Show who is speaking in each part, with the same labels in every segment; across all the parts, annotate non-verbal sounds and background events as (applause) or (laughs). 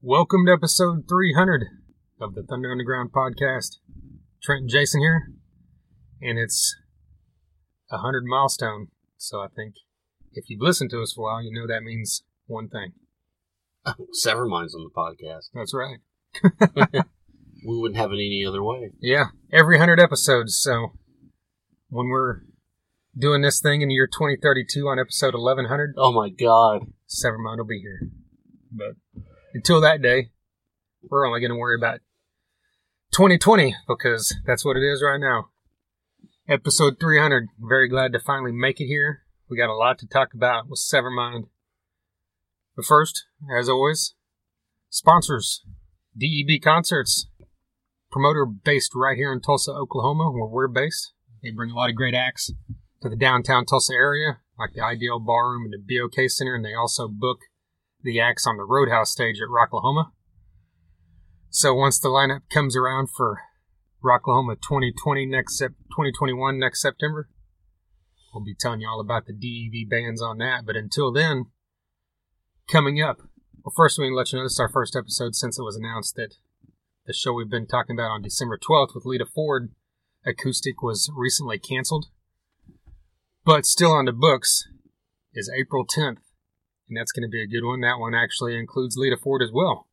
Speaker 1: Welcome to episode 300 of the Thunder Underground podcast. Trent and Jason here, and it's a 100 milestone. So I think if you've listened to us for a while, you know that means one thing.
Speaker 2: Oh, Severmind's on the podcast.
Speaker 1: That's right. (laughs) (laughs)
Speaker 2: We wouldn't have it any other way.
Speaker 1: Yeah, every 100 episodes. So when we're doing this thing in the year 2032 on episode 1100,
Speaker 2: Oh my god.
Speaker 1: Severmind will be here. But until that day, we're only going to worry about 2020 because that's what it is right now. Episode 300. Very glad to finally make it here. We got a lot to talk about with Severmind. But first, as always, sponsors DEB Concerts, promoter based right here in Tulsa, Oklahoma, where we're based. They bring a lot of great acts to the downtown Tulsa area, like the Ideal Ballroom and the BOK Center, and they also book the acts on the Roadhouse stage at Rocklahoma. So once the lineup comes around for Rocklahoma 2020 next sep- 2021 next September, we'll be telling you all about the DEB bands on that. But until then, coming up, well, first we can let you know this is our first episode since it was announced that the show we've been talking about on December 12th with Lita Ford acoustic was recently canceled, but still on the books is April 10th and that's going to be a good one. That one actually includes Lita Ford as well.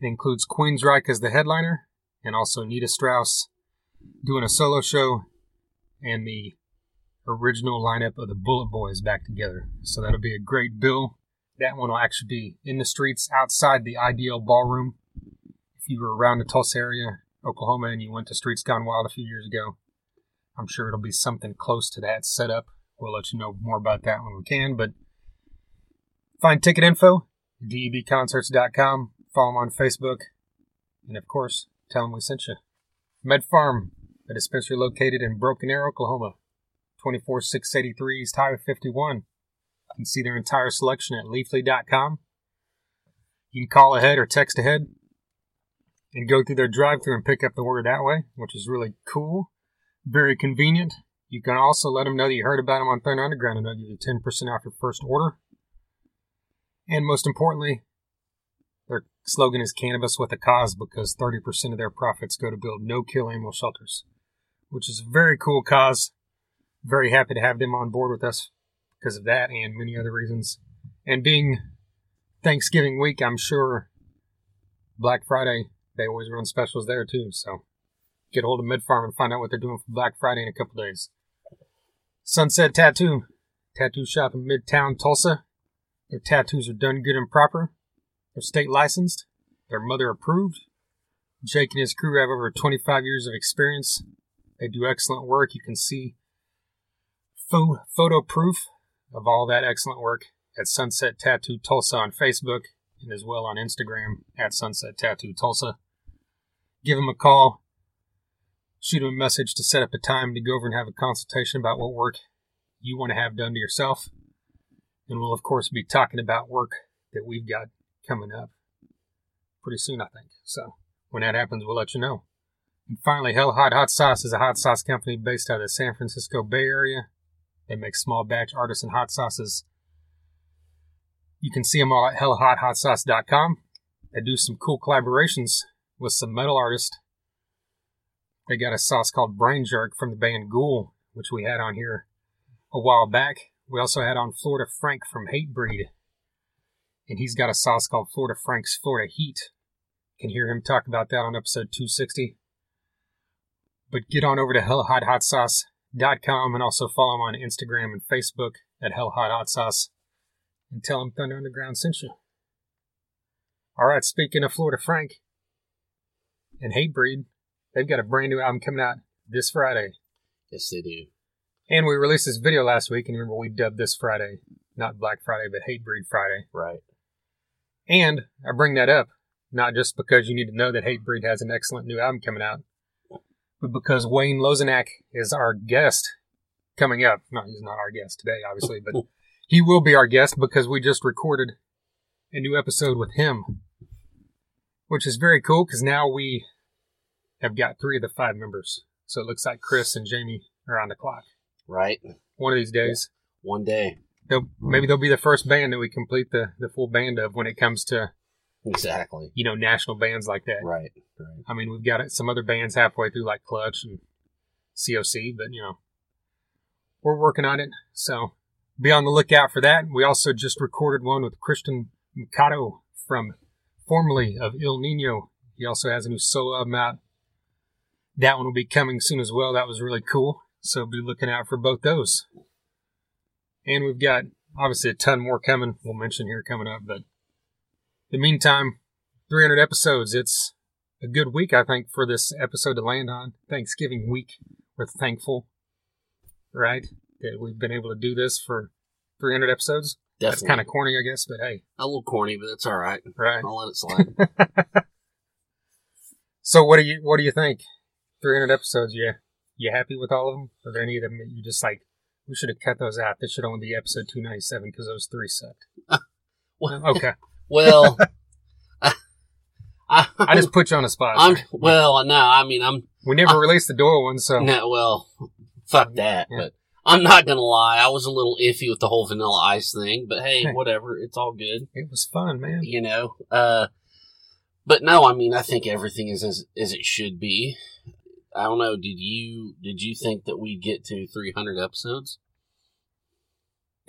Speaker 1: It includes Queensryche as the headliner, and also Nita Strauss doing a solo show, and the original lineup of the Bullet Boys back together. So that'll be a great bill. That one will actually be in the streets outside the Ideal Ballroom. If you were around the Tulsa area, Oklahoma, and you went to Streets Gone Wild a few years ago, I'm sure it'll be something close to that setup. We'll let you know more about that when we can, but Find ticket info, debconcerts.com. Follow them on Facebook. And of course, tell them we sent you. Med Farm, a dispensary located in Broken Arrow, Oklahoma. 24683 East Highway 51. You can see their entire selection at leafly.com. You can call ahead or text ahead and go through their drive through and pick up the order that way, which is really cool. Very convenient. You can also let them know that you heard about them on Thunder Underground and they'll give you 10% off your first order. And most importantly, their slogan is cannabis with a cause because 30% of their profits go to build no kill animal shelters, which is a very cool cause. Very happy to have them on board with us because of that and many other reasons. And being Thanksgiving week, I'm sure Black Friday, they always run specials there too. So get hold of Med Farm and find out what they're doing for Black Friday in a couple days. Sunset Tattoo, tattoo shop in Midtown Tulsa. Their tattoos are done good and proper. They're state licensed. They're mother approved. Jake and his crew have over 25 years of experience. They do excellent work. You can see pho- photo proof of all that excellent work at Sunset Tattoo Tulsa on Facebook and as well on Instagram at Sunset Tattoo Tulsa. Give them a call. Shoot them a message to set up a time to go over and have a consultation about what work you want to have done to yourself. And we'll, of course, be talking about work that we've got coming up pretty soon, I think. So when that happens, we'll let you know. And finally, Hell Hot Hot Sauce is a hot sauce company based out of the San Francisco Bay Area. They make small batch artisan hot sauces. You can see them all at hellhothotsauce.com. They do some cool collaborations with some metal artists. They got a sauce called Brain Jerk from the band Ghoul, which we had on here a while back. We also had on Florida Frank from Hatebreed. And he's got a sauce called Florida Frank's Florida Heat. Can hear him talk about that on episode 260. But get on over to hellhothotsauce.com and also follow him on Instagram and Facebook at hellhothotsauce and tell him Thunder Underground sent you. Alright, speaking of Florida Frank and Hatebreed, they've got a brand new album coming out this Friday.
Speaker 2: Yes, they do.
Speaker 1: And we released this video last week, and remember we dubbed this Friday, not Black Friday, but Hatebreed Friday.
Speaker 2: Right.
Speaker 1: And I bring that up not just because you need to know that Hatebreed has an excellent new album coming out, but because Wayne Lozinak is our guest coming up. No, he's not our guest today, obviously, but (laughs) he will be our guest because we just recorded a new episode with him, which is very cool because now we have got three of the five members. So it looks like Chris and Jamie are on the clock.
Speaker 2: Right.
Speaker 1: One of these days,
Speaker 2: One day.
Speaker 1: they'll maybe they'll be the first band that we complete the, the full band of when it comes to
Speaker 2: Exactly.
Speaker 1: you know, national bands like that.
Speaker 2: Right. Right.
Speaker 1: I mean, we've got some other bands halfway through, like Clutch and COC, but you know, we're working on it. So be on the lookout for that. We also just recorded one with Cristian Machado from formerly of Il Nino. He also has a new solo album out. That one will be coming soon as well. That was really cool. So be looking out for both those. And we've got obviously a ton more coming. We'll mention here coming up, but in the meantime, 300 episodes. It's a good week, I think, for this episode to land on. Thanksgiving week. We're thankful, right, that we've been able to do this for 300 episodes. That's
Speaker 2: Definitely.
Speaker 1: kind of corny, I guess, but hey,
Speaker 2: a little corny, but that's all right.
Speaker 1: right.
Speaker 2: I'll let it slide. (laughs)
Speaker 1: So, what do you what do you think? 300 episodes. You you happy with all of them? Are there any of them that you just like? We should have cut those out. This should only be episode 297 because those three sucked. (laughs)
Speaker 2: well,
Speaker 1: Okay, (laughs)
Speaker 2: well (laughs) I,
Speaker 1: I just put you on the spot.
Speaker 2: I'm well. No, I mean I'm
Speaker 1: we never released the door one, so
Speaker 2: no. Well, fuck that.
Speaker 1: Yeah.
Speaker 2: But I'm not gonna lie. I was a little iffy with the whole Vanilla Ice thing. But hey,
Speaker 1: Hey.
Speaker 2: whatever. It's all good.
Speaker 1: it was fun, man.
Speaker 2: You know. Uh, but no, I mean I think everything is as as it should be. I don't know. Did you did you think that we'd get to 300 episodes?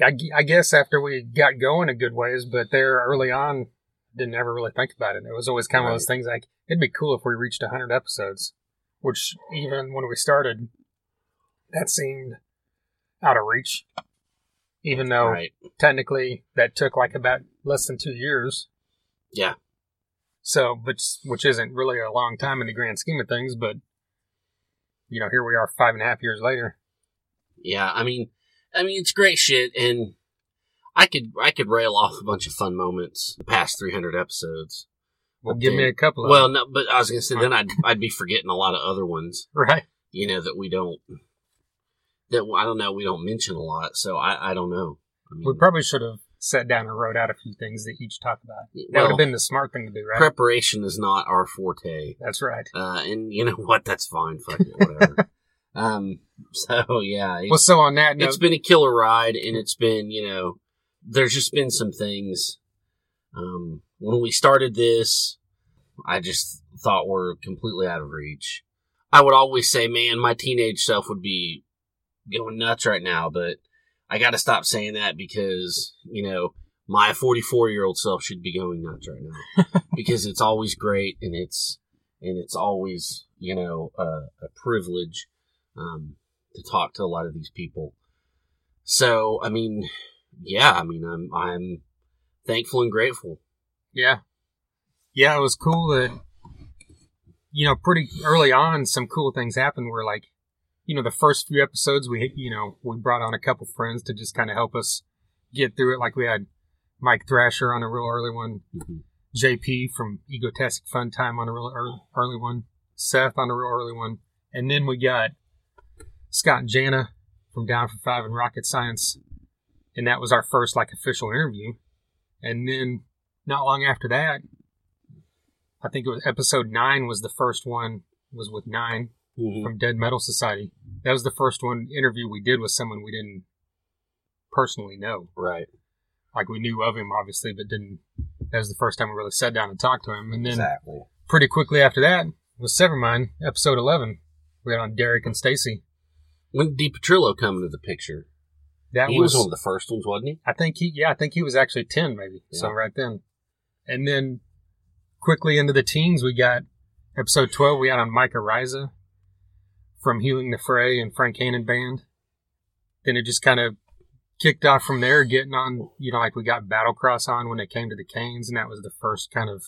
Speaker 1: I, I guess after we got going a good ways, but there early on, didn't ever really think about it. It was always kind of one of those things like it'd be cool if we reached 100 episodes, which even when we started, that seemed out of reach. Even though
Speaker 2: Right.
Speaker 1: technically that took like about less than two years.
Speaker 2: Yeah.
Speaker 1: So, but which isn't really a long time in the grand scheme of things, but you know, here we are five and a half years later.
Speaker 2: Yeah, I mean, I mean, it's great shit, and I could I could rail off a bunch of fun moments the past 300 episodes.
Speaker 1: Well, give me a couple of
Speaker 2: Well,
Speaker 1: them.
Speaker 2: no, but I was gonna say then I'd I'd be forgetting a lot of other ones, (laughs)
Speaker 1: right?
Speaker 2: you know, that we don't that I don't know we don't mention a lot. So I I don't know. I mean,
Speaker 1: We probably should have sat down and wrote out a few things that each talk about. That would have been the smart thing to do, right?
Speaker 2: preparation is not our forte,
Speaker 1: That's right.
Speaker 2: uh, and you know (laughs) what? That's fine. Fuck it, whatever. (laughs) um. So yeah,
Speaker 1: Well, so on that note,
Speaker 2: it's been a killer ride and it's been you know there's just been some things um when we started this i just thought were completely out of reach i would always say man my teenage self would be going nuts right now but i gotta stop saying that because you know my 44 year old self should be going nuts right now (laughs) because it's always great and it's and it's always you know a, a privilege um, to talk to a lot of these people so I mean, yeah, I mean, I'm I'm thankful and grateful.
Speaker 1: yeah, yeah, it was cool that you know pretty early on some cool things happened. Where like you know the first few episodes we you know we brought on a couple friends to just kind of help us get through it. Like we had Mike Thrasher on a real early one,
Speaker 2: Mhm.
Speaker 1: JP from Egotastic Fun Time on a real early, early one, Seth on a real early one, and then we got Scott and Jana from Down for Five and Rocket Science, and that was our first like official interview. And then not long after that, I think it was episode nine was the first one was with Nine
Speaker 2: Mhm.
Speaker 1: from Dead Metal Society. That was the first one interview we did with someone we didn't personally know.
Speaker 2: Right.
Speaker 1: Like we knew of him obviously, but didn't. That was the first time we really sat down and talked to him. And then
Speaker 2: exactly.
Speaker 1: pretty quickly after that was Severmind, episode eleven. We had on Derek and Stacy.
Speaker 2: When did DiPetrillo come into the picture?
Speaker 1: That
Speaker 2: he
Speaker 1: was,
Speaker 2: was, one of the first ones, wasn't he?
Speaker 1: I think he, yeah, I think he was actually ten, maybe. So right then, and then quickly into the teens, we got episode twelve. We had on Micah Riza from Healing the Fray and Frank Hannon band. Then it just kind of kicked off from there, getting on. You know, like we got Battlecross on when it came to the Cain's, and that was the first kind of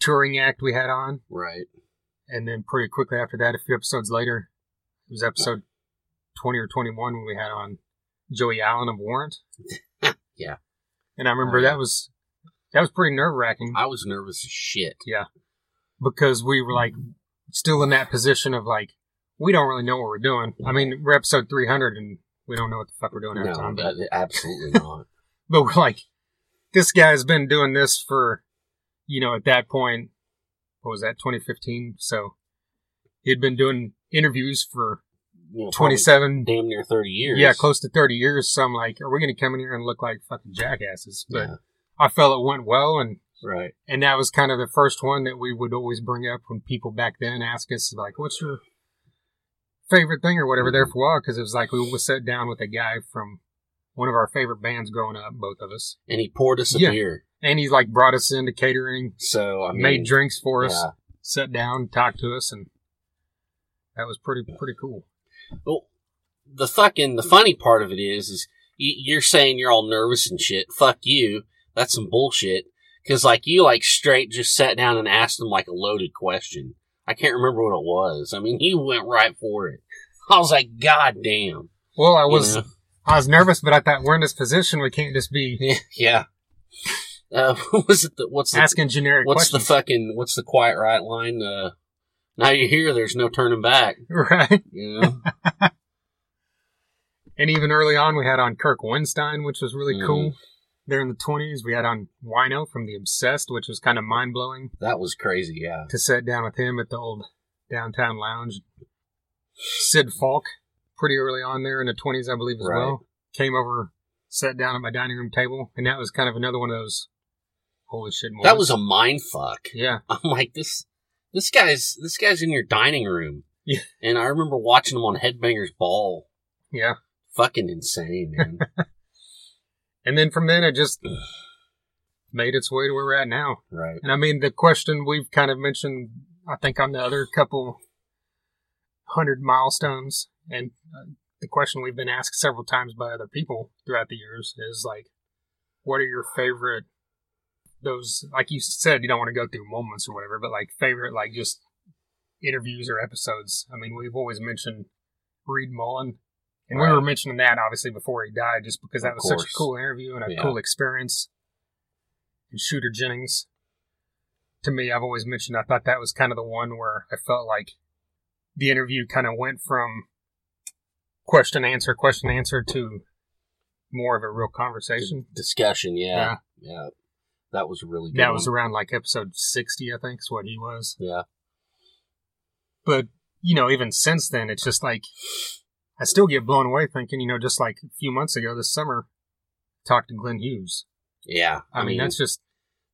Speaker 1: touring act we had on.
Speaker 2: Right.
Speaker 1: And then pretty quickly after that, a few episodes later, it was episode 20 or 21 when we had on Joey Allen of Warrant. (laughs)
Speaker 2: Yeah.
Speaker 1: And I remember
Speaker 2: yeah.
Speaker 1: that was that was pretty nerve wracking
Speaker 2: I was nervous as shit. Yeah.
Speaker 1: Because we were like still in that position of like we don't really know what we're doing. I mean, we're episode 300 and we don't know what the fuck we're doing
Speaker 2: No,
Speaker 1: time. But,
Speaker 2: absolutely not. (laughs)
Speaker 1: but we're like, this guy's been doing this for, you know, at that point, what was that, 2015? So he'd been doing interviews for
Speaker 2: You know,
Speaker 1: 27
Speaker 2: damn near thirty years.
Speaker 1: Yeah, close to 30 years. So I'm like, are we going to come in here and look like fucking jackasses? But
Speaker 2: Yeah.
Speaker 1: I felt it went well and
Speaker 2: Right.
Speaker 1: And that was kind of the first one that we would always bring up when people back then ask us, like, what's your favorite thing or whatever there mm-hmm. for a while? Because it was like we would sit down with a guy from one of our favorite bands growing up, both of us.
Speaker 2: And he poured us a
Speaker 1: Yeah.
Speaker 2: beer.
Speaker 1: And he like brought us into catering,
Speaker 2: So, I mean,
Speaker 1: made drinks for us,
Speaker 2: yeah.
Speaker 1: sat down, talked to us, and that was pretty pretty cool.
Speaker 2: Well, the fucking the funny part of it is, is you're saying you're all nervous and shit. Fuck you. That's some bullshit. Because like you like straight just sat down and asked him like a loaded question. I can't remember what it was. I mean, he went right for it. I was like, God damn.
Speaker 1: Well, I
Speaker 2: You
Speaker 1: was
Speaker 2: know?
Speaker 1: I was nervous, but I thought we're in this position, we can't just be (laughs)
Speaker 2: yeah. Uh, (laughs) what was it? The, what's the
Speaker 1: asking generic
Speaker 2: what's the fucking what's the quiet right line? Uh, now you're here. There's no turning back. (laughs)
Speaker 1: right?
Speaker 2: You know.
Speaker 1: And even early on, we had on Kirk Windstein, which was really
Speaker 2: Mhm.
Speaker 1: cool. There in the twenties, we had on Wino from The Obsessed, which was kind of mind blowing
Speaker 2: that was crazy. Yeah.
Speaker 1: to sit down with him at the old downtown lounge. Sid Falck, pretty early on there in the twenties, I believe as
Speaker 2: Right.
Speaker 1: well, came over, sat down at my dining room table, and that was kind of another one of those holy shit moments.
Speaker 2: That was a mind fuck.
Speaker 1: yeah, (laughs)
Speaker 2: I'm like this. This guy's this guy's in your dining room.
Speaker 1: Yeah.
Speaker 2: And I remember watching him on Headbangers Ball.
Speaker 1: yeah.
Speaker 2: Fucking insane, man. (laughs)
Speaker 1: And then from then, it just made its way to where we're at now.
Speaker 2: right.
Speaker 1: And I mean, the question we've kind of mentioned, I think, on the other couple hundred milestones, and uh, the question we've been asked several times by other people throughout the years is like, what are your favorite, those, like you said, you don't want to go through moments or whatever, but like favorite, like just interviews or episodes? I mean, we've always mentioned Reed Mullin. And we were mentioning that obviously before he died, just because that
Speaker 2: Of
Speaker 1: was such a cool interview and a
Speaker 2: Yeah.
Speaker 1: cool experience. And Shooter Jennings, to me, I've always mentioned I thought that was kind of the one where I felt like the interview kind of went from question answer, question answer to more of a real conversation.
Speaker 2: Discussion, yeah. Yeah. That was really good.
Speaker 1: That was around like episode 60, I think, is what he was.
Speaker 2: Yeah.
Speaker 1: But, you know, even since then, it's just like, I still get blown away thinking, you know, just like a few months ago this summer, talked to Glenn Hughes.
Speaker 2: Yeah.
Speaker 1: I, mean, that's just,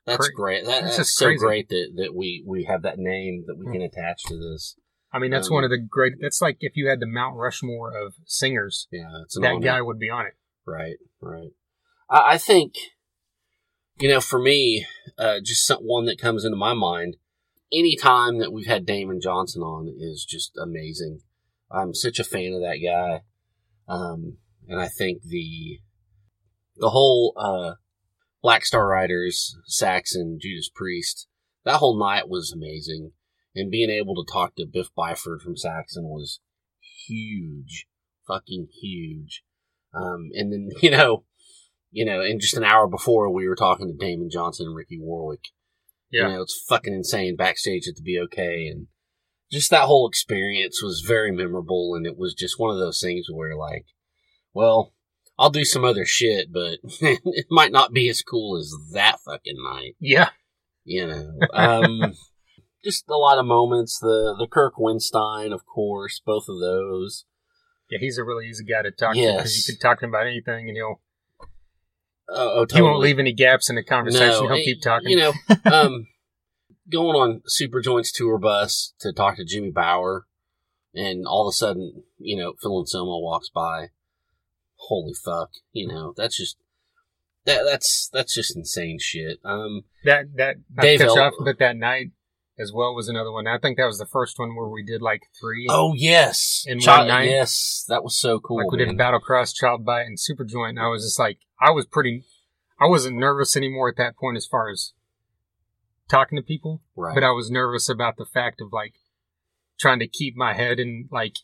Speaker 2: that's
Speaker 1: cra-
Speaker 2: great. That,
Speaker 1: that's
Speaker 2: that's
Speaker 1: just
Speaker 2: so
Speaker 1: crazy.
Speaker 2: great that, that we, we have that name that we
Speaker 1: Hmm.
Speaker 2: can attach to this.
Speaker 1: I mean, that's
Speaker 2: Um,
Speaker 1: one of the great, that's like if you had the Mount Rushmore of singers,
Speaker 2: Yeah.
Speaker 1: That
Speaker 2: honor.
Speaker 1: guy would be on it.
Speaker 2: Right, right. I, I think, you know, for me, uh, just some, one that comes into my mind, any time that we've had Damon Johnson on is just amazing. I'm such a fan of that guy. Um, and I think the, the whole, uh, Black Star Riders, Saxon, Judas Priest, that whole night was amazing. And being able to talk to Biff Byford from Saxon was huge. Fucking huge. Um, and then, (laughs) you know, you know, and just an hour before we were talking to Damon Johnson and Ricky Warwick.
Speaker 1: Yeah.
Speaker 2: You know, it's fucking insane backstage at the BOK and just that whole experience was very memorable and it was just one of those things where like, well, I'll do some other shit, but (laughs) it might not be as cool as that fucking night.
Speaker 1: Yeah.
Speaker 2: You know, um, (laughs) just a lot of moments. The the Kirk Windstein, of course, both of those.
Speaker 1: Yeah, he's a really easy guy to talk to because
Speaker 2: Yes.
Speaker 1: you can talk to him about anything and he'll,
Speaker 2: Oh, oh,
Speaker 1: he won't leave any gaps in the conversation.
Speaker 2: No,
Speaker 1: he'll
Speaker 2: eh,
Speaker 1: keep talking.
Speaker 2: You know, (laughs) um, going on Super Joints tour bus to talk to Jimmy Bower, and all of a sudden, you know, Phil Anselmo walks by. Holy fuck! You know, that's just that that's that's just insane shit. Um,
Speaker 1: that, that,
Speaker 2: Dave El-
Speaker 1: off, but that night as well was another one. I think that was the first one where we did like three.
Speaker 2: oh yes,
Speaker 1: In
Speaker 2: Child-
Speaker 1: one night?
Speaker 2: Yes, that was so cool.
Speaker 1: like we did. Battle Cross, Child Bite, and Super Joint. And I was just like, I was pretty, I wasn't nervous anymore at that point as far as talking to people,
Speaker 2: right.
Speaker 1: but I was nervous about the fact of like trying to keep my head in like,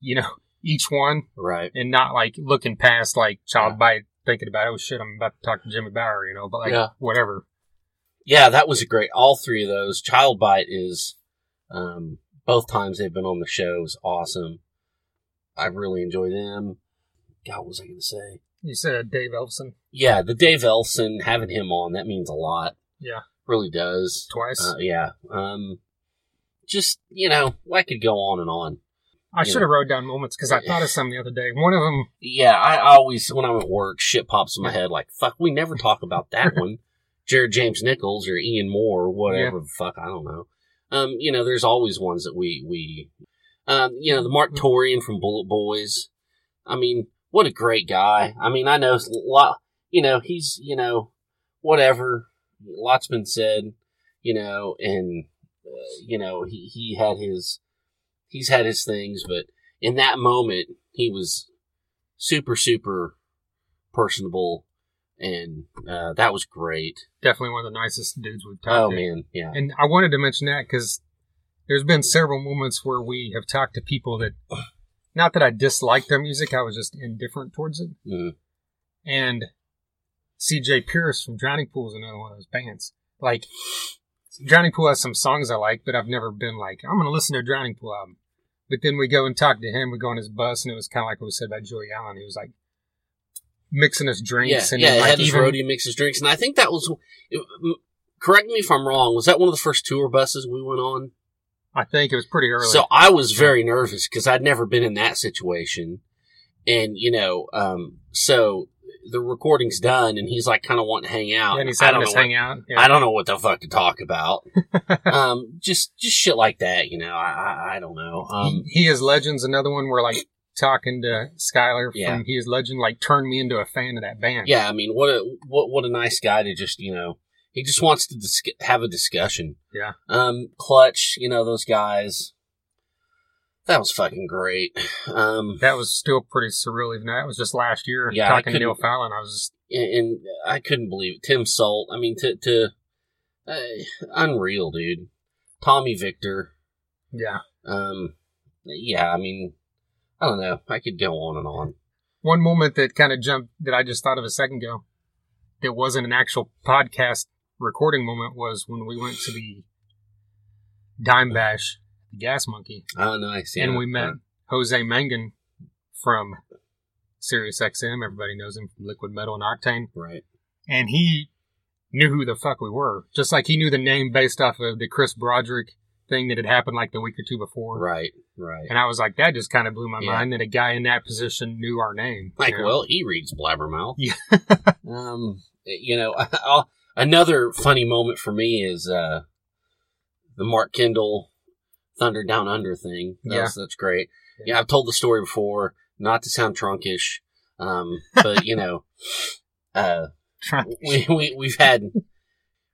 Speaker 1: you know, (laughs) each one
Speaker 2: right.
Speaker 1: and not like looking past like Child
Speaker 2: Yeah.
Speaker 1: Bite, thinking about, oh shit, I'm about to talk to Jimmy Bower, you know, but like
Speaker 2: Yeah.
Speaker 1: whatever.
Speaker 2: Yeah, that was a great. All three of those. Child Bite is, um, both times they've been on the show is awesome. I really enjoy them. God, what was I going to say?
Speaker 1: You said Dave Ellefson.
Speaker 2: Yeah, the Dave Elson having him on that means a lot.
Speaker 1: Yeah.
Speaker 2: Really does.
Speaker 1: twice.
Speaker 2: Uh, yeah. Um, just you know, I could go on and on.
Speaker 1: I should have wrote down moments because I thought of some the other day. One of them,
Speaker 2: Yeah, I always when I'm at work, shit pops in my head like, "Fuck, we never talk about that (laughs) one." Jared James Nichols or Ian Moore or whatever the fuck I don't know. Um, you know, there's always ones that we we, um, you know, the Mark
Speaker 1: Mm-hmm.
Speaker 2: Torien from Bullet Boys. I mean, what a great guy. I mean, I know a lot. You know, he's you know, whatever. Lots been said. You know, and uh, you know he he had his he's had his things, but in that moment he was super super personable, and uh, that was great.
Speaker 1: Definitely one of the nicest dudes we've talked
Speaker 2: Oh
Speaker 1: to.
Speaker 2: man, yeah,
Speaker 1: And I wanted to mention that because there's been several moments where we have talked to people that, not that I disliked their music, I was just indifferent towards it.
Speaker 2: Mm.
Speaker 1: And CJ Pierce from Drowning Pool is another one of those bands. Like, Drowning Pool has some songs I like, but I've never been like, I'm going to listen to a Drowning Pool album. But then we go and talk to him, we go on his bus, and it was kind of like what was said about Joey Allen. He was like mixing us
Speaker 2: yeah,
Speaker 1: drinks and
Speaker 2: yeah.
Speaker 1: then, like
Speaker 2: had his
Speaker 1: even,
Speaker 2: roadie mix his drinks, and I think that was. It, correct me if I'm wrong. Was that one of the first tour buses we went on?
Speaker 1: I think it was pretty early.
Speaker 2: So I was very nervous because I'd never been in that situation. And, you know, um, so the recording's done and he's like kind of wanting to hang out.
Speaker 1: and he's
Speaker 2: I
Speaker 1: having
Speaker 2: don't
Speaker 1: us
Speaker 2: know what-
Speaker 1: hang out. Yeah.
Speaker 2: I don't know what the fuck to talk about. (laughs) um, just, just shit like that, you know, I, I, I don't know. Um,
Speaker 1: he, he is Legends, another one where like talking to Skylar
Speaker 2: Yeah.
Speaker 1: from He is Legend, like turned me into a fan of that band.
Speaker 2: yeah, I mean, what a, what, what a nice guy to just, you know, he just wants to dis- have a discussion.
Speaker 1: Yeah.
Speaker 2: Um, Clutch, you know, those guys. That was fucking great. Um,
Speaker 1: That was still pretty surreal, even that was just last year.
Speaker 2: Yeah,
Speaker 1: talking to Neil Fallon, I was just,
Speaker 2: and, and I couldn't believe it. Tim Sult. I mean, to to uh, unreal, dude. Tommy Victor.
Speaker 1: yeah.
Speaker 2: Um, yeah. I mean, I don't know. I could go on and on.
Speaker 1: One moment that kind of jumped that I just thought of a second ago that wasn't an actual podcast recording moment was when we went to the Dime Bash, the Gas Monkey,
Speaker 2: Oh, nice. Yeah.
Speaker 1: and we met Jose Mangin from Sirius XM. Everybody knows him from Liquid Metal and Octane.
Speaker 2: Right.
Speaker 1: and he knew who the fuck we were. Just like he knew the name based off of the Chris Broderick thing that had happened like the week or two before.
Speaker 2: Right. Right.
Speaker 1: And I was like, that just kind of blew my
Speaker 2: Yeah.
Speaker 1: mind that a guy in that position knew our name.
Speaker 2: Like,
Speaker 1: you know?
Speaker 2: well, he reads Blabbermouth.
Speaker 1: Yeah. (laughs)
Speaker 2: um, you know, (laughs) I'll, another funny moment for me is uh, the Mark Kendall Thunder Down Under thing. That
Speaker 1: Yeah.
Speaker 2: was, that's great.
Speaker 1: Yeah.
Speaker 2: Yeah. I've told the story before, not to sound trunkish, um, but you know, (laughs) uh, we, we we've had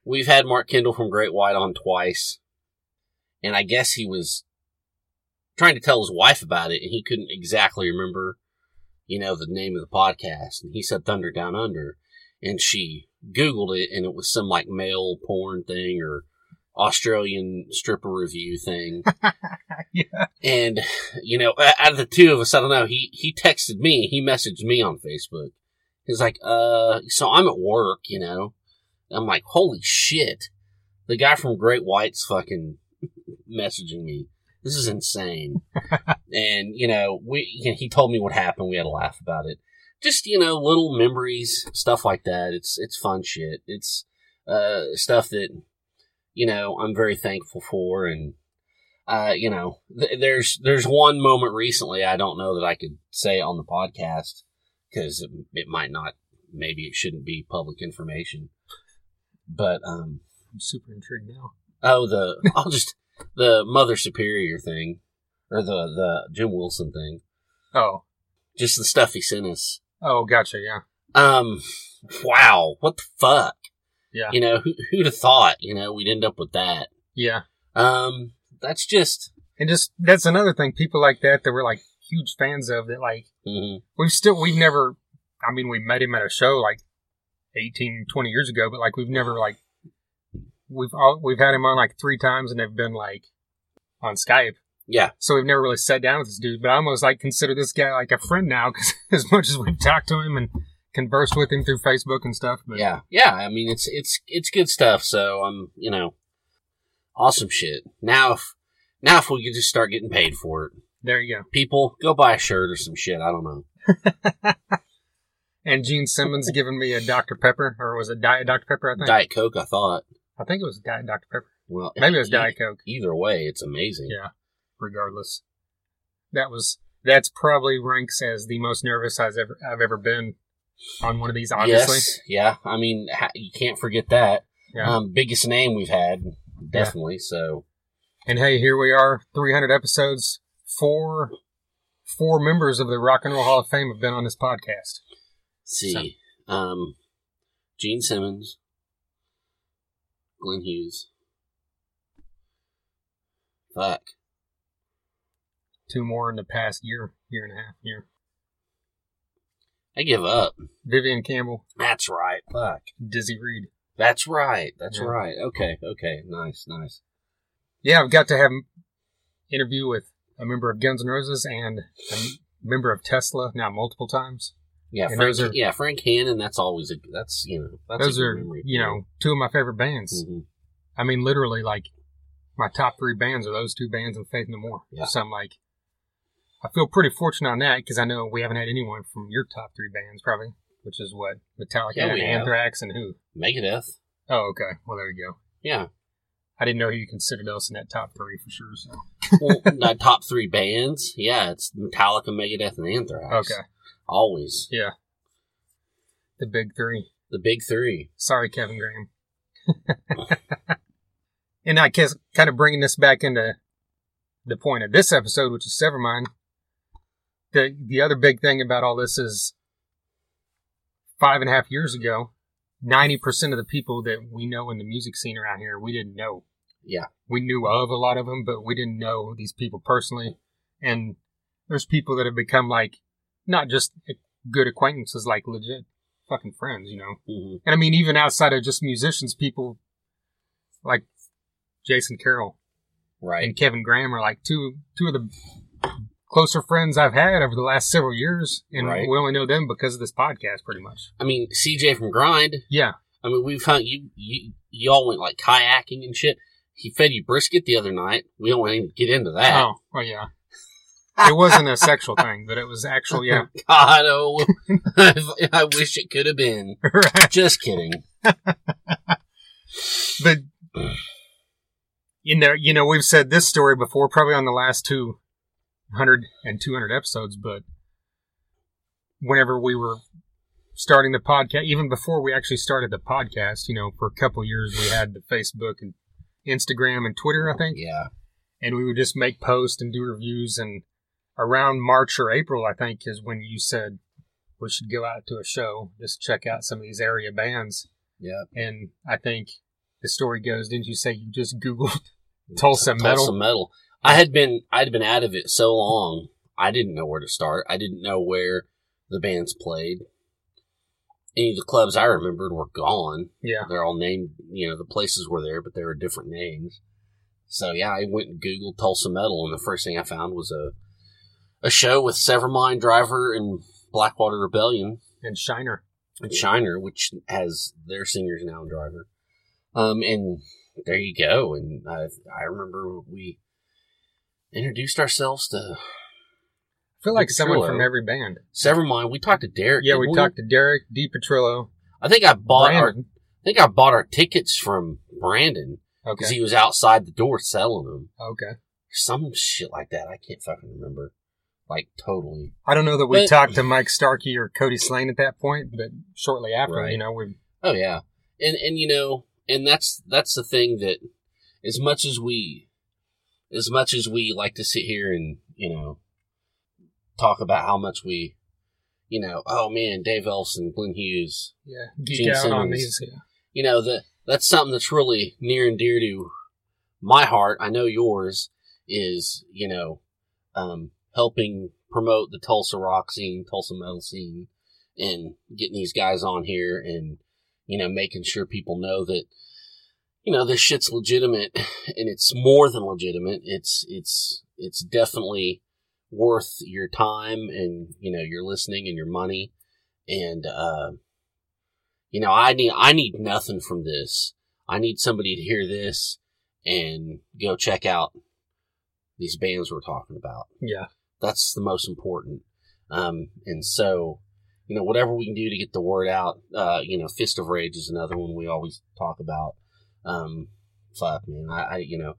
Speaker 2: we've had Mark Kendall from Great White on twice, and I guess he was trying to tell his wife about it, and he couldn't exactly remember, you know, the name of the podcast, and he said Thunder Down Under, and she Googled it, and it was some like male porn thing or Australian stripper review thing. (laughs)
Speaker 1: yeah.
Speaker 2: And you know, out of the two of us, I don't know. He he texted me. He messaged me on Facebook. He's like, "Uh, so I'm at work, you know." I'm like, "Holy shit!" The guy from Great White's fucking (laughs) messaging me. This is insane. (laughs) and you know, we you know, he told me what happened. We had a laugh about it. Just you know, little memories, stuff like that. It's it's fun shit. It's uh stuff that you know I'm very thankful for and uh, you know, th- there's there's one moment recently I don't know that I could say on the podcast because it, it might not, maybe it shouldn't be public information. But um,
Speaker 1: I'm super intrigued now.
Speaker 2: oh, the (laughs) I'll just the Mother Superior thing or the the Jim Wilson thing,
Speaker 1: Oh.
Speaker 2: just the stuff he sent us.
Speaker 1: Oh, gotcha. Yeah.
Speaker 2: Um, wow, what the fuck?
Speaker 1: Yeah.
Speaker 2: You know, who, who'd have thought? You know, we'd end up with that.
Speaker 1: Yeah.
Speaker 2: Um, that's just.
Speaker 1: And just, that's another thing. People like that that we're like huge fans of that like,
Speaker 2: mhm.
Speaker 1: we've still, we've never, I mean, we met him at a show like 18, 20 years ago, but like we've never like, we've all, we've had him on like three times and they've been like on Skype.
Speaker 2: Yeah,
Speaker 1: So we've never really sat down with this dude, but I almost like consider this guy like a friend now because (laughs) as much as we've talked to him and conversed with him through Facebook and stuff. But
Speaker 2: Yeah, yeah. I mean, it's it's it's good stuff. So um, you know, awesome shit. Now if now if we could just start getting paid for it,
Speaker 1: there you go.
Speaker 2: people go buy a shirt or some shit. I don't know. (laughs)
Speaker 1: And Gene Simmons giving me a Dr. Pepper, or was it Diet Dr. Pepper? I think.
Speaker 2: Diet Coke. I thought.
Speaker 1: I think it was Diet Dr. Pepper.
Speaker 2: Well,
Speaker 1: Maybe it was
Speaker 2: e-
Speaker 1: Diet Coke.
Speaker 2: Either way, it's amazing.
Speaker 1: Yeah. Regardless, that was that's probably ranks as the most nervous I've ever I've ever been on one of these, obviously.
Speaker 2: Yes, yeah. I mean, you can't forget that.
Speaker 1: Yeah.
Speaker 2: Um, biggest name we've had, definitely. So
Speaker 1: And hey, here we are, 300 episodes. Four, four members of the Rock and Roll Hall of Fame have been on this podcast.
Speaker 2: see, um, Gene Simmons, Glenn Hughes. Fuck.
Speaker 1: Two more in the past year, year and a half, year.
Speaker 2: I give up.
Speaker 1: Vivian Campbell,
Speaker 2: That's right. Fuck.
Speaker 1: Dizzy Reed.
Speaker 2: That's right. That's
Speaker 1: Yeah.
Speaker 2: right. Okay. Okay. Nice. Nice.
Speaker 1: Yeah, I've got to have an interview with a member of Guns N' Roses and a member of Tesla now multiple times.
Speaker 2: Yeah.
Speaker 1: And
Speaker 2: Frank,
Speaker 1: are-
Speaker 2: yeah. Frank Hannon. That's always a. That's you know. That's
Speaker 1: Those are,
Speaker 2: memory.
Speaker 1: you know, two of my favorite bands.
Speaker 2: Mhm.
Speaker 1: I mean, literally, like, my top three bands are those two bands and Faith No More.
Speaker 2: Yeah.
Speaker 1: So I'm like, I feel pretty fortunate on that because I know we haven't had anyone from your top three bands, probably, which is what? Metallica
Speaker 2: Yeah,
Speaker 1: and
Speaker 2: we have.
Speaker 1: Anthrax and who?
Speaker 2: Megadeth.
Speaker 1: Oh, okay. Well, there you go.
Speaker 2: Yeah.
Speaker 1: I didn't know you considered us in that top three for sure. So (laughs)
Speaker 2: Well, (laughs) the top three bands. Yeah, it's Metallica, Megadeth, and Anthrax.
Speaker 1: okay,
Speaker 2: Always
Speaker 1: yeah, the big three.
Speaker 2: the big three.
Speaker 1: Sorry, Kevin Graham. (laughs) and I guess kind of bringing this back into the point of this episode, which is Severmind. The the other big thing about all this is five and a half years ago, ninety percent of the people that we know in the music scene around here, we didn't know.
Speaker 2: Yeah.
Speaker 1: We knew of a lot of them, but we didn't know these people personally. And there's people that have become like not just good acquaintances, like legit fucking friends, you know.
Speaker 2: hmm
Speaker 1: And I mean, even outside of just musicians, people like Jason Carroll
Speaker 2: Right.
Speaker 1: and Kevin Graham are like two two of the closer friends I've had over the last several years, and
Speaker 2: Right.
Speaker 1: we only know them because of this podcast, pretty much.
Speaker 2: I mean, CJ from Grind.
Speaker 1: Yeah,
Speaker 2: I mean, we've hung you. You y'all went like kayaking and shit. He fed you brisket the other night. We don't want to get into that.
Speaker 1: oh, well, yeah. It wasn't a sexual (laughs) thing, but it was actual, yeah.
Speaker 2: God, oh, (laughs) I wish it could have been. (laughs)
Speaker 1: right.
Speaker 2: Just kidding.
Speaker 1: But you know, you know, we've said this story before, probably on the last two hundred and two hundred episodes. But whenever we were starting the podcast, even before we actually started the podcast, you know, for a couple of years, we had the Facebook and Instagram and Twitter, I think,
Speaker 2: Yeah.
Speaker 1: and we would just make posts and do reviews. And around March or April, I think, is when you said we should go out to a show, just check out some of these area bands.
Speaker 2: Yeah.
Speaker 1: And I think the story goes, didn't you say you just Googled (laughs) Tulsa Metal?
Speaker 2: Tulsa metal. I had been I'd been out of it so long. I didn't know where to start. I didn't know where the bands played. Any of the clubs I remembered were gone.
Speaker 1: Yeah.
Speaker 2: They're all named. You know, the places were there, but they were different names. So yeah, I went and googled Tulsa metal, and the first thing I found was a a show with Severmind Driver and Blackwater Rebellion
Speaker 1: And Shiner.
Speaker 2: and Shiner, which has their singers now and Driver. Um, and there you go. And I, I remember we introduced ourselves to
Speaker 1: I feel like someone from every band.
Speaker 2: Severmind. We talked to Derek.
Speaker 1: Yeah,
Speaker 2: didn't
Speaker 1: we talked to Derek, Dee Petrillo,
Speaker 2: I think I bought our. I think I bought our tickets from Brandon because
Speaker 1: Okay.
Speaker 2: he was outside the door selling them.
Speaker 1: Okay.
Speaker 2: Some shit like that. I can't fucking remember. Like totally.
Speaker 1: I don't know that we
Speaker 2: But-
Speaker 1: talked to Mike Starkey or Cody Slane at that point, but shortly after,
Speaker 2: Right.
Speaker 1: you know, we
Speaker 2: Oh yeah, and and you know, and that's that's the thing that as much as we, as much as we like to sit here and you know, talk about how much we, you know, oh man, Dave Ellefson, Glenn Hughes,
Speaker 1: yeah geek
Speaker 2: Gene
Speaker 1: out on
Speaker 2: Simmons.
Speaker 1: these. Yeah.
Speaker 2: you know that that's something that's really near and dear to my heart. I know yours is you know, um, helping promote the Tulsa rock scene, Tulsa metal scene, and getting these guys on here and you know making sure people know that you know this shit's legitimate and it's more than legitimate. It's it's it's definitely worth your time and you know your listening and your money. And uh you know i need i need nothing from this. I need somebody to hear this and go check out these bands we're talking about.
Speaker 1: Yeah.
Speaker 2: that's the most important. Um and so you know whatever we can do to get the word out uh you know fist of rage is another one we always talk about um fuck man i, I you know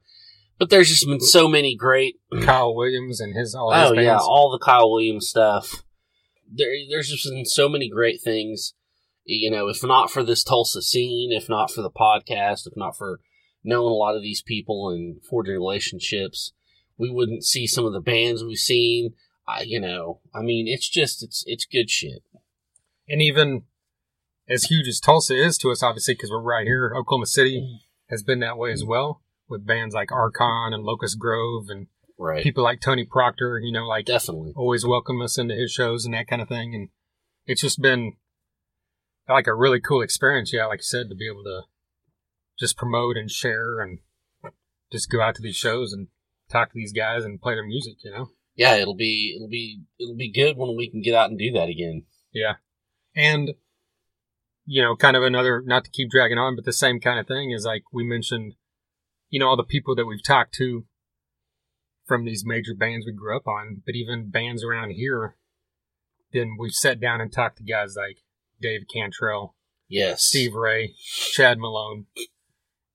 Speaker 2: but there's just been so many great (clears throat)
Speaker 1: Kyle Williams and his all his
Speaker 2: oh
Speaker 1: bands.
Speaker 2: yeah, all the Kyle Williams stuff. there, there's just been so many great things. You know, if not for this Tulsa scene, if not for the podcast, if not for knowing a lot of these people and forging relationships, we wouldn't see some of the bands we've seen. I, you know, I mean, it's just it's it's good shit.
Speaker 1: And even as huge as Tulsa is to us, obviously, because we're right here, Oklahoma City has been that way as well with bands like Archon and Locust Grove and
Speaker 2: Right.
Speaker 1: people like Tony Proctor, you know, like
Speaker 2: Definitely.
Speaker 1: always welcome us into his shows and that kind of thing. And it's just been like a really cool experience. Yeah, like you said, to be able to just promote and share and just go out to these shows and talk to these guys and play their music, you know?
Speaker 2: Yeah, it'll be it'll be it'll be good when we can get out and do that again.
Speaker 1: Yeah. And, you know, kind of another, not to keep dragging on, but the same kind of thing is like we mentioned, you know, all the people that we've talked to from these major bands we grew up on, but even bands around here, then we've sat down and talked to guys like Dave Cantrell,
Speaker 2: Yes.
Speaker 1: Steve Ray, Chad Malone.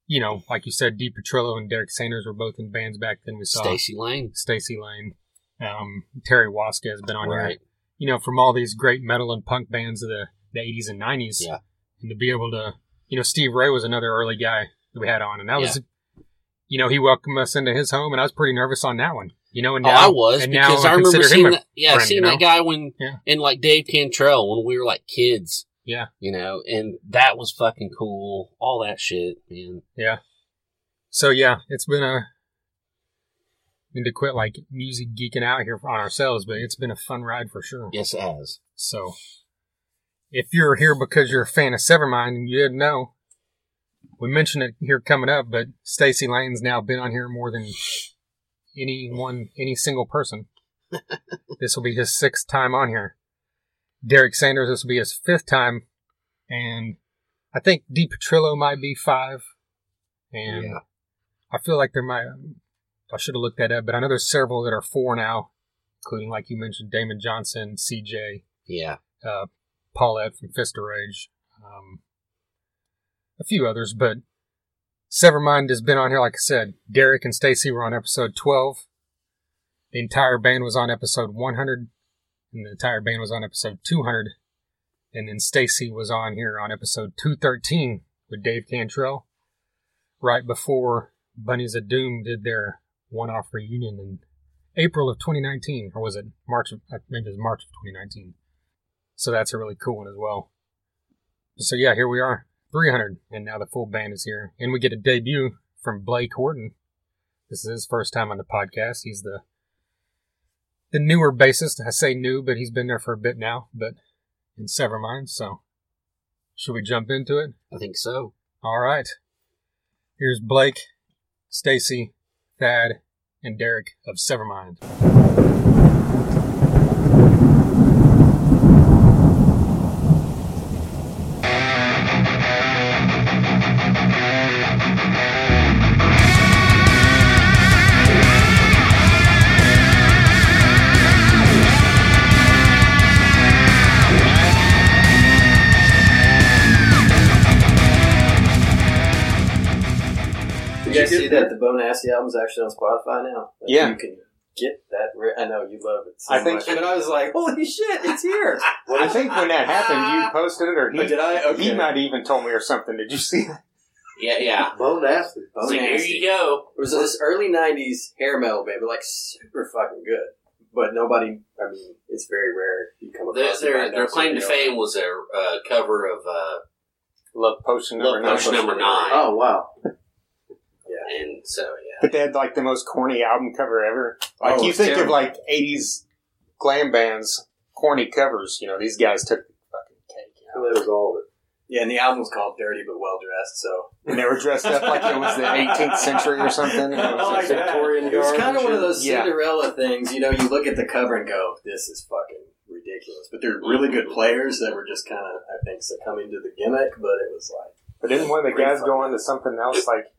Speaker 1: You know, like you said, Dee Petrillo and Derek Sanders were both in bands back then. We saw
Speaker 2: Stacy Lane.
Speaker 1: Stacy Lane. Um, Terry Waska has been on here you know, from all these great metal and punk bands of the, the 80s and 90s.
Speaker 2: Yeah.
Speaker 1: And to be able to, you know, Steve Ray was another early guy that we had on. And that was, you know, he welcomed us into his home, and I was pretty nervous on that one. You know, and
Speaker 2: Oh, I was
Speaker 1: and now
Speaker 2: because I remember seeing that. Yeah,
Speaker 1: friend,
Speaker 2: seeing
Speaker 1: you
Speaker 2: that guy when
Speaker 1: Yeah.
Speaker 2: and like Dave Cantrell when we were like kids.
Speaker 1: Yeah.
Speaker 2: You know, and that was fucking cool. All that shit, man.
Speaker 1: yeah. So, yeah, it's been a, need to quit like music geeking out here on ourselves, but it's been a fun ride for sure.
Speaker 2: Yes, it has.
Speaker 1: So, if you're here because you're a fan of Severmind and you didn't know, we mentioned it here coming up, but Stacy Lane's now been on here more than any one, any single person. (laughs) this will be his sixth time on here. Derek Sanders, this will be his fifth time, and I think Dee Petrillo might be five, and
Speaker 2: Yeah.
Speaker 1: I feel like there might. I should have looked that up, but I know there's several that are four now, including like you mentioned, Damon Johnson, CJ,
Speaker 2: Yeah.
Speaker 1: uh, Paulette from Fist of Rage, um, a few others, but Severmind has been on here, like I said. Derek and Stacy were on episode 12. The entire band was on episode 100, and the entire band was on episode 200. And then Stacy was on here on episode 213 with Dave Cantrell, right before Bunnies of Doom did their one-off reunion in April of 2019, or was it March of, uh, maybe it was March of 2019. So that's a really cool one as well. So yeah, here we are, 300, and now the full band is here, and we get a debut from Blake Horton. This is his first time on the podcast. He's the the newer bassist. I say new, but he's been there for a bit now, but in Severmind. So should we jump into it?
Speaker 2: I think so.
Speaker 1: All right. Here's Blake, Stacy, Thad, and Derek of Severmind.
Speaker 3: That the Bone Nasty album is actually on Spotify now? Like,
Speaker 1: Yeah.
Speaker 3: you can get that. Re- I know you love it. So
Speaker 4: I think-
Speaker 3: much. but I was like, holy shit, it's here. (laughs)
Speaker 4: I think when that happened, you posted it, or
Speaker 3: Oh,
Speaker 4: he,
Speaker 3: did I? Okay.
Speaker 4: he might even told me or something. Did you see that?
Speaker 2: Yeah, yeah.
Speaker 5: Bone nasty.
Speaker 3: Bone
Speaker 2: so here you go.
Speaker 3: It was this early '90s hair metal band, but like super fucking good. But nobody. I mean, it's very rare you come
Speaker 2: Their
Speaker 3: across.
Speaker 2: their, their claim to fame was a uh, cover of uh,
Speaker 4: Love Potion number
Speaker 2: Love
Speaker 4: nine.
Speaker 2: Potion number nine,
Speaker 5: Oh wow.
Speaker 2: And so yeah.
Speaker 4: But they had like the most corny album cover ever. Like
Speaker 3: Oh,
Speaker 4: you think
Speaker 3: terrible.
Speaker 4: of like '80s glam bands, corny covers. You know, these guys took the fucking cake. You know?
Speaker 5: That was all of it.
Speaker 3: Yeah, and the album was called "Dirty but Well Dressed." So
Speaker 4: And they were dressed up like it was the 18th century or something.
Speaker 3: I oh, like that.
Speaker 5: Victorian
Speaker 3: It was kind of one of
Speaker 5: shit.
Speaker 3: those
Speaker 4: Yeah.
Speaker 3: Cinderella things. You know, you look at the cover and go, "This is fucking ridiculous." But they're really good mm-hmm. players that were just kind of, I think, succumbing to the gimmick. But it was like.
Speaker 4: But didn't one of the guys go on to something else? Like, I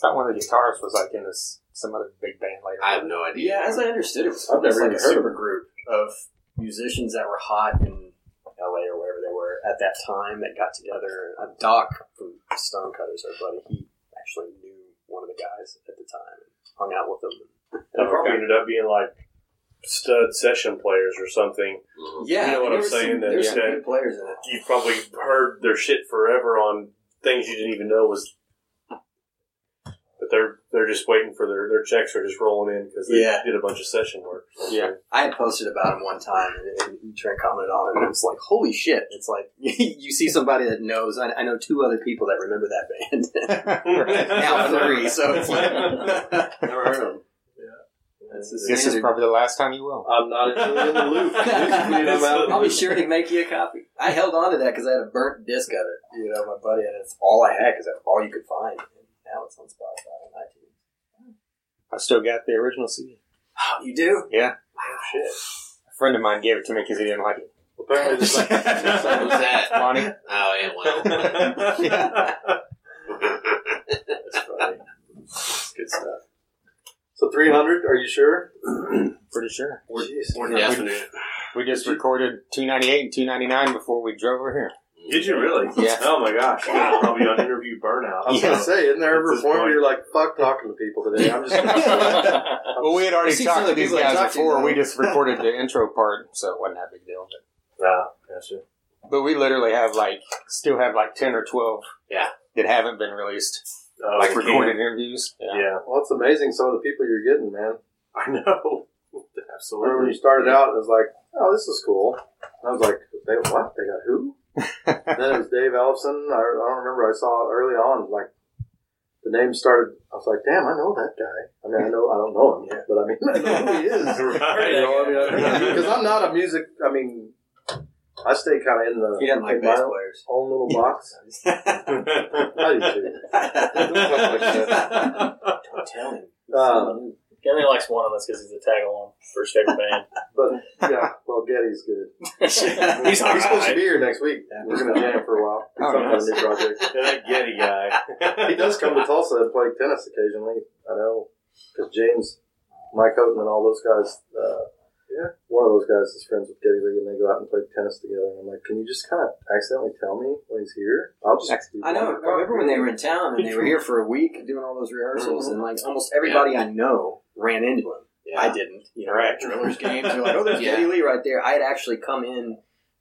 Speaker 4: thought one of the guitarists was like in this some other big band later.
Speaker 2: I have no idea.
Speaker 3: Yeah, as I understood it, it was
Speaker 5: I've never
Speaker 3: like a
Speaker 5: even heard of
Speaker 3: super group of musicians that were hot in LA or wherever they were at that time that got together. A Doc from Stonecutters, our buddy, he actually knew one of the guys at the time and hung out with them.
Speaker 5: That probably ended up being like stud session players or something.
Speaker 2: Mhm.
Speaker 3: Yeah,
Speaker 5: You know what I'm saying,
Speaker 3: Some,
Speaker 5: that-
Speaker 3: there's some
Speaker 5: yeah.
Speaker 3: good players in it.
Speaker 5: You've probably heard their shit forever on things you didn't even know was. But they're they're just waiting for their their checks are just rolling in because they
Speaker 3: Yeah.
Speaker 5: did a bunch of session work.
Speaker 4: Yeah.
Speaker 3: I had posted about him one time, and, and Trent commented on it, and it was like, "Holy shit!" It's like (laughs) you see somebody that knows. I, I know two other people that remember that band. (laughs) now three, so it's like (laughs) never heard of them. That's
Speaker 4: This is probably the last time you will.
Speaker 6: I'm not actually in the loop. Musically, I'm out.
Speaker 3: I'll be sure to make you a copy. I held on to that because I had a burnt disc of it. You know, my buddy, and it's all I had because that's all you could find. And now it's on Spotify and iTunes.
Speaker 4: I still got the original CD.
Speaker 3: Oh, you do?
Speaker 4: Yeah.
Speaker 5: Oh, shit.
Speaker 4: A friend of mine gave it to me because he didn't like it.
Speaker 5: Apparently, it's like,
Speaker 2: Who's that? (laughs)
Speaker 4: Lonnie?
Speaker 2: Oh yeah, well. (laughs)
Speaker 3: That's funny.
Speaker 5: It's good stuff.
Speaker 6: So 300, are you sure? (clears throat)
Speaker 4: Pretty sure.
Speaker 6: Jeez.
Speaker 2: We're definite.
Speaker 4: We just recorded 298 and 299 before we drove over here.
Speaker 5: Did you really?
Speaker 4: Yeah. (laughs)
Speaker 5: Oh my gosh! You're probably on interview burnout.
Speaker 6: I was going to say, isn't there ever
Speaker 5: At
Speaker 6: a point where you're like, fuck talking to people today? I'm just gonna say (laughs)
Speaker 4: Well, we had already
Speaker 3: You see some
Speaker 4: talked to these guys before.
Speaker 3: though.
Speaker 4: We just (laughs) recorded the intro part, so it wasn't that big deal. But,
Speaker 5: Ah, gotcha.
Speaker 4: but we literally have like, still have like 10 or 12
Speaker 2: Yeah.
Speaker 4: that haven't been released.
Speaker 5: Oh,
Speaker 4: like recorded
Speaker 5: can't.
Speaker 4: interviews.
Speaker 5: Yeah.
Speaker 6: Well, it's amazing some of the people you're getting, man.
Speaker 5: I know.
Speaker 6: I remember when
Speaker 5: Absolutely.
Speaker 6: you started out, it was like, oh, this is cool. And I was like, they what? They got who? Then it was Dave Ellefson. I, I don't remember. I saw it early on. Like the name started. I was like, damn, I know that guy. I mean, I know I don't know him, yet, but I mean, I know who he is. (laughs)
Speaker 5: Right.
Speaker 6: You know, I mean, because I'm not a music. I mean, I stay kind of in the
Speaker 3: He doesn't like
Speaker 6: in my
Speaker 3: bass players.
Speaker 6: own little box. (laughs) I do too. (laughs)
Speaker 3: Don't tell him.
Speaker 6: Um,
Speaker 7: He only likes one of us because he's a tag along for his favorite band. (laughs)
Speaker 6: but yeah, well, Geddy's good. (laughs)
Speaker 7: he's
Speaker 6: He's supposed to be here next week. We're gonna jam for a while. (laughs)
Speaker 4: Oh,
Speaker 6: Some kind of new project.
Speaker 5: Yeah, that Geddy guy.
Speaker 6: He does come to Tulsa and play tennis occasionally. I know because James, Mike Houghton, and all those guys. Uh, yeah, one of those guys is friends with Geddy Lee, and they go out and play tennis together. And I'm like, can you just kind of accidentally tell me when he's here? I'll just. be
Speaker 3: I know. I remember when they were in town and they were here for a week doing all those rehearsals,
Speaker 6: Mm-hmm.
Speaker 3: and like almost everybody I know ran into him.
Speaker 2: Yeah.
Speaker 3: I didn't. You know,
Speaker 4: Right.
Speaker 3: at drillers (laughs) games. They're like, oh, there's
Speaker 2: Yeah.
Speaker 3: Geddy Lee right there. I had actually come in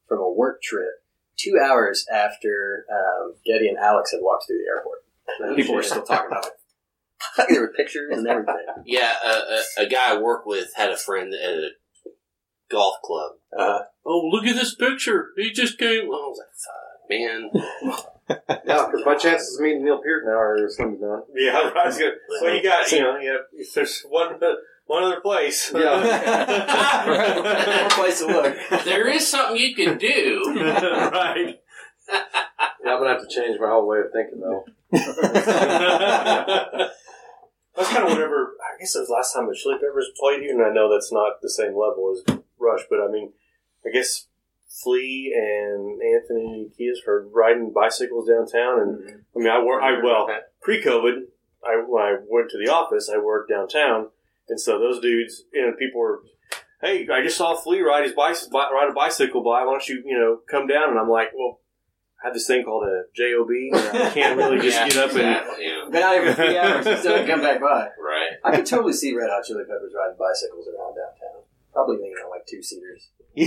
Speaker 3: from a work trip two hours after um, Geddy and Alex had walked through the airport. And people were still talking about it. (laughs) there were pictures and everything.
Speaker 2: Yeah, a, a, a guy I work with had a friend at a golf club.
Speaker 3: Uh,
Speaker 2: Oh, look at this picture. He just came. I was like, fuck, man. (laughs)
Speaker 6: Yeah, because my chances of meeting Neil Peart now are slim to none.
Speaker 5: Yeah, right. I was gonna- Well, you got, you know, you have, if there's one, one other place.
Speaker 3: More (laughs) place to look.
Speaker 2: There is something you can do. (laughs)
Speaker 5: right.
Speaker 6: Yeah, I'm gonna have to change my whole way of thinking though.
Speaker 5: That's kind of whatever. I guess it was last time the Chili Peppers played here, and I know that's not the same level as Rush, but I mean, I guess Flea and Anthony Kiedis for riding bicycles downtown, and mm-hmm. I mean, I work. I well, pre-COVID, I when I went to the office, I worked downtown, and so those dudes, you know, people were, "Hey, I just saw Flea ride his bicycle, ride a bicycle by. Why don't you, you know, come down?" And I'm like, "Well, I have this thing called a job. and I (laughs) can't really just
Speaker 2: Yeah,
Speaker 5: get up and."
Speaker 2: exactly, yeah.
Speaker 3: Been out here for three hours and still haven't come back by. (laughs)
Speaker 2: Right.
Speaker 3: I could totally see Red Hot Chili Peppers riding bicycles around downtown. Probably leaning on like two seaters. (laughs)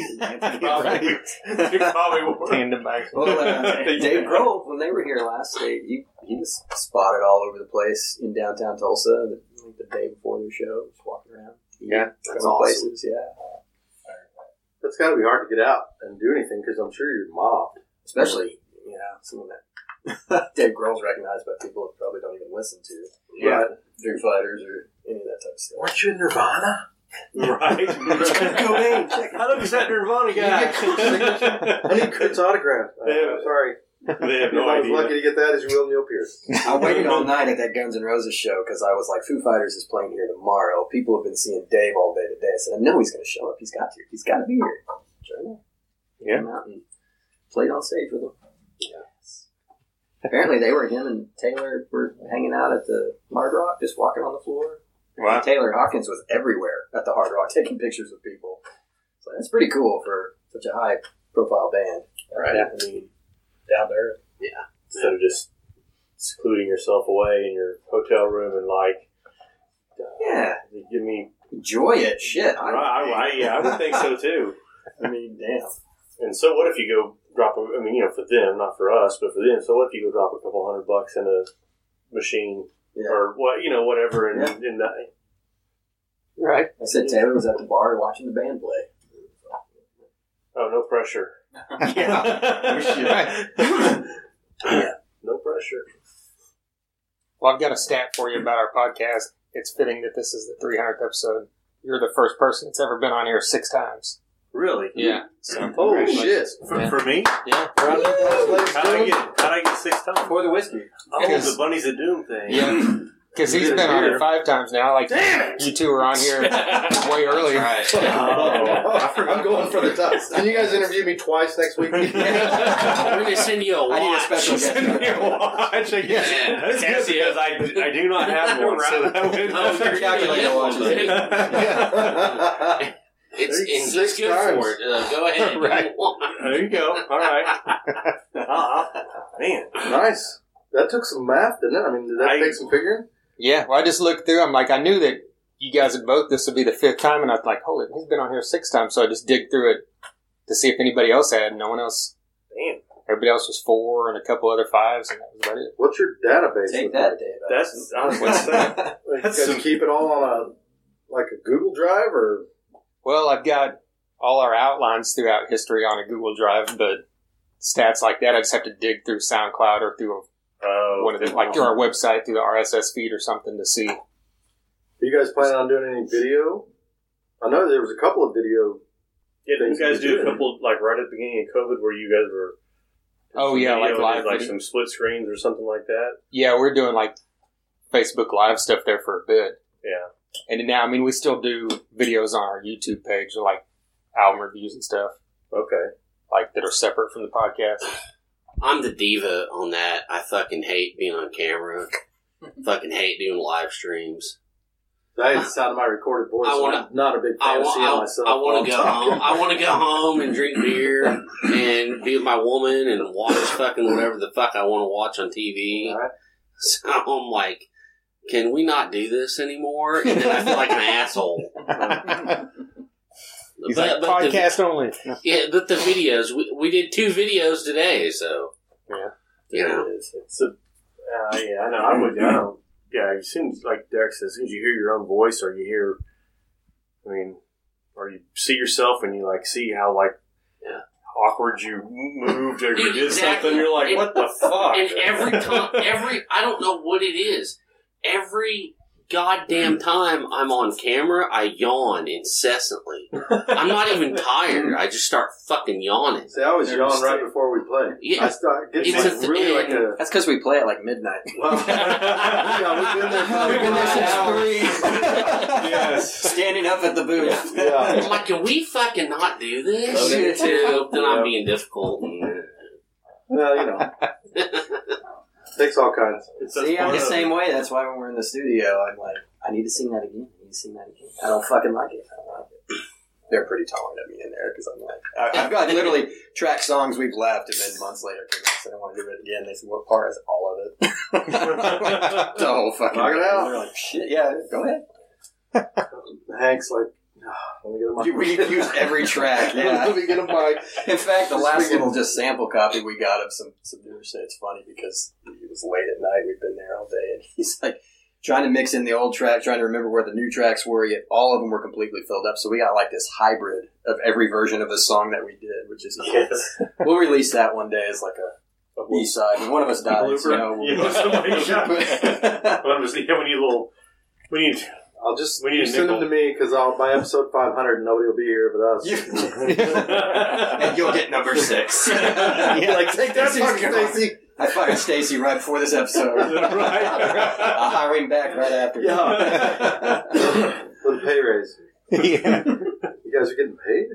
Speaker 5: Probably, you probably would.
Speaker 4: Tandem bike.
Speaker 3: Well, uh, (laughs) Dave Grohl, when they were here last, they, he, he was spotted all over the place in downtown Tulsa the, like the day before their show, just walking around.
Speaker 4: Yeah,
Speaker 3: Going
Speaker 2: awesome.
Speaker 3: places, yeah.
Speaker 6: That's got to be hard to get out and do anything because I'm sure you're mobbed.
Speaker 3: Especially, you know, someone that (laughs) Dave Grohl's recognized by people that probably don't even listen to.
Speaker 5: Yeah.
Speaker 3: Foo Fighters or any of that type of stuff.
Speaker 6: Weren't you in Nirvana?
Speaker 5: Right. (laughs)
Speaker 3: Cobain, check it
Speaker 5: I look at that Nirvana guy.
Speaker 6: I need Kurt's autograph. Uh,
Speaker 5: Yeah.
Speaker 6: I'm sorry.
Speaker 5: they have (laughs)
Speaker 6: You're
Speaker 5: no
Speaker 6: not as
Speaker 5: idea.
Speaker 6: lucky to get that as you will Neil Peart.
Speaker 3: I waited all night at that Guns N' Roses show because I was like, Foo Fighters is playing here tomorrow. People have been seeing Dave all day today. I said, I know he's going to show up. He's got to. He's got to be here. Sure enough.
Speaker 4: Yeah.
Speaker 3: Came out and played on stage with him. Yes. Apparently, they were him and Taylor were hanging out at the Hard Rock, just walking on the floor.
Speaker 4: Wow.
Speaker 3: And Taylor Hawkins was everywhere at the Hard Rock, (laughs) taking pictures with people. So that's pretty cool for such a high profile band.
Speaker 2: Right.
Speaker 5: I mean,
Speaker 7: Down there. Yeah.
Speaker 5: Instead of just secluding yourself away in your hotel room and like,
Speaker 3: Yeah,
Speaker 5: give me.
Speaker 3: enjoy it. Shit.
Speaker 5: I, I, I, yeah, I would think so too. (laughs)
Speaker 3: I mean, damn.
Speaker 5: And so, what if you go drop? A, I mean, you know, for them, not for us, but for them. So, what if you go drop a couple hundred bucks in a machine
Speaker 3: Yeah.
Speaker 5: or what? You know, whatever, and,
Speaker 3: Yeah.
Speaker 5: and that,
Speaker 1: Right.
Speaker 3: I said Taylor was at the bar watching the band play.
Speaker 5: oh, no pressure. (laughs)
Speaker 3: Yeah. (laughs)
Speaker 5: yeah, no pressure.
Speaker 1: Well, I've got a stat for you about our podcast. It's fitting that this is the 300th episode. You're the first person that's ever been on here six times.
Speaker 5: Really?
Speaker 1: Yeah. So,
Speaker 6: Holy shit!
Speaker 5: For,
Speaker 1: Yeah.
Speaker 5: for me?
Speaker 1: yeah.
Speaker 6: Round of applause, ladies and
Speaker 5: How'd I get? How'd I get six times?
Speaker 3: For the whiskey.
Speaker 5: Oh,
Speaker 1: Because-
Speaker 5: the bunnies of doom thing.
Speaker 1: Yeah. (laughs) Because he's been on here five times now. Like,
Speaker 5: Damn it!
Speaker 1: you two were on here (laughs) way earlier.
Speaker 2: Right. (laughs)
Speaker 5: Oh, I forgot.
Speaker 6: I'm going for the top. Can you guys interview me twice next week?
Speaker 2: We're gonna send you a watch.
Speaker 3: I need a special guest.
Speaker 5: Send me a watch. I guess.
Speaker 2: Yeah.
Speaker 5: That's good because I, I do not have one. So that would
Speaker 2: Oh, you're
Speaker 3: calculator watches.
Speaker 6: Yeah.
Speaker 2: It's and he's
Speaker 6: Six
Speaker 2: good
Speaker 6: times.
Speaker 2: for it. Uh, go (laughs) ahead.
Speaker 1: Right.
Speaker 5: There you go. All right. (laughs) Uh, man,
Speaker 6: nice. That took some math, didn't it? I mean, did that
Speaker 5: I-
Speaker 6: take some figuring?
Speaker 1: Yeah. Well, I just looked through. I'm like, I knew that you guys had both. This would be the fifth time, and I was like, holy, he's been on here six times. So I just dig through it to see if anybody else had. No one else.
Speaker 5: damn.
Speaker 1: Everybody else was four and a couple other fives, and that was about it.
Speaker 6: What's your database?
Speaker 3: Take that,
Speaker 6: like?
Speaker 3: Dave.
Speaker 5: That's I was gonna. (laughs)
Speaker 6: Like, you
Speaker 5: That's
Speaker 6: guys
Speaker 5: some-
Speaker 6: keep it all on a like a Google Drive or
Speaker 1: Well, I've got all our outlines throughout history on a Google Drive, but stats like that, I just have to dig through SoundCloud or through
Speaker 5: Oh,
Speaker 1: one of the, like through our website, through the RSS feed or something to see.
Speaker 6: Are you guys planning on doing any video? I know there was a couple of video.
Speaker 5: Yeah, did you guys do
Speaker 6: did.
Speaker 5: a couple like right at the beginning of COVID where you guys were?
Speaker 1: Oh, yeah, like live
Speaker 5: like some split screens or something like that.
Speaker 1: Yeah, we're doing like Facebook Live stuff there for a bit.
Speaker 5: Yeah.
Speaker 1: And now, I mean, we still do videos on our YouTube page, like album reviews and stuff,
Speaker 5: Okay.
Speaker 1: like that are separate from the podcast.
Speaker 2: I'm the diva on that. I fucking hate being on camera. (laughs) fucking hate doing live streams.
Speaker 6: That is the sound of my recorded voice.
Speaker 2: I wanna-
Speaker 6: I'm not a big
Speaker 2: I
Speaker 6: fan of
Speaker 2: want. I,
Speaker 6: myself.
Speaker 2: I want to go
Speaker 6: I'm
Speaker 2: home. I want to go home and drink beer and be with my woman and watch fucking whatever the fuck I want to watch on TV.
Speaker 6: All right. (laughs)
Speaker 2: So I'm like, can we not do this anymore? And then I feel like an asshole. (laughs)
Speaker 1: He's
Speaker 2: But-
Speaker 1: like,
Speaker 2: but the-
Speaker 1: podcast only.
Speaker 2: Yeah, but the videos we, we did two videos today, so
Speaker 1: Yeah.
Speaker 2: you know.
Speaker 5: It is. It's a, uh, yeah, I know. I would. I don't. Yeah, as soon as like Derek says, as soon as you hear your own voice or you hear, I mean, or you see yourself and you like see how like
Speaker 2: Yeah.
Speaker 5: awkward you moved or you did
Speaker 2: Exactly.
Speaker 5: something, you're like,
Speaker 2: And-
Speaker 5: what the fuck?
Speaker 2: And every time, every I don't know what it is. Every goddamn mm. time I'm on camera, I yawn incessantly. I'm not even (laughs) tired. I just start fucking yawning.
Speaker 6: See, I always yawn right before we play.
Speaker 2: Yeah.
Speaker 6: I start getting
Speaker 2: It's
Speaker 6: like
Speaker 2: a th-
Speaker 6: really like a.
Speaker 3: That's because we play at like midnight.
Speaker 6: Well, (laughs) yeah, we've been there. for
Speaker 3: We've been there since
Speaker 6: hours.
Speaker 3: three.
Speaker 5: Yes. (laughs)
Speaker 3: Standing up at the booth.
Speaker 6: Yeah.
Speaker 2: I'm like, can we fucking not do this?
Speaker 3: Okay.
Speaker 2: Too? Then I'm being difficult.
Speaker 6: Well, you know, takes all kinds.
Speaker 5: It's
Speaker 3: See, I'm the
Speaker 5: of-
Speaker 3: same way. That's why when we're in the studio, I'm like, I need to sing that again. I need to sing that again. I don't fucking like it. I don't like it. (clears throat) They're pretty tolerant of me in there because I'm like, I, I've got (laughs) literally track songs we've left, and then months later, came back, said I want to do it again. They said, "What part is all of it?" (laughs) (laughs) the whole fucking
Speaker 6: Knock it
Speaker 3: thing.
Speaker 6: out.
Speaker 3: They're like, "Shit, yeah, go ahead."
Speaker 6: Hank's like, (sighs) let me get a mic.
Speaker 3: We use every track, (laughs) yeah.
Speaker 6: let me get a mic.
Speaker 3: In fact, the
Speaker 6: Just
Speaker 3: last
Speaker 6: thinking-
Speaker 3: little just sample copy we got of some some newer shit. It's funny because it was late at night. We've been there all day, and (laughs) he's like trying to mix in the old track, trying to remember where the new tracks were. Yet all of them were completely filled up. So we got like this hybrid of every version of the song that we did, which is
Speaker 5: Yes. (laughs)
Speaker 3: we'll release that one day as like a, a B side. When one of us dies, you
Speaker 5: Blooper?
Speaker 3: know.
Speaker 5: Yeah,
Speaker 3: We'll,
Speaker 5: somebody shot. Well, it was- yeah, we need a little. We need.
Speaker 6: I'll just
Speaker 5: We need
Speaker 6: send them to me because I'll by episode 500, nobody will be here but us. (laughs) (laughs)
Speaker 3: and you'll get number six. (laughs)
Speaker 6: yeah, like take that,
Speaker 3: Stacy's
Speaker 6: fucking
Speaker 3: gone.
Speaker 6: Stacy.
Speaker 3: I fired Stacy right before this episode.
Speaker 5: Right.
Speaker 3: I'll hire him back right after.
Speaker 6: Yeah. With a pay raise.
Speaker 1: yeah.
Speaker 6: You guys are getting paid?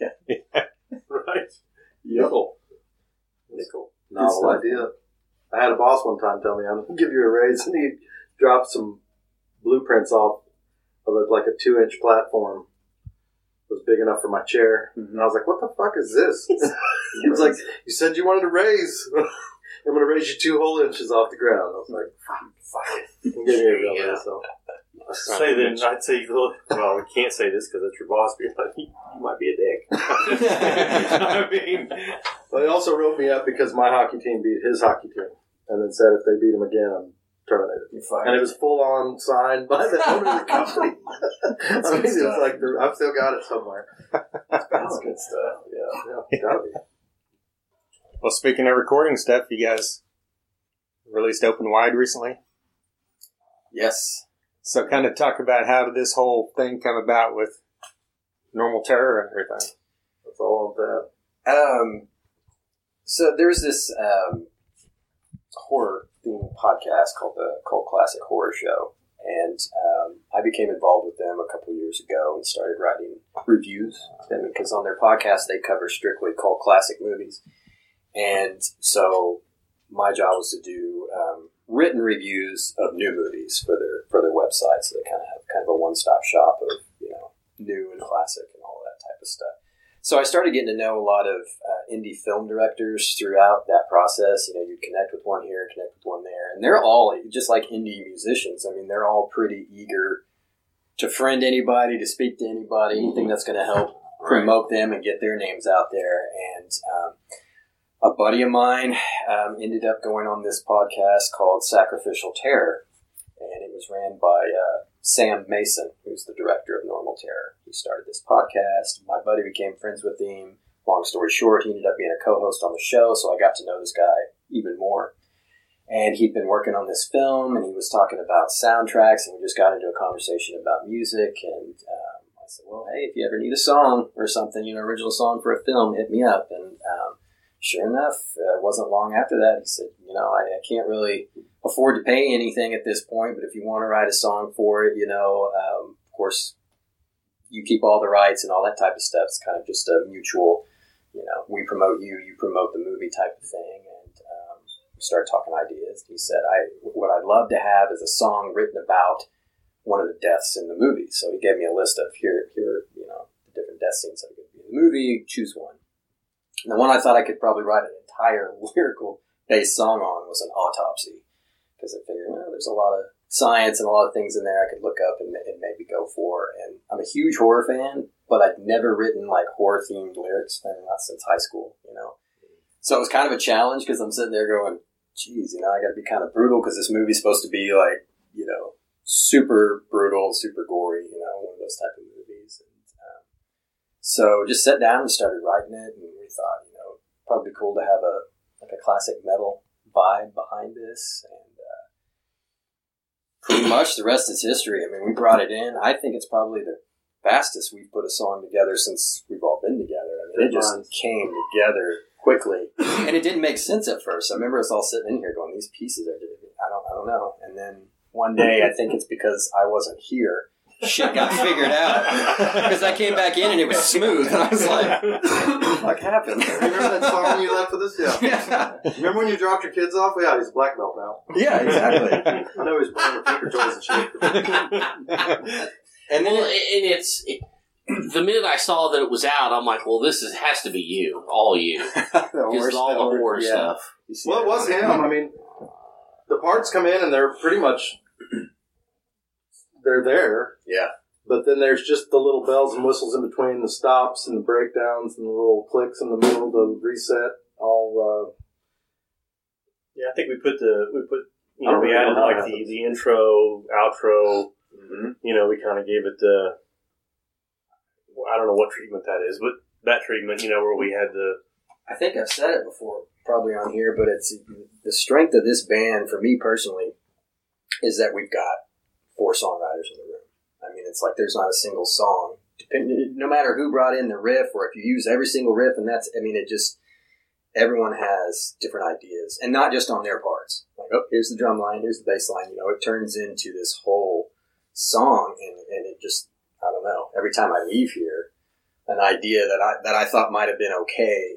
Speaker 6: Yeah.
Speaker 5: right.
Speaker 6: Nickel.
Speaker 5: Nickel.
Speaker 6: Novel
Speaker 3: stuff.
Speaker 6: idea. I had a boss one time tell me I'm going to give you a raise, and he dropped some blueprints off of a, like a two inch platform. Was big enough for my chair, mm-hmm. and I was like, "What the fuck is this?" (laughs) he was like, "You said you wanted to raise. (laughs) I'm going to raise you two whole inches off the ground." I was like, "Fuck, fuck." He gave me a real
Speaker 2: Yeah.
Speaker 6: so
Speaker 5: say then I'd say well we can't say this because it's your boss. But like, you might be a dick. (laughs) I mean,
Speaker 6: But he also wrote me up because my hockey team beat his hockey team, and then said if they beat him again, I'm terminated. And it was full on signed by the owner of the company. (laughs) (laughs) I mean,
Speaker 3: good
Speaker 6: it was
Speaker 3: stuff.
Speaker 6: like the- I've still got it somewhere.
Speaker 3: That's good stuff.
Speaker 6: Yeah, (laughs) yeah, gotta be.
Speaker 4: Well, speaking of recording stuff, you guys released Open Wide recently.
Speaker 3: Yes.
Speaker 4: So, kind of talk about how did this whole thing come about with normal terror and everything.
Speaker 6: That's all on that.
Speaker 3: Um, so there's this um, horror themed podcast called the Cult Classic Horror Show, and um, I became involved with them a couple years ago and started writing reviews. Because on their podcast they cover strictly cult classic movies, and so my job was to do um, written reviews of new movies for their for their website. So they kind of have kind of a one stop shop of you know new and classic and all that type of stuff. So I started getting to know a lot of uh, indie film directors throughout that process. You know, you'd connect with one here, connect with one there, and they're all just like indie musicians. I mean, they're all pretty eager to friend anybody, to speak to anybody, anything that's going to help promote them and get their names out there. And um, a buddy of mine um, ended up going on this podcast called Sacrificial Terror, and it was ran by uh, Sam Mason, who's the director of Normal Terror. He started this podcast. My buddy became friends with him. Long story short, he ended up being a co-host on the show, so I got to know this guy even more. And he'd been working on this film, and he was talking about soundtracks, and we just got into a conversation about music. And um, I said, "Well, hey, if you ever need a song or something, you know, original song for a film, hit me up." And um, sure enough, uh, it wasn't long after that, he said, "You know, I, I can't really afford to pay anything at this point, but if you want to write a song for it, you know, um, of course, you keep all the rights and all that type of stuff. It's kind of just a mutual, you know, we promote you, you promote the movie type of thing. And um, we started talking ideas. He said, "I what I'd love to have is a song written about one of the deaths in the movie." So he gave me a list of here, here, you know, the different death scenes that are going to be in the movie. Choose one. The one I thought I could probably write an entire (laughs) lyrical based song on was an autopsy because I figured, well, there's a lot of science and a lot of things in there I could look up and, and maybe go for. And I'm a huge horror fan, but I'd never written like horror themed lyrics, and not since high school, you know. So it was kind of a challenge because I'm sitting there going, geez, you know, I got to be kind of brutal because this movie's supposed to be like, you know, super brutal, super gory, you know, one of those type of movies. And um, so just sat down and started writing it, and thought, you know, probably cool to have a like a classic metal vibe behind this, and uh, pretty much the rest is history. I mean, we brought it in. I think it's probably the fastest we've put a song together since we've all been together. I mean, it just came together quickly, and it didn't make sense at first. I remember us all sitting in here going, "These pieces are, I don't, I don't know." And then one day, I think it's because I wasn't here. Shit got figured out because I came back in and it was smooth, and I was like, (laughs) "What happened?"
Speaker 6: Remember that song when you left with us? Yeah.
Speaker 3: yeah,
Speaker 6: Remember when you dropped your kids off? Yeah, he's a black belt now.
Speaker 3: yeah, exactly.
Speaker 6: I know he's playing with Tinker Toys and shit.
Speaker 3: And then
Speaker 2: Well,
Speaker 3: it,
Speaker 2: and it's it, the minute I saw that it was out, I'm like, well, this is has to be you, all you, (laughs)
Speaker 3: the
Speaker 2: because all the horror
Speaker 3: yeah.
Speaker 2: stuff.
Speaker 6: Well, it was him. I mean, the parts come in and they're pretty much they're there.
Speaker 3: Yeah.
Speaker 6: But then there's just the little bells and whistles in between, the stops and the breakdowns and the little clicks in the middle, the reset. All
Speaker 5: yeah, I think we put the we put you know we
Speaker 6: really
Speaker 5: added
Speaker 6: know
Speaker 5: like the, the intro, outro.
Speaker 3: Mhm.
Speaker 5: You know, we kind of gave it the well, I don't know what treatment that is, but that treatment, you know, where we had the
Speaker 3: I think I've said it before, probably on here, but it's the strength of this band for me personally is that we've got four songwriters in the room. I mean, it's like there's not a single song, no matter who brought in the riff or if you use every single riff, and that's, I mean, it just everyone has different ideas, and not just on their parts. Like, oh, here's the drum line, here's the bass line. You know, it turns into this whole song, and, and it just, I don't know. Every time I leave here, an idea that I that I thought might have been okay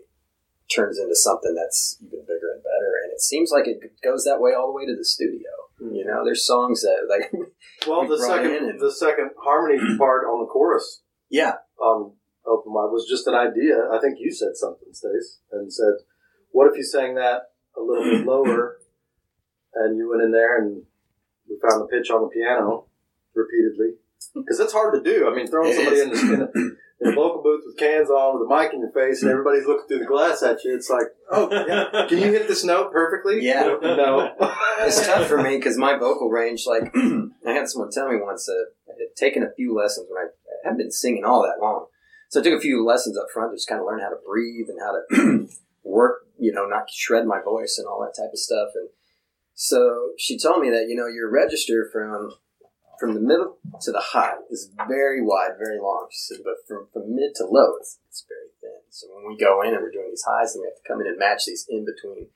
Speaker 3: turns into something that's even bigger and better. And it seems like it goes that way all the way to the studio. You know, there's songs that like, (laughs)
Speaker 6: well,
Speaker 3: We
Speaker 6: the second the second harmony (clears throat) part on the chorus
Speaker 3: yeah,
Speaker 6: on Open Wide was just an idea. I think you said something, Stace, and said, "What if you sang that a little bit lower?" (clears throat) And you went in there and we found the pitch on the piano, repeatedly (laughs) because it's hard to do. I mean, throwing
Speaker 3: It
Speaker 6: somebody in, the, in, (clears throat) in a vocal booth with cans on, with a mic in your face, and everybody's looking through the glass at you. It's like, oh, yeah, can you hit this note perfectly?
Speaker 3: Yeah.
Speaker 6: no. (laughs)
Speaker 3: it's tough for me because my vocal range, like, (clears throat) I had someone tell me once that I had taken a few lessons when I, I haven't been singing all that long. So I took a few lessons up front to just kind of learn how to breathe and how to (clears throat) work, you know, not shred my voice and all that type of stuff. And so she told me that, you know, your register from from the middle to the high is very wide, very long. She said, but from, from mid to low, it's, it's very thin. So when we go in and we're doing these highs, and we have to come in and match these in between,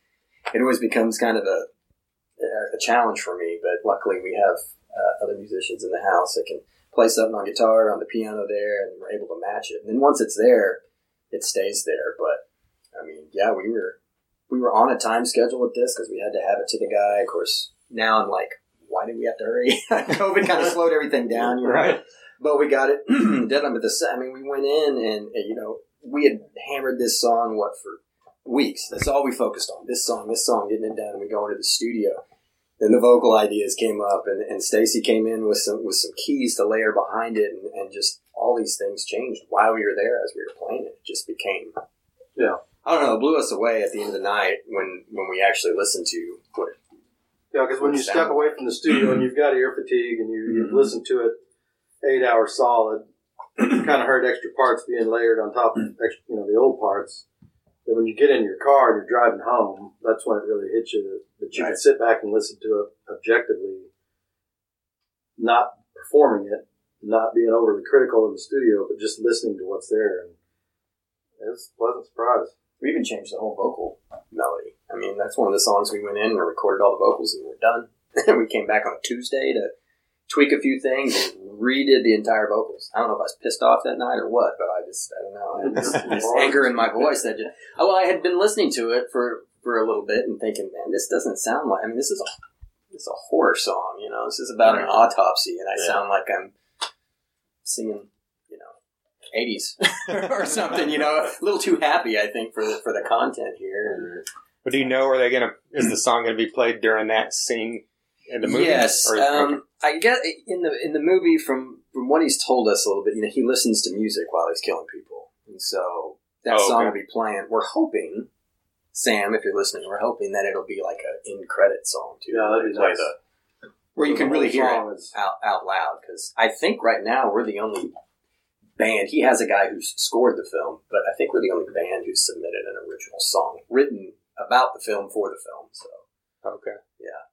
Speaker 3: it always becomes kind of a a challenge for me. But luckily, we have uh, other musicians in the house that can play something on guitar, on the piano there, and we're able to match it. And then once it's there, it stays there. But I mean, yeah, we were we were on a time schedule with this because we had to have it to the guy. Of course, now I'm like, why did we have to hurry? (laughs) COVID kind of slowed everything down, you know.
Speaker 4: Right.
Speaker 3: But we got it (clears throat) deadline. But the se- I mean, we went in and uh, you know we had hammered this song what for weeks. That's all we focused on. This song, this song, getting it done. And we go into the studio. Then the vocal ideas came up, and, and Stacy came in with some with some keys to layer behind it, and, and just all these things changed while we were there as we were playing it. It just became,
Speaker 6: Yeah.
Speaker 3: I don't know, it blew us away at the end of the night when when we actually listened to what it
Speaker 6: Yeah, because when you step away from the studio and you've got ear fatigue and you, you've
Speaker 3: Mhm.
Speaker 6: listened to it eight hours solid, you (clears throat) kind of heard extra parts being layered on top of extra, you know the old parts. Then when you get in your car and you're driving home, that's when it really hits you that, that you
Speaker 3: Right.
Speaker 6: can sit back and listen to it objectively, not performing it, not being overly critical in the studio, but just listening to what's there. And it's a pleasant surprise.
Speaker 3: We even changed the whole vocal melody. I mean, that's one of the songs we went in and recorded all the vocals and we're done. (laughs) we came back on a Tuesday to tweak a few things and redid the entire vocals. I don't know if I was pissed off that night or what, but I just, I don't know. I had this, this (laughs) anger in my voice that just, oh, well, I had been listening to it for, for a little bit and thinking, man, this doesn't sound like, I mean, this is a, this is a horror song, you know, this is about an autopsy and I
Speaker 2: Yeah.
Speaker 3: sound like I'm singing, 80s (laughs) or something, you know, a little too happy, I think, for the, for the content here.
Speaker 4: But do you know are they gonna is the song gonna be played during that scene in the movie?
Speaker 3: Yes,
Speaker 4: Or-
Speaker 3: um, I get in the in the movie from from what he's told us a little bit. You know, he listens to music while he's killing people, and so that
Speaker 4: Oh,
Speaker 3: song
Speaker 4: okay.
Speaker 3: will be playing. We're hoping, Sam, if you're listening, we're hoping that it'll be like a in credit song too.
Speaker 6: Yeah, that'd be nice.
Speaker 3: the- where you can really hear
Speaker 6: whole
Speaker 3: it out out loud. Because I think right now we're the only band. He has a guy who's scored the film, but I think we're the only band who's submitted an original song written about the film for the film. So.
Speaker 4: okay. Yeah.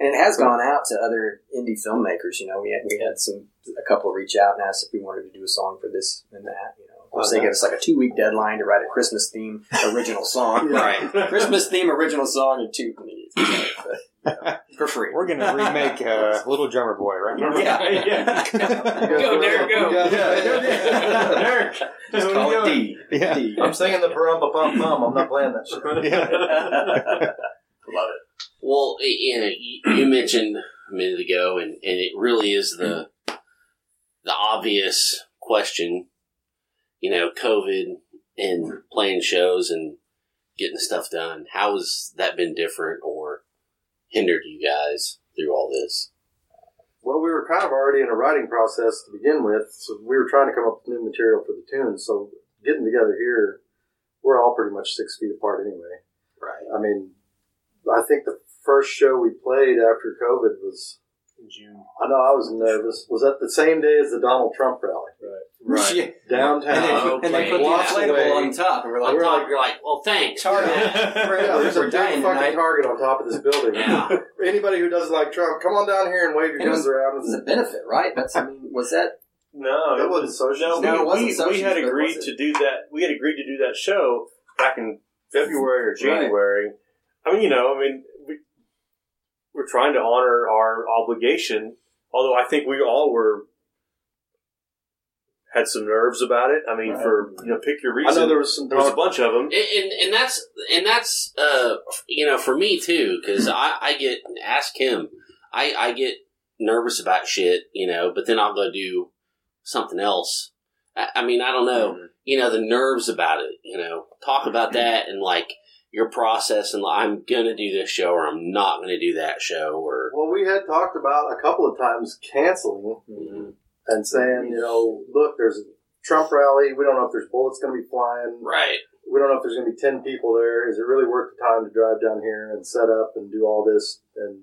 Speaker 3: And it has gone out to other indie filmmakers. You know, we had we had some a couple reach out and asked if we wanted to do a song for this and that. You know, of course
Speaker 6: Oh,
Speaker 3: they
Speaker 6: nice.
Speaker 3: gave us like a two week deadline to write a Christmas theme (laughs) original song.
Speaker 2: Right. (laughs)
Speaker 3: Christmas theme original song in two minutes but, you know, (laughs) for free.
Speaker 4: We're gonna remake uh, (laughs) Little Drummer Boy, right?
Speaker 3: yeah, yeah. (laughs)
Speaker 2: Go, Derek, go.
Speaker 6: You guys-
Speaker 5: Derek,
Speaker 3: Just call it D.
Speaker 4: Yeah.
Speaker 3: D.
Speaker 6: I'm singing the parumpa pum pum. I'm not playing that shit.
Speaker 3: Love it.
Speaker 2: Well, you know, you, you mentioned a minute ago, and, and it really is the the obvious question. You know, COVID and playing shows and getting stuff done. How has that been different or hindered you guys through all this?
Speaker 6: Well, we were kind of already in a writing process to begin with, so we were trying to come up with new material for the tunes. So getting together here, we're all pretty much six feet apart anyway.
Speaker 3: Right.
Speaker 6: I mean, I think the first show we played after COVID was
Speaker 5: in June.
Speaker 6: I know I was nervous. Was that the same day as the Donald Trump rally?
Speaker 2: Right.
Speaker 3: Yeah.
Speaker 6: Downtown.
Speaker 3: And, they,
Speaker 2: Oh,
Speaker 3: and they put the
Speaker 6: Blocks
Speaker 3: inflatable
Speaker 6: away.
Speaker 3: on top, and we're like,
Speaker 2: On top, you're like, well, thanks.
Speaker 3: Target.
Speaker 6: Yeah, (laughs) there's a
Speaker 3: We're
Speaker 6: big fucking
Speaker 3: tonight.
Speaker 6: target on top of this building.
Speaker 2: Yeah. (laughs)
Speaker 6: Anybody who doesn't like Trump, come on down here and wave your
Speaker 3: It was-
Speaker 6: guns around.
Speaker 3: It was a benefit, right? That's, I mean, was that?
Speaker 5: No,
Speaker 6: That wasn't social.
Speaker 5: No,
Speaker 3: No, it
Speaker 5: we,
Speaker 3: wasn't
Speaker 5: we,
Speaker 3: socialist,
Speaker 5: we had
Speaker 3: but
Speaker 5: agreed
Speaker 3: was it?
Speaker 5: to do that. We had agreed to do that show back in February or
Speaker 3: Right.
Speaker 5: January. I mean, you know, I mean, we, we're trying to honor our obligation. Although I think we all were had some nerves about it. I mean,
Speaker 6: Right.
Speaker 5: for you know, pick your reason.
Speaker 6: I
Speaker 5: reason.
Speaker 6: know there was some
Speaker 5: there was a bunch of them.
Speaker 2: and, and and that's and that's uh you know for me too because I I get ask him I I get nervous about shit you know but then I'll go do something else I, I mean I don't know you know the nerves about it you know talk about that and like your process and I'm gonna do this show or I'm not gonna do that show or
Speaker 6: Well, we had talked about a couple of times canceling mm-hmm. and saying, you know, look, there's a Trump rally. We don't know if there's bullets going to be flying.
Speaker 2: right.
Speaker 6: We don't know if there's going to be 10 people there. Is it really worth the time to drive down here and set up and do all this and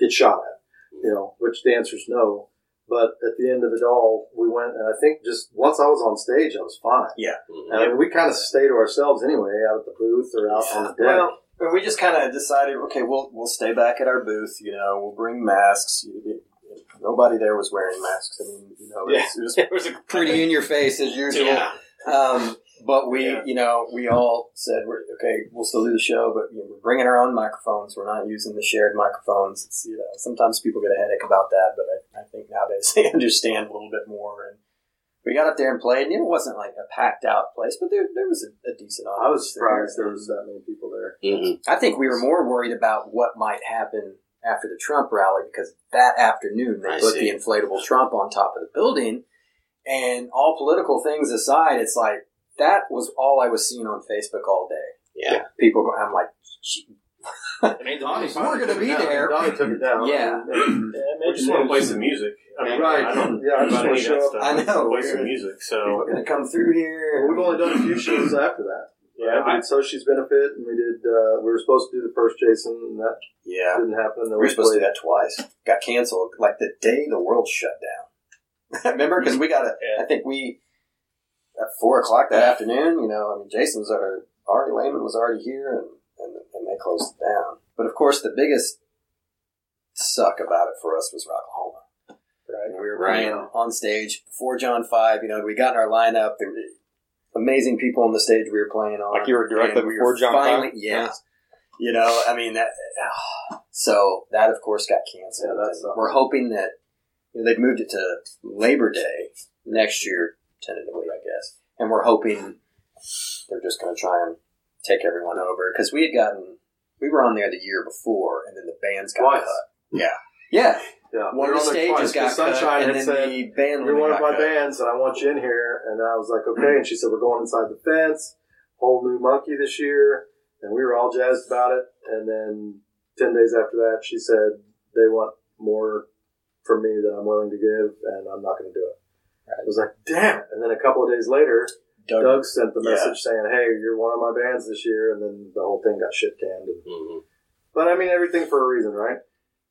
Speaker 6: get shot at? You know, which the answer is no. But at the end of it all, we went, and I think just once I was on stage, I was fine.
Speaker 2: Mhm.
Speaker 6: And I mean, we kind of stay to ourselves anyway, out at the booth or out on the deck.
Speaker 3: Well, but we just kind of decided, okay, we'll we'll stay back at our booth. You know, we'll bring masks. You- you- Nobody there was wearing masks. I mean, you know, it was, it was (laughs)
Speaker 7: It was
Speaker 3: pretty in your face as usual.
Speaker 2: Yeah.
Speaker 3: Um, but we,
Speaker 7: Yeah.
Speaker 3: you know, we all said, we're, okay, we'll still do the show, but you know, we're bringing our own microphones. We're not using the shared microphones. It's, you know, sometimes people get a headache about that, but I, I think nowadays (laughs) they understand a little bit more. And we got up there and played, and it wasn't like a packed out place, but there, there was a, a decent audience.
Speaker 6: I was surprised there
Speaker 3: there.
Speaker 6: was that many people there.
Speaker 2: Mhm.
Speaker 3: I think we were more worried about what might happen after the Trump rally because that afternoon they
Speaker 2: I
Speaker 3: put
Speaker 2: see.
Speaker 3: the inflatable Trump on top of the building. And all political things aside, it's like that was all I was seeing on Facebook all day.
Speaker 2: Yeah.
Speaker 3: People, go, I'm like, "Gee,
Speaker 7: I mean,
Speaker 6: Donnie
Speaker 7: Donnie,
Speaker 3: We're gonna be
Speaker 6: it down.
Speaker 3: there.
Speaker 6: Donnie took it down.
Speaker 3: Yeah. (clears throat)
Speaker 5: We just want to play some music. I mean,
Speaker 6: Right.
Speaker 5: I don't
Speaker 6: Yeah, I just
Speaker 5: about
Speaker 6: wanna show up.
Speaker 3: I know.
Speaker 5: play some music. So
Speaker 3: we're going to come through here.
Speaker 6: Well, we've only done a few shows after that.
Speaker 5: yeah,
Speaker 6: we
Speaker 5: I,
Speaker 6: did Sushi's Benefit, and we did. Uh, we were supposed to do the first Jason, and that
Speaker 3: yeah.
Speaker 6: didn't happen. Then
Speaker 3: We were supposed to do that twice. Got canceled like the day the world shut down. (laughs) Remember? Because we got a,
Speaker 7: Yeah.
Speaker 3: I think we, at four o'clock that afternoon, you know, I mean, Jason was already, Ari Lehman was already here and, and, and they closed it down. But of course, the biggest suck about it for us was Rocklahoma. Right. We were
Speaker 2: Right.
Speaker 3: playing on stage before John 5, you know, we got in our lineup. There were amazing people on the stage we were playing on.
Speaker 4: Like you were directly
Speaker 3: And we
Speaker 4: before
Speaker 3: were
Speaker 4: John
Speaker 3: finally,
Speaker 4: 5?
Speaker 3: Yeah. You know, I mean, that, (sighs) so that of course got canceled.
Speaker 6: Yeah,
Speaker 3: we're hoping that you know, they've moved it to Labor Day next year, tentatively, I guess. And we're hoping they're just going to try and take everyone over because we had gotten we were on there the year before, and then the bands got
Speaker 6: Twice.
Speaker 3: cut. Yeah, yeah.
Speaker 6: Yeah,
Speaker 3: One
Speaker 6: we
Speaker 3: of the stages
Speaker 6: twice,
Speaker 3: got
Speaker 6: 'cause Sunshine
Speaker 3: cut, and
Speaker 6: had
Speaker 3: then
Speaker 6: said,
Speaker 3: the band
Speaker 6: You're one of my
Speaker 3: cut.
Speaker 6: bands, and I want you in here. And I was like, okay. And she said, we're going inside the fence, whole new monkey this year. And we were all jazzed about it. And then 10 days after that, she said, they want more from me than I'm willing to give, and I'm not going to do it. I was like, damn. And then a couple of days later,
Speaker 3: Doug,
Speaker 6: Doug sent the
Speaker 3: Yeah.
Speaker 6: message saying, hey, you're one of my bands this year. And then the whole thing got shit canned. And,
Speaker 2: Mhm.
Speaker 6: but I mean, everything for a reason, right?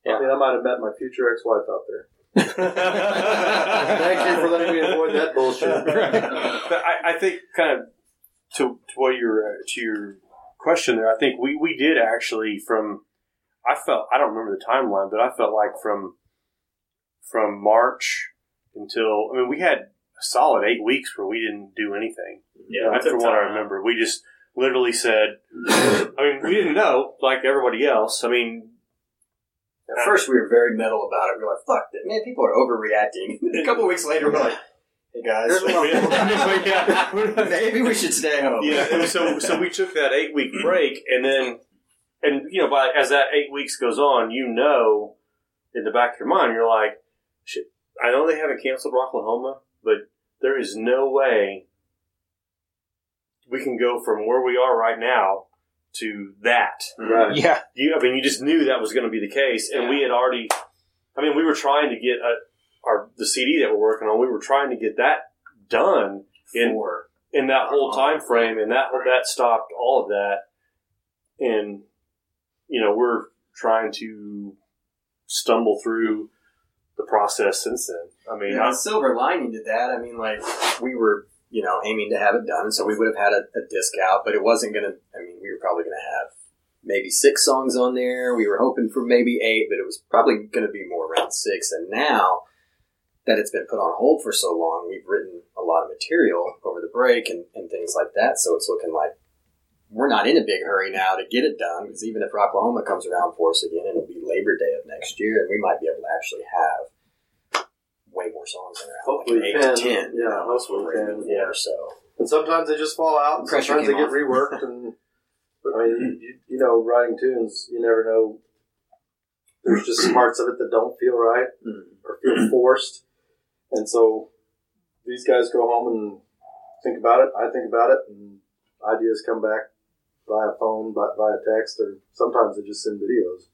Speaker 4: Yeah.
Speaker 6: I mean, I might have met my future ex-wife out there. (laughs) Thank you for letting me avoid that bullshit. (laughs)
Speaker 5: but I, I think kind of to to what your uh, to your question there. I think we we did actually from. I felt I don't remember the timeline, but I felt like from from March until I mean we had a solid eight weeks where we didn't do anything.
Speaker 7: yeah,
Speaker 5: That's from
Speaker 7: a
Speaker 5: what I remember. We just literally said. I mean, we didn't know like everybody else. I mean,
Speaker 3: At first, we were very metal about it. We were like, "Fuck that, man! People are overreacting." (laughs) a couple of weeks later, we're like, "Hey guys,
Speaker 6: There's a lot of- (laughs)
Speaker 5: Yeah.
Speaker 3: maybe we should stay home."
Speaker 5: yeah, and so so we took that eight week break, and then, and you know, by as that eight weeks goes on, you know, in the back of your mind, you're like, shit. I know they haven't canceled Rocklahoma, but there is no way we can go from where we are right now to that.
Speaker 6: Right.
Speaker 4: Yeah.
Speaker 5: You, I mean, you just knew that was going to be the case, and we had already. I mean, we were trying to get a, our the CD that we're working on. We were trying to get that done in
Speaker 3: Four.
Speaker 5: in that whole time frame, and that that stopped all of that. And you know, we're trying to stumble through the process since then. I mean,
Speaker 3: Yeah,
Speaker 5: I,
Speaker 3: silver lining to that, I mean, like we were, you know, aiming to have it done, so we would have had a, a disc out, but it wasn't gonna. I mean, we were probably gonna have maybe six songs on there. We were hoping for maybe eight, but it was probably gonna be more around six. And now that it's been put on hold for so long, we've written a lot of material over the break and, and things like that. So it's looking like we're not in a big hurry now to get it done because even if Rocklahoma comes around for us again, it'll be Labor Day of next year, and we might be able to actually have way more songs in there.
Speaker 6: Hopefully
Speaker 3: like eight to ten.
Speaker 6: Yeah, hopefully we can.
Speaker 3: Yeah. So
Speaker 6: And sometimes they just fall out, and
Speaker 3: Pressure
Speaker 6: sometimes they get reworked. And I mean, (laughs) you, you know, writing tunes, you never know. There's just (clears throat) parts of it that don't feel right mm. or feel (clears throat) forced, and so these guys go home and think about it. I think about it, and ideas come back via phone, by, via text, or sometimes they just send videos.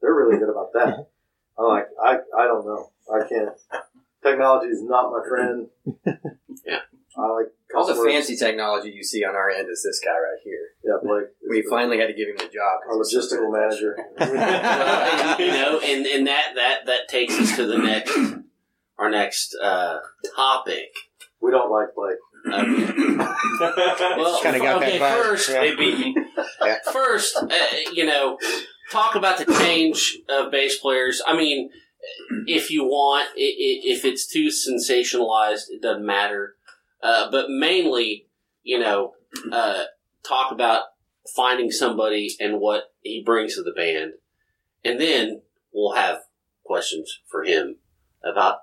Speaker 6: They're really good about that. (laughs) I'm like, I, I don't know. I can't. Technology is not my friend. (laughs)
Speaker 2: Yeah.
Speaker 6: I like
Speaker 3: All the
Speaker 6: customers.
Speaker 3: fancy technology you see on our end is this guy right here.
Speaker 6: Yeah, Blake.
Speaker 3: We
Speaker 6: the-
Speaker 3: finally had to give him the job.
Speaker 6: our logistical
Speaker 3: good at that
Speaker 6: manager. (laughs) (laughs)
Speaker 2: You know, and, and that, that, that takes us to the next, our next, uh, topic.
Speaker 6: we don't like Blake.
Speaker 2: Okay. Well,
Speaker 4: kinda got that
Speaker 2: okay,
Speaker 4: vibe,
Speaker 2: first,
Speaker 4: yeah.
Speaker 7: They beat me.
Speaker 2: first, uh, you know, talk about the change of bass players. I mean, if you want, i- i- if it's too sensationalized, it doesn't matter. Uh, but mainly, you know, uh, talk about finding somebody and what he brings to the band, and then we'll have questions for him about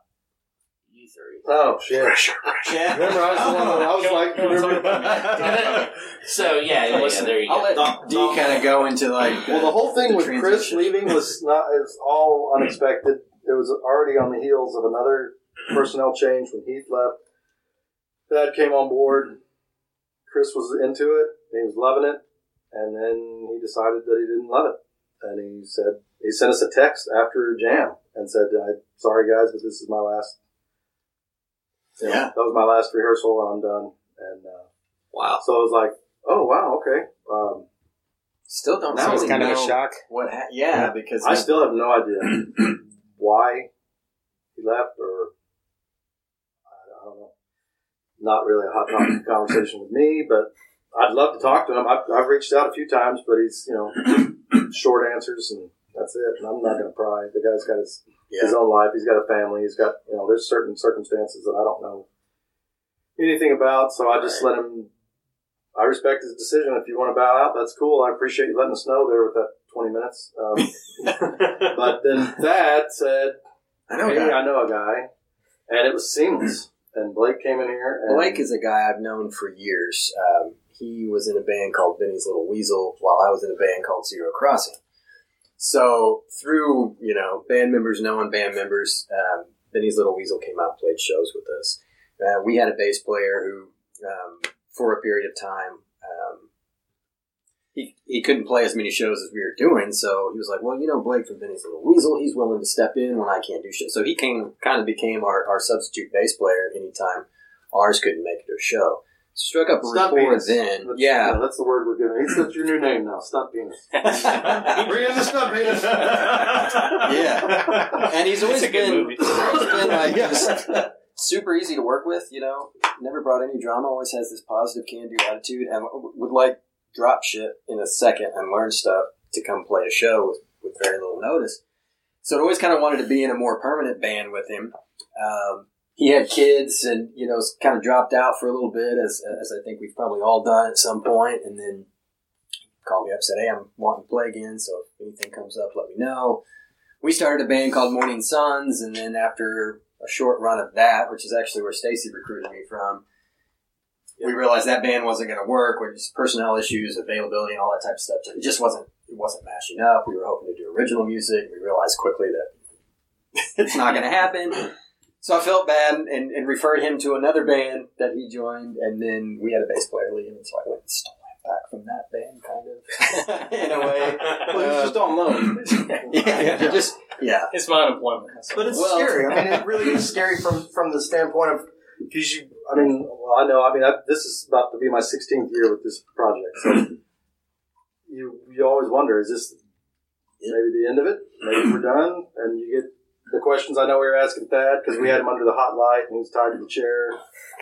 Speaker 2: you three.
Speaker 6: Oh shit! (laughs) Remember, I was the one that I was like, remember? (laughs)
Speaker 2: So yeah, yeah, yeah there you
Speaker 3: I'll
Speaker 2: go.
Speaker 3: let
Speaker 6: Doc-
Speaker 3: D kind of go into like.
Speaker 6: Well, the whole thing
Speaker 3: the
Speaker 6: with Chris leaving was not it's all unexpected. It was already on the heels of another personnel change when Heath left. Thad came on board. Chris was into it. He was loving it, and then he decided that he didn't love it, and he said he sent us a text after jam and said, I'm sorry guys, but this is my last." you know,
Speaker 3: Yeah.
Speaker 6: that was my last rehearsal, and I'm done. And uh,
Speaker 2: Wow.
Speaker 6: so I was like, "Oh wow, okay." Um,
Speaker 3: Still don't
Speaker 4: So it's
Speaker 3: really
Speaker 4: kind of a shock.
Speaker 3: What? Ha- yeah, because
Speaker 6: I still have no idea (clears throat) why he left, or I don't know. Not really a hot topic conversation with me, but I'd love to talk to him. I've, I've reached out a few times, but he's you know short answers, and that's it. And I'm not going to pry. The guy's got his his own life. He's got a family. He's got you know. There's certain circumstances that I don't know anything about, so I just let him. I respect his decision. If you want to bow out, that's cool. I appreciate you letting us know there with that 20 minutes. Um, (laughs) but then Thad said,
Speaker 3: I know.
Speaker 6: "Hey,
Speaker 3: a guy.
Speaker 6: I know a guy," and it was seamless. And Blake came in here. And
Speaker 3: Blake is a guy I've known for years. Um, he was in a band called Benny's Little Weasel while I was in a band called Zero Crossing. So through you know band members knowing band members, um, Benny's Little Weasel came out and played shows with us. Uh, we had a bass player who, um, for a period of time, um, he, he couldn't play as many shows as we were doing. So he was like, "Well, you know, Blake from Benny's Little Weasel, he's willing to step in when I can't do shit." So he came, kind of became our, our substitute bass player anytime ours couldn't make it to a show. Struck up a
Speaker 6: Stunt
Speaker 3: rapport
Speaker 6: penis.
Speaker 3: then.
Speaker 6: That's,
Speaker 3: Yeah,
Speaker 6: that's the word we're giving. He's that's your new name now. Stunt penis. (laughs) Bring in the stunt penis. (laughs)
Speaker 3: yeah. And he's always
Speaker 7: It's a good
Speaker 3: been,
Speaker 7: movie.
Speaker 3: been like (laughs)
Speaker 6: Yeah.
Speaker 3: just super easy to work with. You know, never brought any drama. Always has this positive can-do attitude, and uh, would like drop shit in a second and learn stuff to come play a show with, with very little notice. So I always kind of wanted to be in a more permanent band with him. Um, he had kids, and you know, kind of dropped out for a little bit, as as I think we've probably all done at some point, and then called me up, said, "Hey, I'm wanting to play again, so if anything comes up, let me know." We started a band called Morning Suns, and then after a short run of that, which is actually where Stacy recruited me from, we realized that band wasn't going to work. With just personnel issues, availability, and all that type of stuff. It just wasn't it wasn't mashing up. We were hoping to do original music. We realized quickly that (laughs) it's not going to happen. So I felt bad and, and referred him to another band that he joined, and then we had a bass player leave, and so I went and stole him back from that band, kind of (laughs) in a way.
Speaker 6: well, he's just on loan. (laughs)
Speaker 3: yeah, just yeah.
Speaker 7: It's my unemployment. That's
Speaker 6: But it's
Speaker 3: Well-
Speaker 6: scary. I mean, it really is scary from from the standpoint of because you. I mean, well, I know. I mean, I, this is about to be my 16th year with this project, so (clears throat) you you always wonder: is this maybe the end of it? Maybe we're done, and you get the questions. I know we were asking Thad because we had him under the hot light and he was tied to the chair.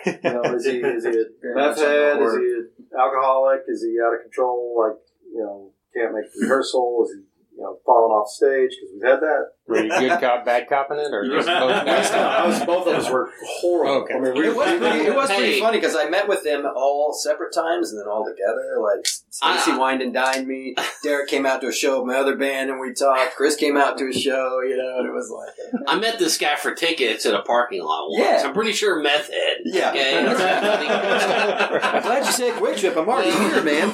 Speaker 6: You know, is he is he a (laughs) meth head? Is he an alcoholic? Is he out of control? Like you know, can't make the rehearsal? Is he you know falling off stage? Because we've had that.
Speaker 4: Were you good cop, bad cop in it, or just both?
Speaker 6: I was, both of us were horrible.
Speaker 4: Okay.
Speaker 6: I mean, we,
Speaker 3: It was pretty, it was pretty
Speaker 2: Hey.
Speaker 3: funny because I met with them all separate times and then all together. Like Stacy
Speaker 2: I-
Speaker 3: wined and dined me. (laughs) Derek came out to a show of my other band and we talked. Chris came out to a show, you know, and it was like,
Speaker 2: I met this guy for tickets at a parking lot once.
Speaker 3: Yeah.
Speaker 2: I'm pretty sure meth head.
Speaker 3: yeah.
Speaker 2: Okay. (laughs)
Speaker 3: I'm glad you said Quick Trip. I'm already here, man.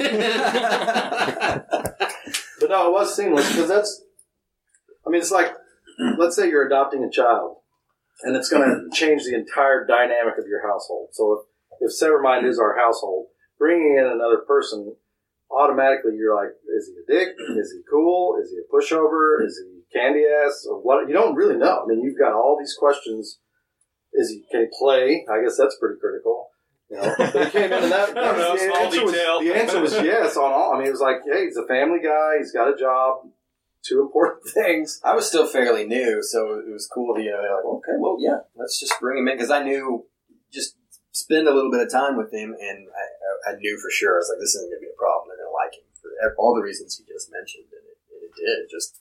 Speaker 3: (laughs)
Speaker 6: no, it was seamless because that's. I mean, it's like, let's say you're adopting a child, and it's going to change the entire dynamic of your household. So if if Severmind is our household, bringing in another person automatically you're like, is he a dick? Is he cool? Is he a pushover? Is he candy ass? Or what? You don't really know. I mean, you've got all these questions. Is he can he play? I guess that's pretty critical. You know, but he came in and that, (laughs)
Speaker 5: I don't know,
Speaker 6: the
Speaker 5: small
Speaker 6: answer was- the answer was yes on all. I mean, it was like, hey, he's a family guy. He's got a job. Two important (laughs) things.
Speaker 3: I was still fairly new, so it was cool to, you know, they're like, okay, well, yeah, let's just bring him in. Because I knew, just spend a little bit of time with him, and I, I, I knew for sure, I was like, this isn't going to be a problem. They're going to like him for all the reasons he just mentioned. And it, and it did. It just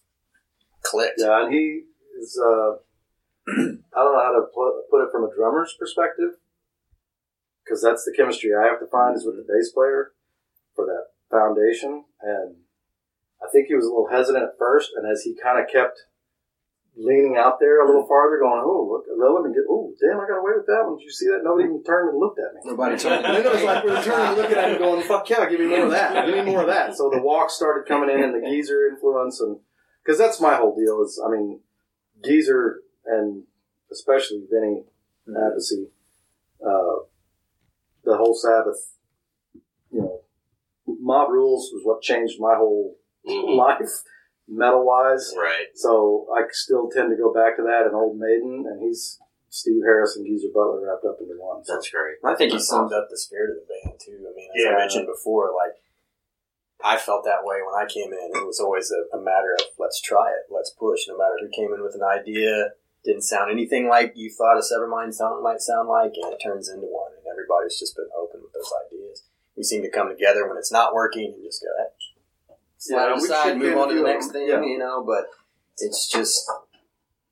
Speaker 3: clicked.
Speaker 6: Yeah, and he is. Uh, (clears throat) I don't know how to put, put it from a drummer's perspective, because that's the chemistry I have to find is with the bass player for that foundation. And I think he was a little hesitant at first, and as he kind of kept leaning out there a little farther, going, "Oh, look, let me get. Oh, damn, I got away with that one. Did you see that? Nobody even turned and looked at me."
Speaker 3: Nobody (laughs) turned.
Speaker 6: And then it was like we were turning and looking at him, going, "Fuck yeah, give me more of that. Give me more of that." So the walk started coming in, and the geezer influence, and because that's my whole deal. Is I mean, geezer and especially Vinny Appice, uh, the whole Sabbath, you know, mob rules was what changed my whole mm-hmm. life, metal wise.
Speaker 2: Right.
Speaker 6: So I still tend to go back to that and Old Maiden, and he's Steve Harris and Geezer Butler wrapped up into one. So
Speaker 2: That's great.
Speaker 3: I think he summed up the spirit of the band too. I mean, as
Speaker 5: Yeah.
Speaker 3: I mentioned before, like I felt that way when I came in. It was always a, a matter of let's try it, let's push. No matter who came in with an idea, didn't sound anything like you thought a Severmind song might sound like, and it turns into one. And everybody's just been open with those ideas. We seem to come together when it's not working and just go, eh, slide
Speaker 6: Yeah,
Speaker 3: aside, move on to the next thing,
Speaker 6: yeah.
Speaker 3: you know. But it's just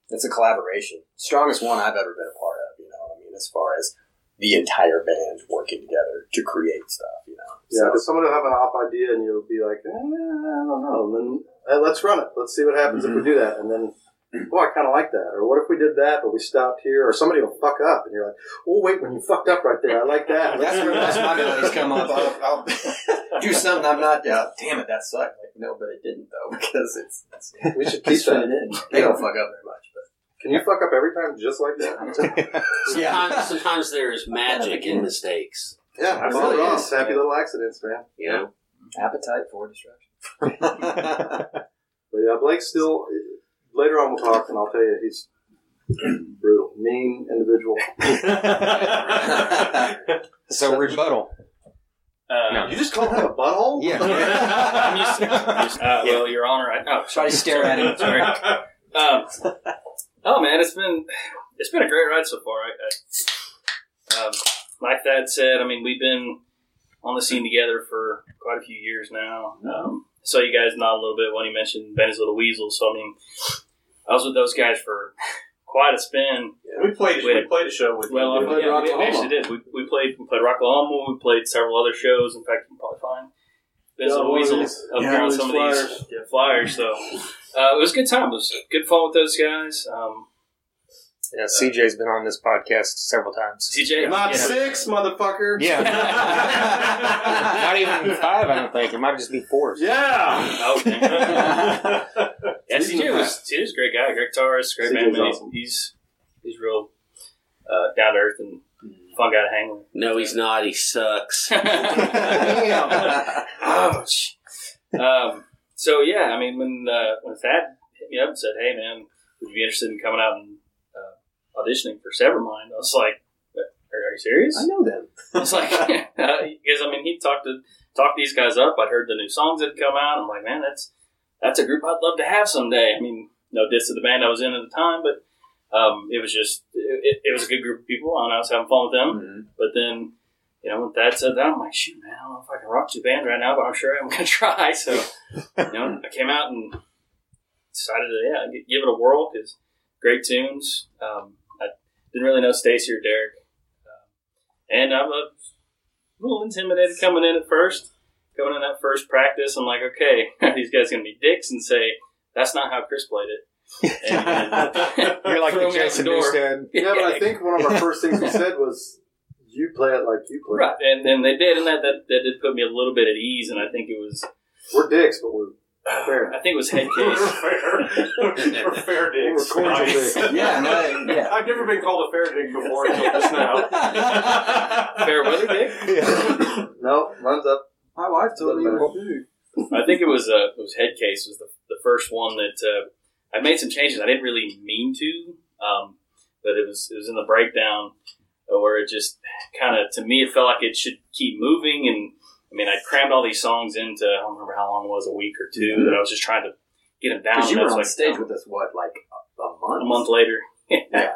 Speaker 3: it's a collaboration, strongest one I've ever been a part of. You know, I mean, as far as the entire band working together to create stuff. You know,
Speaker 6: Yeah,
Speaker 3: So-
Speaker 6: because someone will have an off idea and you'll be like, eh, I don't know. And then eh, let's run it. Let's see what happens if we do that. And then, (clears throat) oh, I kind of like that. Or what if we did that, but we stopped here? Or somebody will fuck up and you're like, oh, wait, when you fucked up right there, I like that. (laughs)
Speaker 3: That's where that's my abilities come up. I'll, I'll (laughs) do something I'm not. Uh, damn it, that sucked. Like, no, but it didn't though (laughs) because it's, it's
Speaker 6: We should keep
Speaker 3: keep it
Speaker 6: that.
Speaker 3: in. They don't fuck up very much, but
Speaker 6: Can you fuck up every time just like that?
Speaker 2: Sometimes, sometimes there is magic in mistakes.
Speaker 6: yeah,
Speaker 3: It really
Speaker 6: Ross,
Speaker 3: is.
Speaker 6: happy little accidents, man.
Speaker 2: You know.
Speaker 3: appetite for destruction.
Speaker 6: But yeah, Blake's still. Later on, we'll talk, and I'll tell you he's (clears throat) brutal, mean individual. (laughs)
Speaker 4: So rebuttal.
Speaker 7: Uh,
Speaker 4: No.
Speaker 6: You just called him a butthole?
Speaker 7: I'm used to, I'm used to- uh, well, Your Honor, I, oh,
Speaker 3: Try to stare at him.
Speaker 7: Sorry. (laughs) Um, oh man, it's been it's been a great ride so far. I, I, um, like Thad said, I mean we've been on the scene together for quite a few years now. Um, I saw you guys nod a little bit when he mentioned Benny's Little Weasel. So I mean, I was with those guys for quite a spin.
Speaker 5: We played.
Speaker 7: We
Speaker 5: We played a show with
Speaker 7: Well,
Speaker 5: you.
Speaker 6: played
Speaker 7: yeah, we, we actually did. We, we played we played Rocklahoma. We played several other shows. In fact, you can probably find Ben's
Speaker 6: Yeah,
Speaker 7: Little Weasel
Speaker 6: these-
Speaker 7: up
Speaker 6: yeah,
Speaker 7: here on
Speaker 6: one of
Speaker 7: some of
Speaker 6: these
Speaker 7: these yeah, flyers. So uh, it was a good time. It was good fun with those guys. Um,
Speaker 4: Yeah, CJ's been on this podcast several times.
Speaker 7: CJ,
Speaker 6: Not
Speaker 7: yeah.
Speaker 6: six, motherfucker.
Speaker 4: Yeah. (laughs) Not even five, I don't think. It might just be four.
Speaker 6: Yeah.
Speaker 7: Oh, okay. (laughs) yeah, CJ was CJ was a great guy, great guitarist, great
Speaker 6: CJ 's
Speaker 7: bandmate.
Speaker 6: awesome.
Speaker 7: He's he's real uh, down to earth and fun guy to hang with.
Speaker 2: No, he's not. He sucks. (laughs) (laughs)
Speaker 7: Ouch. um, so yeah, I mean, when uh, when Thad hit me up and said, "Hey, man, would you be interested in coming out and uh, auditioning for Severmind?" I was like, "Are, are you serious?"
Speaker 3: I know them.
Speaker 7: I was like, (laughs) because I mean, he talked to talked these guys up. I'd heard the new songs that had come out. I'm like, man, that's that's a group I'd love to have someday. I mean, no diss to the band I was in at the time, but um, it was just it, it, was a good group of people, and I was having fun with them.
Speaker 3: Mm-hmm.
Speaker 7: But then, you know, when Thad said that, I'm like, shoot, man, I don't know if I can rock to the band right now, but I'm sure I'm gonna (laughs) try. So, you know, I came out and decided to yeah give it a whirl because great tunes. Um, I didn't really know Stacy or Derek, um, and I'm a little intimidated coming in at first. Going in that first practice, I'm like, okay, (laughs) these guys gonna be dicks and say that's not how Chris played it? (laughs) And, (laughs)
Speaker 4: You're like the
Speaker 7: me out
Speaker 4: Jason
Speaker 7: door.
Speaker 4: Newsted.
Speaker 6: Yeah, but I think one of our first things we said was, "You play it like you play." it."
Speaker 7: Right, and, and they did, and that, that that did put me a little bit at ease, and I think it was,
Speaker 6: We're dicks, but we're fair. (sighs)
Speaker 7: I think it was head
Speaker 5: We're
Speaker 7: case.
Speaker 5: fair. We're fair dicks.
Speaker 6: We're cordial
Speaker 5: Nice.
Speaker 6: dicks.
Speaker 3: Yeah, no, yeah.
Speaker 5: I've never been called a fair dick before until just now.
Speaker 7: Fair weather dick.
Speaker 6: no, runs up. My wife told me
Speaker 5: Doesn't
Speaker 6: that too.
Speaker 7: I think it was uh, it was Headcase was the, the first one that uh, I made some changes. I didn't really mean to, um, but it was it was in the breakdown uh, where it just kind of to me it felt like it should keep moving. And I mean I crammed all these songs into I don't remember how long it was a week or 2 that I was just trying to get them down.
Speaker 3: Because you
Speaker 7: And
Speaker 3: were on
Speaker 7: was
Speaker 3: stage with us, what, like a, a month?
Speaker 7: a month later. (laughs)
Speaker 3: Yeah.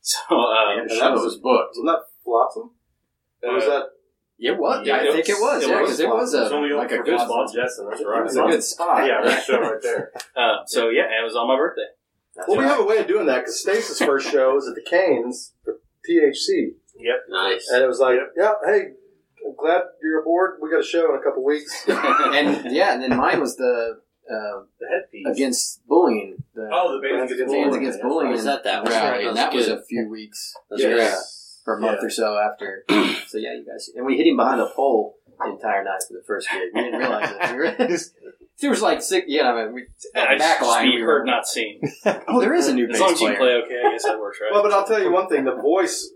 Speaker 7: So uh,
Speaker 3: And that show was booked.
Speaker 6: Wasn't that Flotsam? Or was that?
Speaker 3: It was.
Speaker 7: Yeah,
Speaker 3: I
Speaker 7: it
Speaker 3: think it
Speaker 7: was-
Speaker 3: was.
Speaker 7: it
Speaker 3: Yeah, because it was a
Speaker 5: It's only
Speaker 3: like a good
Speaker 5: good
Speaker 3: spot.
Speaker 5: spot, Jetsam. That's
Speaker 3: It
Speaker 5: right.
Speaker 3: was a good spot.
Speaker 5: Yeah, that show right there.
Speaker 7: uh, (laughs) so yeah, it was on my birthday.
Speaker 6: Well, we have a way of doing that because Stace's first show was at the Cain's for THC, Yep.
Speaker 2: Nice.
Speaker 6: and it was like, yeah, hey, I'm glad you're aboard. We got a show in a couple weeks. (laughs) (laughs)
Speaker 3: and yeah, and then mine was the uh,
Speaker 5: The headpiece.
Speaker 3: against bullying. The
Speaker 5: Oh, the bands against
Speaker 3: Bands
Speaker 5: bullying.
Speaker 3: Against Bullying
Speaker 5: right.
Speaker 2: Was that that one?
Speaker 3: rally, and
Speaker 2: That's
Speaker 3: that was a few weeks
Speaker 2: That's
Speaker 3: yeah,
Speaker 2: great.
Speaker 3: For a month
Speaker 5: Yeah.
Speaker 3: or so after. (clears throat) so yeah, you guys, and we hit him behind a pole the entire night for the first gig. We didn't realize it. We were, (laughs) there was like six. Yeah, I mean, we,
Speaker 7: I
Speaker 3: back
Speaker 7: just
Speaker 3: line. we
Speaker 7: heard, not seen. (laughs)
Speaker 3: oh, there is a new
Speaker 7: As
Speaker 3: bass
Speaker 7: long as you
Speaker 3: player.
Speaker 7: play okay, I guess that works, right?
Speaker 6: well, but I'll tell you one thing: the voice,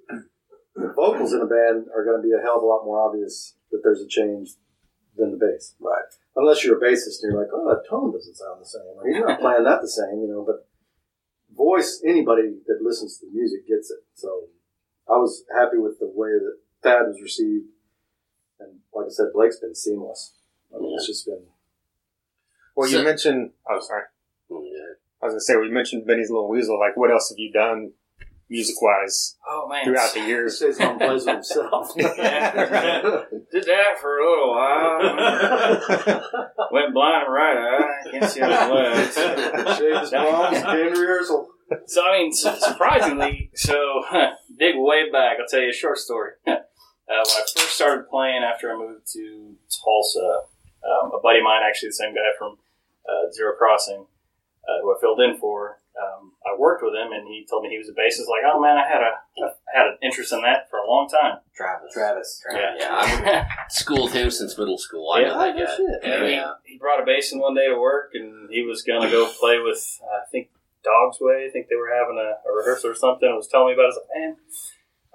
Speaker 6: the vocals in a band are going to be a hell of a lot more obvious that there's a change than the bass. Right. Unless you're a bassist and you're like, oh, that tone doesn't sound the same, or you're not playing that the same, you know. But voice, anybody that listens to the music gets it. So I was happy with the way that Thad was received, and like I said, Blake's been seamless. I mean, it's just been.
Speaker 4: Well, you
Speaker 2: So-
Speaker 4: mentioned. Oh, sorry.
Speaker 2: Oh, yeah.
Speaker 4: I was gonna say, well, you mentioned Benny's Little Weasel. Like, what else have you done, music wise,
Speaker 7: oh man,
Speaker 4: throughout the years?
Speaker 6: stays home and plays with himself. (laughs)
Speaker 7: did that for a little while. Went blind right eye. Can't see out the left.
Speaker 6: Shaved his palms, came to rehearsal.
Speaker 7: So I mean, su- surprisingly, so dig way back. I'll tell you a short story. (laughs) uh, when I first started playing after I moved to Tulsa, um, a buddy of mine, actually the same guy from uh, Zero Crossing, uh, who I filled in for, um, I worked with him, and he told me he was a bassist. Like, oh man, I had a I had an interest in that for a long time.
Speaker 3: Travis. Travis.
Speaker 7: Yeah,
Speaker 2: Yeah, I've (laughs) schooled him since middle school. I
Speaker 7: Yeah.
Speaker 2: know that
Speaker 3: Oh, no
Speaker 2: guy.
Speaker 3: shit.
Speaker 2: Yeah,
Speaker 7: And
Speaker 2: yeah.
Speaker 7: he, he brought a bass in one day to work, and he was gonna go play with I think Dog's Way. I think they were having a, a rehearsal or something. and was telling me about. it. I was like, man,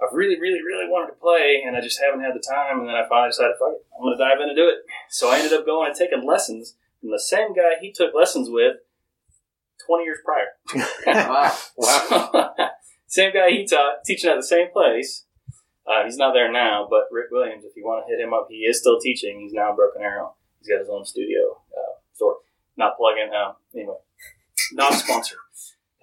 Speaker 7: I've really, really, really wanted to play, and I just haven't had the time. And then I finally decided, fuck it, I'm gonna dive in and do it. So I ended up going and taking lessons from the same guy he took lessons with 20 years prior. (laughs)
Speaker 3: Wow. (laughs)
Speaker 4: Wow.
Speaker 7: same guy he taught, teaching at the same place. Uh, he's not there now, but Rick Williams, if you want to hit him up, he is still teaching. He's now in Broken Arrow. He's got his own studio uh, store. Not plugging. Uh, anyway, not a sponsor.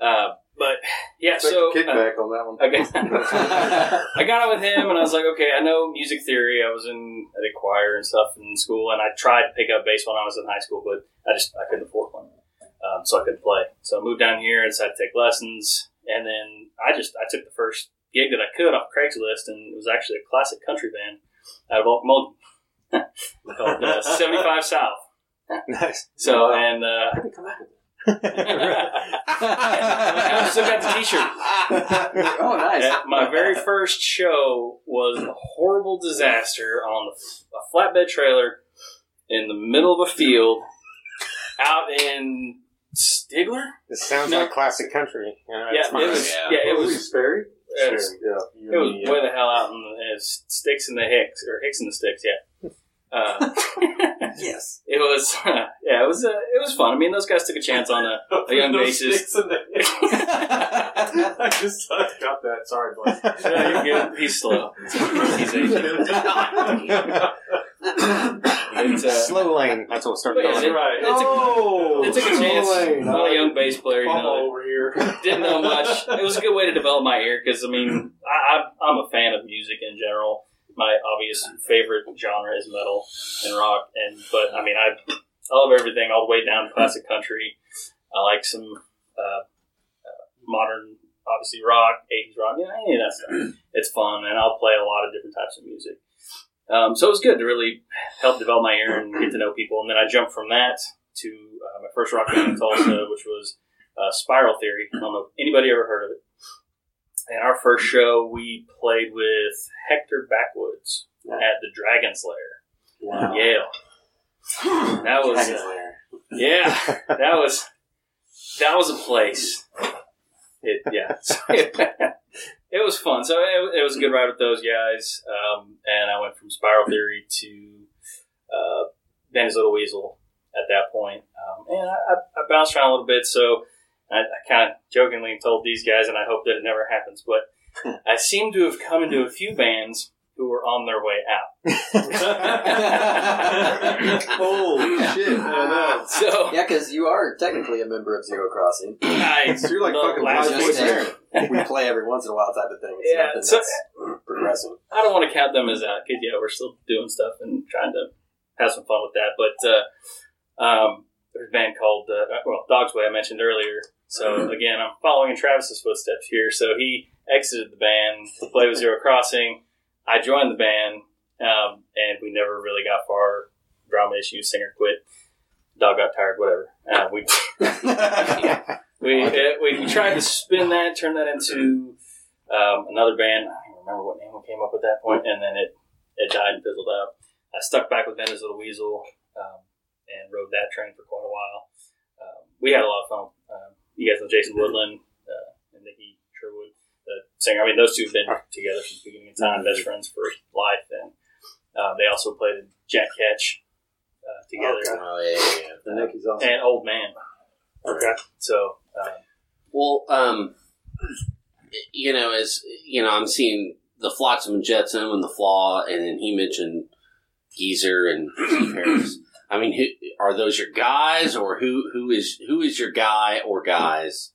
Speaker 7: Uh, but yeah,
Speaker 6: Take
Speaker 7: so
Speaker 6: the
Speaker 7: uh,
Speaker 6: kickback on that one.
Speaker 7: I got, (laughs) I got it with him, and I was like, okay, I know music theory. I was in I did choir and stuff in school, and I tried to pick up bass when I was in high school, but I just I couldn't afford one, um, so I couldn't play. So I moved down here and decided to take lessons, and then I just I took the first gig that I could off Craigslist, and it was actually a classic country band out of Okmulgee (laughs) called uh, (laughs) Seventy Five South.
Speaker 4: nice.
Speaker 7: So and uh, I still got the T-shirt.
Speaker 3: oh, nice.
Speaker 7: My very first show was a horrible disaster on a flatbed trailer in the middle of a field out in Stigler.
Speaker 4: This sounds
Speaker 7: No.
Speaker 4: like classic country. You know,
Speaker 7: Yeah,
Speaker 4: it's
Speaker 7: it was.
Speaker 2: Yeah.
Speaker 7: Yeah, it was.
Speaker 6: Sperry?
Speaker 7: It was,
Speaker 6: Yeah.
Speaker 7: it was way the hell out in the uh, sticks in the hicks or hicks in the sticks. Yeah. Uh, (laughs)
Speaker 3: yes.
Speaker 7: it was. (laughs) yeah, it was. Uh, it was fun. I mean, those guys took a chance on a, (laughs) a young bassist.
Speaker 5: I just I got that. Sorry, Blake.
Speaker 7: Yeah, you're good. He's slow. He's Asian. It's, uh,
Speaker 4: Slow lane. That's what we'll start
Speaker 7: But yeah, it-
Speaker 4: it.
Speaker 5: right.
Speaker 7: It took,
Speaker 6: Oh,
Speaker 7: it took a chance.
Speaker 6: Lane.
Speaker 7: Not a young bass player, you know.
Speaker 5: over here.
Speaker 7: Didn't know much. It was a good way to develop my ear because, I mean, I, I, I'm a fan of music in general. My obvious favorite genre is metal and rock, and but I mean, I, I love everything all the way down to classic country. I like some uh, uh, modern, obviously rock, 80s rock, you know, any of that stuff. (clears throat) It's fun, and I'll play a lot of different types of music. Um, so it was good to really help develop my ear and get to know people. And then I jumped from that to uh, my first rock band in Tulsa, which was uh, Spiral Theory. I don't know if anybody ever heard of it. And our first show, we played with Hector Backwoods at the Dragon Slayer,
Speaker 3: Wow.
Speaker 7: Yale. That was yeah, (laughs) that was that was a place. It yeah, (laughs) it was fun. So it, it was a good ride with those guys. Um, and I went from Spiral Theory to uh, Band's Little Weasel at that point. Um, and I, I bounced around a little bit, so I, I kind of jokingly told these guys, and I hope that it never happens, but (laughs) I seem to have come into a few bands who were on their way out. (laughs) (laughs)
Speaker 6: Holy shit! I know.
Speaker 7: So
Speaker 3: Yeah, because you are technically a member of Zero Crossing. (clears throat)
Speaker 7: I,
Speaker 6: So you're like
Speaker 7: the
Speaker 6: fucking
Speaker 7: last
Speaker 6: live
Speaker 7: voice-
Speaker 6: voice
Speaker 3: we play every once in a while type of thing. It's
Speaker 7: Yeah,
Speaker 3: nothing
Speaker 7: so-
Speaker 3: that's progressing.
Speaker 7: I don't want to count them as out because yeah, we're still doing stuff and trying to have some fun with that. But uh, um, there's a band called uh, well Dog's Way I mentioned earlier. So again, I'm following in Travis's footsteps here. So he exited the band to play with Zero Crossing. I joined the band, um, and we never really got far. Drama issues, singer quit, dog got tired, whatever. Uh, we (laughs) we, uh, we we tried to spin that, turn that into um, another band. I don't remember what name we came up with at that point, and then it it died and fizzled out. I stuck back with Ben as Little Weasel um, and rode that train for quite a while. Um, we had a lot of fun. You guys know Jason Woodland uh, and Nikki Sherwood, the singer. I mean, those two have been together since the beginning of time, best friends for life. And uh, they also played in Jack Catch uh, together
Speaker 6: Okay.
Speaker 2: Oh yeah, yeah, yeah.
Speaker 6: The Nicky's awesome.
Speaker 7: and Old Man.
Speaker 6: Okay.
Speaker 7: So um,
Speaker 2: Well, um, you know, as you know, I'm seeing the Flotsam and Jetsam and the Flaw, and then he mentioned Geezer and Steve (clears throat) Harris. I mean, who are those your guys, or who who is who is your guy or guys?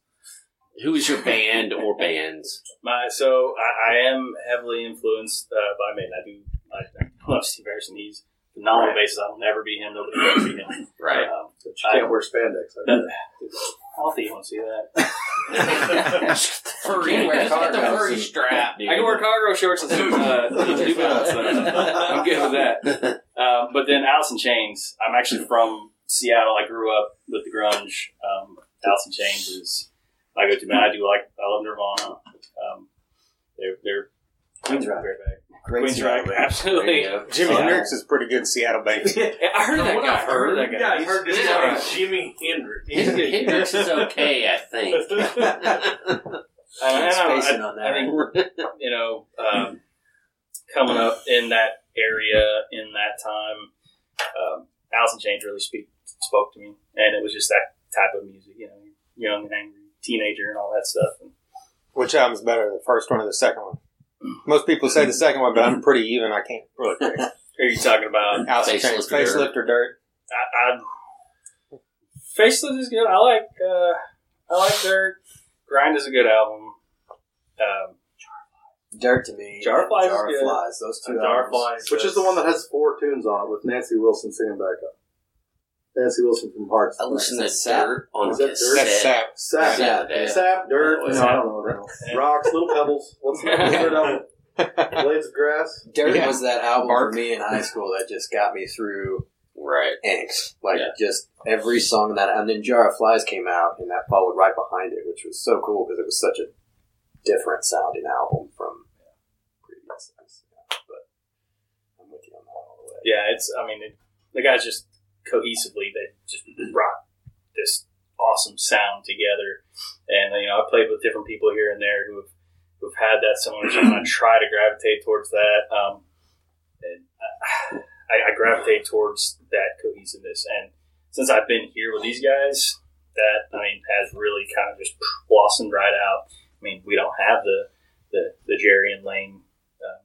Speaker 2: Who is your band or (laughs) bands?
Speaker 7: My so I, I am heavily influenced uh, by Maiden. I do I, I love Steve Harrison. He's a phenomenal bassist. I will never be him. Nobody will be him.
Speaker 2: Right.
Speaker 7: Um,
Speaker 6: But you can't wear spandex. (laughs) I
Speaker 7: I don't think you want to see that.
Speaker 2: Furry,
Speaker 3: Can't wear
Speaker 2: just get the furry strap, dude.
Speaker 7: I can wear cargo shorts and some uh, New Balance. though. I'm good with that. Um, but then Alice in Chains. I'm actually from Seattle. I grew up with the grunge. Um, Alice in Chains is my go-to band. I do like. I love Nirvana. Um, they're they're
Speaker 3: Queensryche.
Speaker 7: Great band.
Speaker 3: Great
Speaker 7: Queensryche,
Speaker 3: Seattle band.
Speaker 7: Absolutely.
Speaker 2: you go.
Speaker 4: Jimi
Speaker 7: Yeah.
Speaker 4: Hendrix is pretty good Seattle based. (laughs)
Speaker 7: I heard of that guy.
Speaker 5: I've
Speaker 7: heard that
Speaker 5: You
Speaker 7: guy.
Speaker 5: guys heard this
Speaker 2: He's-
Speaker 5: guy,
Speaker 2: yeah.
Speaker 5: Jimi Hendrix.
Speaker 2: Hen- Hendrix is okay, I think. (laughs)
Speaker 7: I, I, don't know,
Speaker 3: Spacing
Speaker 7: I-
Speaker 3: on that.
Speaker 7: I think you know, um, coming up in that area in that time, um, Alice in Chains really speak, spoke to me, and it was just that type of music, you know, young and angry teenager and all that stuff. And
Speaker 4: Which album's better, the first one or the second one? Most people say the second one, but I'm pretty even. I can't really (laughs) pick.
Speaker 7: who are you talking about?
Speaker 4: Alice in
Speaker 2: Facelift
Speaker 4: Chains,
Speaker 2: or Dirt?
Speaker 4: Facelift or Dirt.
Speaker 7: I, I Facelift is good. I like uh, I like Dirt. Grind is a good album. Um,
Speaker 3: Dirt to me.
Speaker 7: Jar
Speaker 3: and
Speaker 7: Flies is
Speaker 3: Jar
Speaker 7: good.
Speaker 3: Flies. Those two
Speaker 7: Jar
Speaker 3: albums.
Speaker 7: Flies,
Speaker 6: Which is the one that has four tunes on it with Nancy Wilson singing back up. Nancy Wilson from Hearts.
Speaker 2: I listen to
Speaker 3: Is that
Speaker 2: on
Speaker 6: Is that Dirt?
Speaker 4: That's
Speaker 2: cassette.
Speaker 4: Sap.
Speaker 6: Sap.
Speaker 2: Yeah,
Speaker 3: Yeah.
Speaker 2: yeah.
Speaker 6: Sap, dirt,
Speaker 7: What's
Speaker 6: no, I don't know. what. Rocks, little pebbles. What's the third (laughs) album? (laughs) Blades of Grass.
Speaker 3: Dirt
Speaker 4: Yeah.
Speaker 3: was that album
Speaker 4: Bark.
Speaker 3: for me in high school that just got me through
Speaker 2: Right.
Speaker 3: angst. Like
Speaker 2: Yeah.
Speaker 3: just every song in that, and then Jar of Flies came out, and that followed right behind it, which was so cool because it was such a different sounding album from previous things. But I'm with you on that all the way.
Speaker 7: yeah, it's. I mean, it, the guys just cohesively they just brought this awesome sound together, and you know I played with different people here and there who have who've had that similar sound. I (clears throat) try to gravitate towards that. Um, and I, I gravitate towards that cohesiveness, and since I've been here with these guys, that I mean has really kind of just blossomed right out. I mean, we don't have the the, the Jerry and Lane.
Speaker 3: Uh,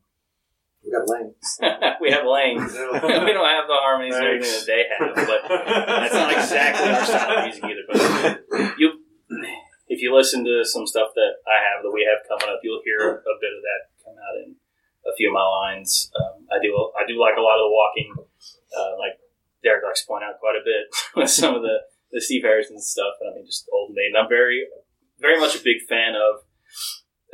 Speaker 3: we got Lane. (laughs)
Speaker 7: we have Lane. (laughs) (laughs) we don't have the harmonies and everything that they have, but that's not exactly our style of music either. But you, if you listen to some stuff that I have that we have coming up, you'll hear a bit of that come out in a few of my lines. Um, I do I do like a lot of the walking, uh, like Derek likes to point out quite a bit (laughs) with some of the the Steve Harrison stuff, I mean just old maiden. I'm very very much a big fan of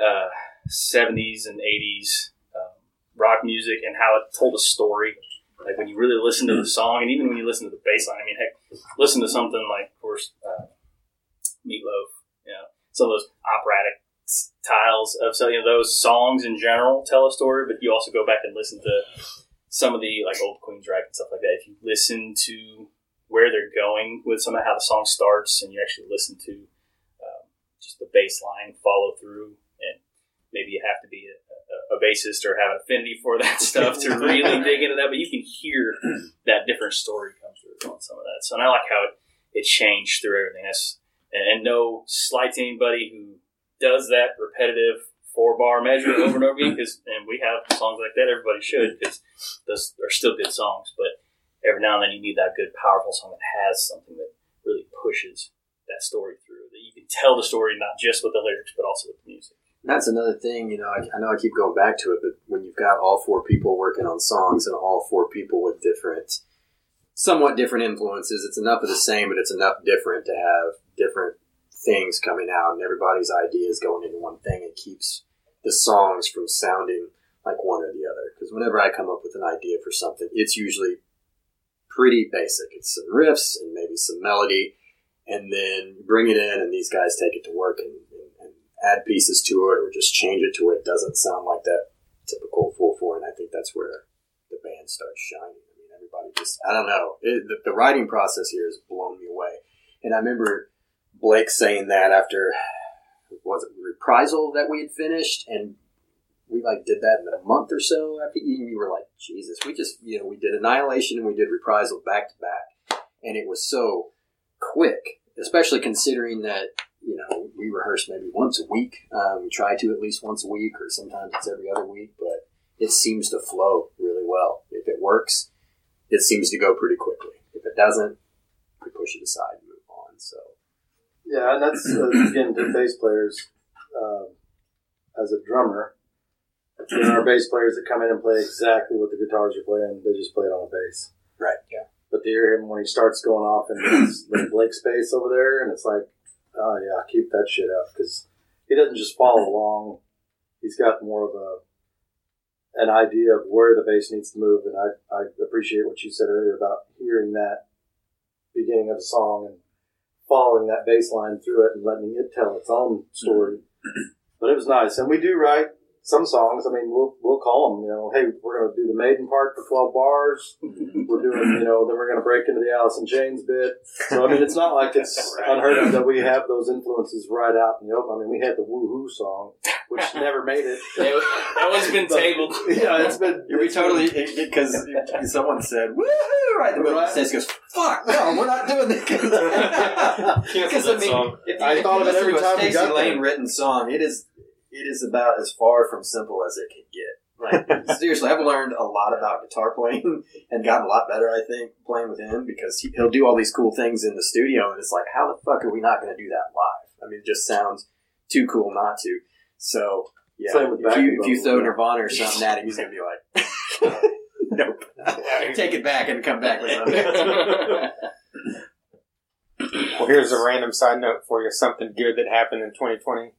Speaker 7: uh, 70s and 80s um, rock music and how it told a story. Like when you really listen to the song, and even when you listen to the bass line, I mean, heck, listen to something like, of course, uh, Meatloaf, you know, some of those operatic styles of so you know those songs in general tell a story, but you also go back and listen to some of the like old Queensryche and stuff like that. If you listen to where they're going with some of how the song starts, and you actually listen to um, just the bass line follow through, and maybe you have to be a, a, a a bassist or have an affinity for that (laughs) stuff to really dig into that, but you can hear that different story come through on some of that. So, and I like how it, it changed through everything. That's, and, and no slight to anybody who does that repetitive four bar measure over and over again, because, and we have songs like that, everybody should, because those are still good songs, but every now and then you need that good, powerful song that has something that really pushes that story through, that you can tell the story not just with the lyrics, but also with the music.
Speaker 3: That's another thing, you know. I, I know I keep going back to it, but when you've got all four people working on songs and all four people with different, somewhat different influences, it's enough of the same, but it's enough different to have different things coming out, and everybody's ideas going into one thing. It keeps the songs from sounding like one or the other. Because whenever I come up with an idea for something, it's usually pretty basic. It's some riffs and maybe some melody, and then bring it in, and these guys take it to work and, and, and add pieces to it, or just change it to where it doesn't sound like that typical four four. And I think that's where the band starts shining. I mean, everybody just I don't know. It, the, the writing process here has blown me away. And I remember Blake saying that after was it reprisal that we had finished, and we like did that in a month or so after you, you were like, Jesus, we just you know we did Annihilation and we did reprisal back to back, and it was so quick, especially considering that you know we rehearse maybe once a week. Um, we try to at least once a week, or sometimes it's every other week, but it seems to flow really well. If it works, it seems to go pretty quickly. If it doesn't, we push it aside and move on. So.
Speaker 6: Yeah, and that's uh, again to bass players. Um, as a drummer, there are bass players that come in and play exactly what the guitars are playing. They just play it on a bass.
Speaker 3: Right. Yeah.
Speaker 6: But to hear him when he starts going off in his (clears throat) little Blake space over there, and it's like, oh yeah, keep that shit up because he doesn't just follow along. He's got more of a an idea of where the bass needs to move, and I I appreciate what you said earlier about hearing that beginning of the song and following that bass line through it and letting it tell its own story. (clears throat) But it was nice, and we do write some songs. I mean, we'll we'll call them. You know, hey, we're going to do the maiden part for twelve bars. (laughs) We're doing, you know, then we're going to break into the Alice in Chains bit. So I mean, it's not like it's (laughs) unheard of that we have those influences right out in the open. I mean, we had the Woohoo song, which (laughs) never made it.
Speaker 7: that one's been
Speaker 6: But-
Speaker 7: tabled.
Speaker 6: Yeah, it's been.
Speaker 3: We totally because someone said woohoo right in the middle.
Speaker 6: Right.
Speaker 3: Stace goes, "Fuck no, we're not doing that. (laughs) Because I mean, if you,
Speaker 6: I
Speaker 3: if
Speaker 6: thought
Speaker 3: you
Speaker 6: of it every
Speaker 3: listen to a
Speaker 6: time we got
Speaker 3: Lane
Speaker 6: there.
Speaker 3: written song, it is it is about as far from simple as it can get. Like (laughs) seriously, I've learned a lot about guitar playing (laughs) and gotten a lot better. I think playing with him because he, he'll do all these cool things in the studio, and it's like, how the fuck are we not going to do that live? I mean, it just sounds too cool not to. So yeah, if you if you throw. Nirvana or something at him, he's going to be like, nope, (laughs) take it back and come back with (laughs) something.
Speaker 4: Well, here's a random side note for you. Something good that happened in 2020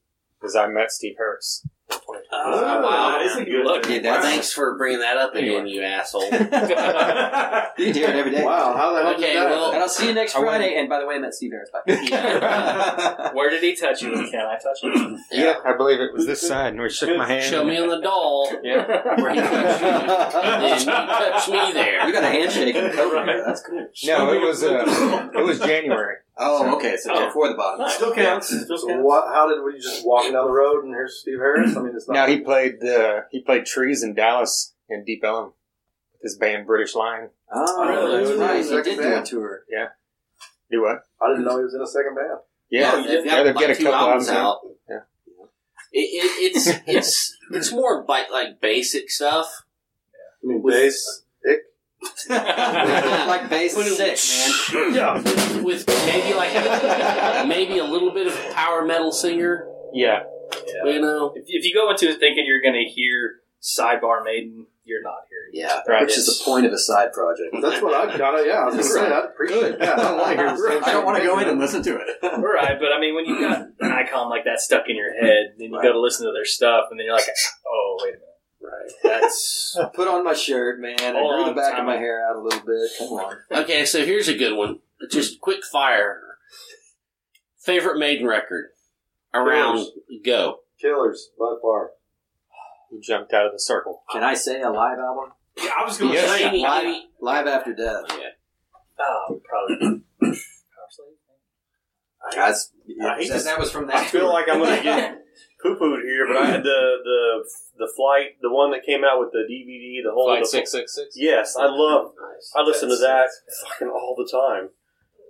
Speaker 4: is I met Steve Harris. In 2020.
Speaker 7: Oh, wow.
Speaker 5: That's a good
Speaker 7: Look,
Speaker 5: one.
Speaker 2: Well, thanks for bringing that up again, you asshole. (laughs) (laughs)
Speaker 3: You can hear it every day.
Speaker 6: Wow, how the hell
Speaker 2: Okay,
Speaker 6: did that?
Speaker 2: well-
Speaker 3: And I'll see you next
Speaker 4: I went-
Speaker 3: Friday. And by the way, I met Steve Harris. Bye. (laughs)
Speaker 7: Where did he touch you? Can I touch him?
Speaker 4: Yeah, I believe it was this side, and we shook my hand.
Speaker 2: Show me on the doll
Speaker 4: Yeah.
Speaker 2: where he touched you. And then you touched me there.
Speaker 3: You got a handshake and cover here. That's cool.
Speaker 4: No, it was uh, it was January.
Speaker 3: Oh, okay. So
Speaker 7: Oh.
Speaker 3: before the bottom.
Speaker 5: Still counts. Still
Speaker 6: So
Speaker 5: counts.
Speaker 6: what? How did we just walking down the road and here's Steve Harris? I mean, it's not.
Speaker 4: Now he played uh, he played Trees in Dallas in Deep Ellum with his band British Lion.
Speaker 3: Oh,
Speaker 6: Really?
Speaker 3: that's right. He
Speaker 6: Second
Speaker 3: did do a
Speaker 6: band.
Speaker 3: tour. Yeah.
Speaker 4: Do what?
Speaker 6: I didn't know he was in a second band.
Speaker 4: Yeah,
Speaker 2: they've
Speaker 4: yeah,
Speaker 2: got
Speaker 4: they've
Speaker 2: like
Speaker 4: got a
Speaker 2: two
Speaker 4: couple
Speaker 2: albums
Speaker 4: albums
Speaker 2: out.
Speaker 4: Yeah.
Speaker 2: It, it, it's (laughs) it's it's more like like basic stuff. Yeah.
Speaker 6: I mean,
Speaker 2: With-
Speaker 6: bass. Ick.
Speaker 3: Like bass
Speaker 2: Put it-
Speaker 3: sick, man.
Speaker 6: Yeah.
Speaker 2: with maybe like maybe a little bit of power metal singer.
Speaker 4: Yeah,
Speaker 2: You know,
Speaker 7: If, if you go into it thinking you're going to hear Sidebar Maiden, you're not hearing. it.
Speaker 3: Yeah,
Speaker 4: Right.
Speaker 3: which is the point of a side project.
Speaker 6: That's what I've got. Yeah, I was gonna say. I'd appreciate that. I don't want to hear the same
Speaker 3: I don't want to go in and listen to it. (laughs)
Speaker 7: Right, but I mean, when you've got an icon like that stuck in your head, then you go to listen to their stuff, and then you're like, oh, wait a minute.
Speaker 3: Right.
Speaker 7: That's (laughs)
Speaker 3: Put on my shirt, man. I
Speaker 7: Hold
Speaker 3: grew the
Speaker 7: on,
Speaker 3: back of
Speaker 7: time
Speaker 3: my hair out a little bit. Come on.
Speaker 2: okay, so here's a good one. Just quick fire. Favorite Maiden record around go.
Speaker 6: Killers by far.
Speaker 4: he jumped out of the circle.
Speaker 3: Can I say a live album?
Speaker 5: Yeah, I was going to
Speaker 4: Yes.
Speaker 5: say.
Speaker 2: Maybe-
Speaker 3: Live,
Speaker 2: maybe-
Speaker 3: live after death.
Speaker 7: Oh, yeah. Oh, probably. (coughs) Power Slave?
Speaker 3: That's,
Speaker 5: I hate
Speaker 3: that,
Speaker 5: to-
Speaker 3: that was from that.
Speaker 5: I
Speaker 3: feel
Speaker 5: like I'm going (laughs) to get poo pooed here, but I had the the the flight, the one that came out with the DVD, the whole
Speaker 4: Flight six six six.
Speaker 5: Yes, I love.
Speaker 2: Nice.
Speaker 5: I listen to that fucking all the time.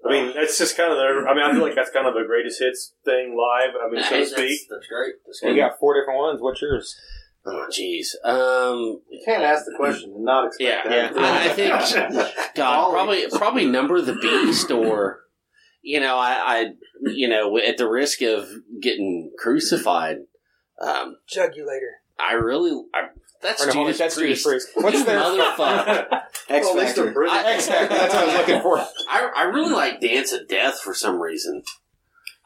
Speaker 5: I mean, it's just kind of the. I mean, I feel like that's kind of the greatest hits thing live. I mean, so to speak.
Speaker 2: that's, (laughs) that's great. That's
Speaker 4: We got four different ones. What's yours?
Speaker 2: Oh, jeez. Um,
Speaker 6: You can't ask the question and not expect
Speaker 2: Yeah,
Speaker 6: that.
Speaker 2: I, (laughs) I think God probably probably number the beast or you know I, I you know at the risk of getting crucified. Um,
Speaker 1: Jugulator.
Speaker 2: I really I, that's
Speaker 4: Or no, hold
Speaker 2: Judas
Speaker 4: that's Judas
Speaker 2: Priest.
Speaker 4: Priest. What's
Speaker 2: You
Speaker 4: their
Speaker 2: motherfucker?
Speaker 3: X (laughs)
Speaker 6: Well, at least they're
Speaker 3: Factor.
Speaker 6: British.
Speaker 2: I-
Speaker 4: X Factor? That's what I was looking for.
Speaker 2: I I really like Dance of Death for some reason.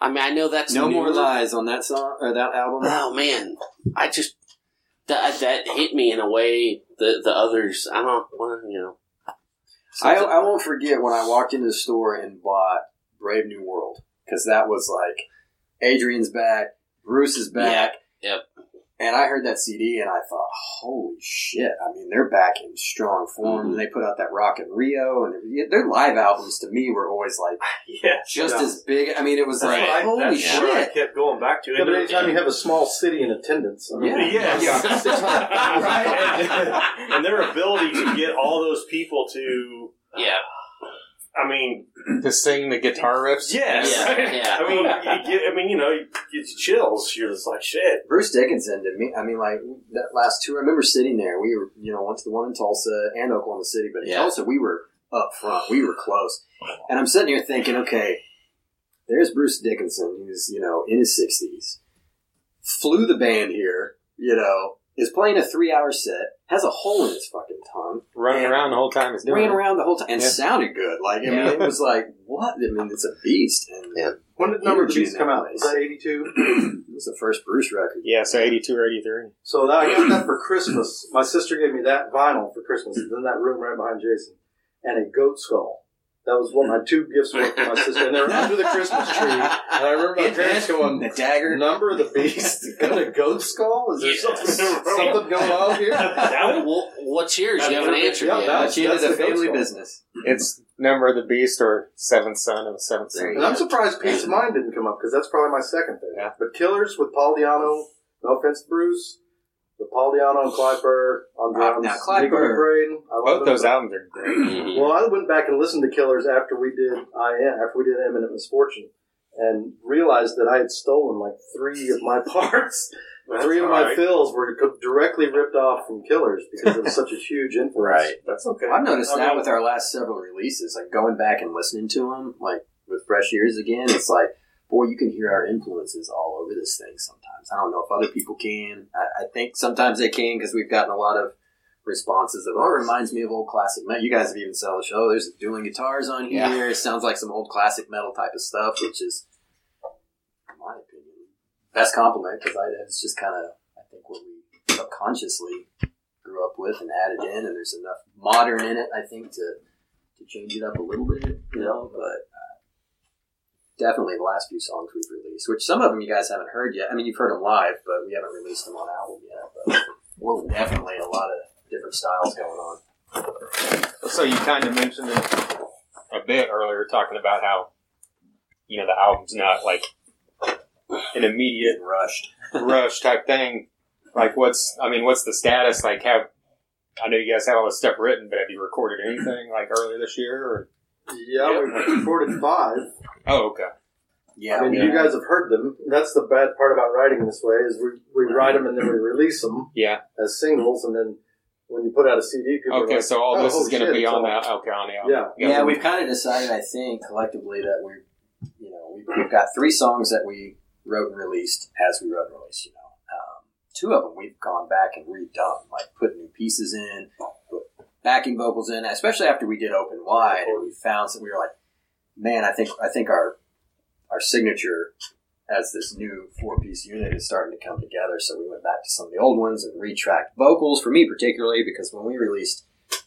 Speaker 2: I mean, I know that's
Speaker 3: No more lies on that song or that album.
Speaker 2: Oh man, I just that that hit me in a way that the others I don't well, you know.
Speaker 3: I, I won't forget when I walked into the store and bought Brave New World because that was like Adrian's back, Bruce is back.
Speaker 2: Yep.
Speaker 3: And I heard that CD and I thought, holy shit! I mean, they're back in strong form.
Speaker 2: Mhm.
Speaker 3: And they put out that Rock in Rio, and their- their live albums to me were always like (laughs)
Speaker 5: yeah,
Speaker 3: just
Speaker 5: yeah.
Speaker 3: as big. I mean, it was
Speaker 5: That's
Speaker 3: like,
Speaker 5: what I-
Speaker 3: holy
Speaker 5: that's what I kept going back to.
Speaker 6: Yeah, but anytime you have a small city in attendance, I mean,
Speaker 3: Yeah.
Speaker 5: Yes. (laughs) (laughs)
Speaker 3: Right.
Speaker 5: and, and their ability to get all those people to,
Speaker 2: Yeah,
Speaker 5: I mean, (clears throat)
Speaker 4: To sing the guitar riffs.
Speaker 5: yes.
Speaker 2: Yeah, (laughs) yeah.
Speaker 5: I mean, you get, I mean, you know, you get chills. You're just like, shit.
Speaker 3: Bruce Dickinson to me. I mean, like that last tour. I remember sitting there. We were, you know, went to the one in Tulsa and Oklahoma City, but in
Speaker 2: Yeah.
Speaker 3: Tulsa we were up front. We were close, and I'm sitting here thinking, okay, there's Bruce Dickinson, who's you know in his sixties, flew the band here, you know, is playing a three hour set, has a hole in his fucking tongue,
Speaker 4: Running around the whole time. He's doing
Speaker 3: ran
Speaker 4: it.
Speaker 3: around the whole time, and
Speaker 4: Yeah.
Speaker 3: sounded good. Like I mean, it was like what? I mean, it's a beast. And
Speaker 2: Yeah.
Speaker 6: when did Number of the
Speaker 3: Energy
Speaker 6: Beast come out?
Speaker 3: place.
Speaker 6: Was that 82? (clears throat)
Speaker 3: it was the first Bruce record.
Speaker 4: Yeah, so 82 or 83.
Speaker 6: So that, I got that for Christmas. My sister gave me that vinyl for Christmas. It's in that room right behind Jason. And a goat skull. That was what my two gifts were for my sister. And they were under the Christmas tree. And I remember my parents going,
Speaker 3: The dagger.
Speaker 6: Number of the Beast? (laughs) Got a goat skull? Is there
Speaker 2: Yes.
Speaker 6: something, (laughs) something going on here?
Speaker 2: well, what's yours? You haven't answered
Speaker 6: Yeah,
Speaker 2: yet.
Speaker 6: that-
Speaker 3: But you
Speaker 6: That's
Speaker 3: the
Speaker 6: the
Speaker 3: family
Speaker 6: skull.
Speaker 3: business.
Speaker 4: It's Number of the Beast or Seventh Son of the Seventh Son.
Speaker 6: And I'm surprised Peace of Mind didn't come up because that's probably my second thing.
Speaker 4: Yeah.
Speaker 6: But Killers with Paul Di'Anno, no offense to Bruce, but Paul Di'Anno and Clive Burr on
Speaker 3: Uh,
Speaker 6: drums.
Speaker 3: now, Clive
Speaker 6: Nicko
Speaker 3: Burr-
Speaker 6: McBrain, I love
Speaker 4: Both
Speaker 6: them.
Speaker 4: those albums are great. (clears throat)
Speaker 6: Well, I went back and listened to Killers after we did I Am, after we did Eminent Misfortune, and realized that I had stolen like three of my (laughs) parts.
Speaker 5: That's
Speaker 6: three of my
Speaker 5: right.
Speaker 6: fills were co- directly ripped off from Killers because it was such a huge influence.
Speaker 2: Right.
Speaker 5: That's okay.
Speaker 3: I've noticed
Speaker 6: I
Speaker 3: that
Speaker 6: mean-
Speaker 3: with our last several releases, like going back and listening to them, like with fresh ears again, it's like, boy, you can hear our influences all over this thing sometimes. I don't know if other people can. I, I think sometimes they can because we've gotten a lot of responses of, oh, it reminds me of old classic metal. You guys have even said, oh, there's dueling guitars on here.
Speaker 2: Yeah.
Speaker 3: It sounds like some old classic metal type of stuff, which is, in my opinion, best compliment because it's just kind of, I think, what we subconsciously grew up with and added in, and there's enough modern in it, I think, to to change it up a little bit, you know. But definitely the last few songs we've released, which some of them you guys haven't heard yet. I mean, you've heard them live, but we haven't released them on album yet. But (laughs) well, definitely a lot of different styles going on.
Speaker 4: So you kind of mentioned it a bit earlier, talking about how you know the album's not like an immediate
Speaker 3: rushed. (laughs)
Speaker 4: rush type thing. Like, what's I mean, what's the status? Like, have I know you guys have all this stuff written, but have you recorded anything like earlier this year? Or
Speaker 6: Yeah, we recorded five.
Speaker 4: oh, okay,
Speaker 3: Yeah,
Speaker 6: I mean,
Speaker 3: we,
Speaker 6: you guys have heard them. That's the bad part about writing this way is we, we write them and then we release them
Speaker 4: yeah,
Speaker 6: as singles, and then when you put out a CD, people are
Speaker 4: okay.
Speaker 6: like,
Speaker 4: So all
Speaker 6: "Oh,
Speaker 4: this is going to be on that. Okay, on the album.
Speaker 6: Yeah.
Speaker 3: yeah, we've kind of decided, I think, collectively that we, you know, we've, we've got three songs that we wrote and released as we wrote and released. You know, um, two of them we've gone back and redone, like put new pieces in, put backing vocals in, especially after we did Open Wide, and we found that we were like, man, I think I think our our signature as this new four piece unit is starting to come together. So we went back to some of the old ones and retracked vocals for me particularly because when we released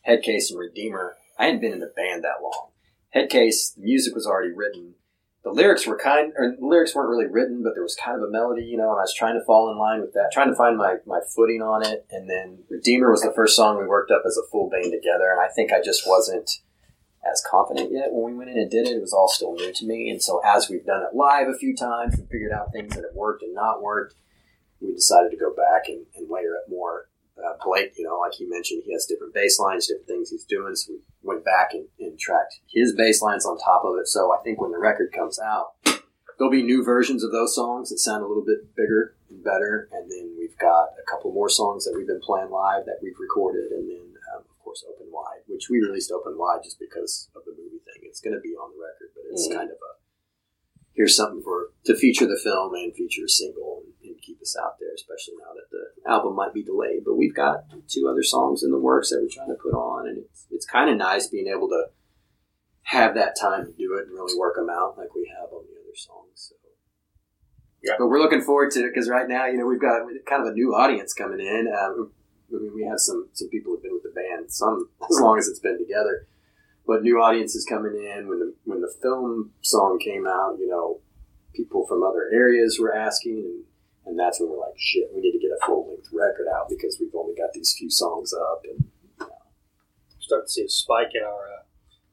Speaker 3: Headcase and Redeemer, I hadn't been in the band that long. Headcase, the music was already written. The lyrics were kind, or the lyrics weren't really written, but there was kind of a melody, you know, and I was trying to fall in line with that, trying to find my, my footing on it. And then Redeemer was the first song we worked up as a full band together, and I think I just wasn't as confident yet when we went in and did it. It was all still new to me. And so as we've done it live a few times and figured out things that have worked and not worked, we decided to go back and, and layer it more. Uh, Blake, you know, like he mentioned, he has different bass lines, different things he's doing. So we went back and, and tracked his bass lines on top of it. So I think when the record comes out, there'll be new versions of those songs that sound a little bit bigger and better. And then we've got a couple more songs that we've been playing live that we've recorded. And then, um, of course, Open Wide, which we released Open Wide just because of the movie thing. It's going to be on the record, but it's
Speaker 2: Mhm.
Speaker 3: kind of a here's something for to feature the film and feature a single and, and keep us out there, especially now that the album might be delayed. But we've got two other songs in the works that we're trying to put on, and it's it's kind of nice being able to have that time to do it and really work them out like we have on the other songs. So.
Speaker 5: Yeah.
Speaker 3: But we're looking forward to it because right now, you know, we've got kind of a new audience coming in. Um, I mean, we have some some people who've been with the band some (laughs) as long as it's been together, but new audiences coming in. When the when the film song came out, you know, people from other areas were asking, and, and that's when we're like, shit, we need to get a full length record out because we've only got these few songs up. And
Speaker 7: Start to see a spike in our uh,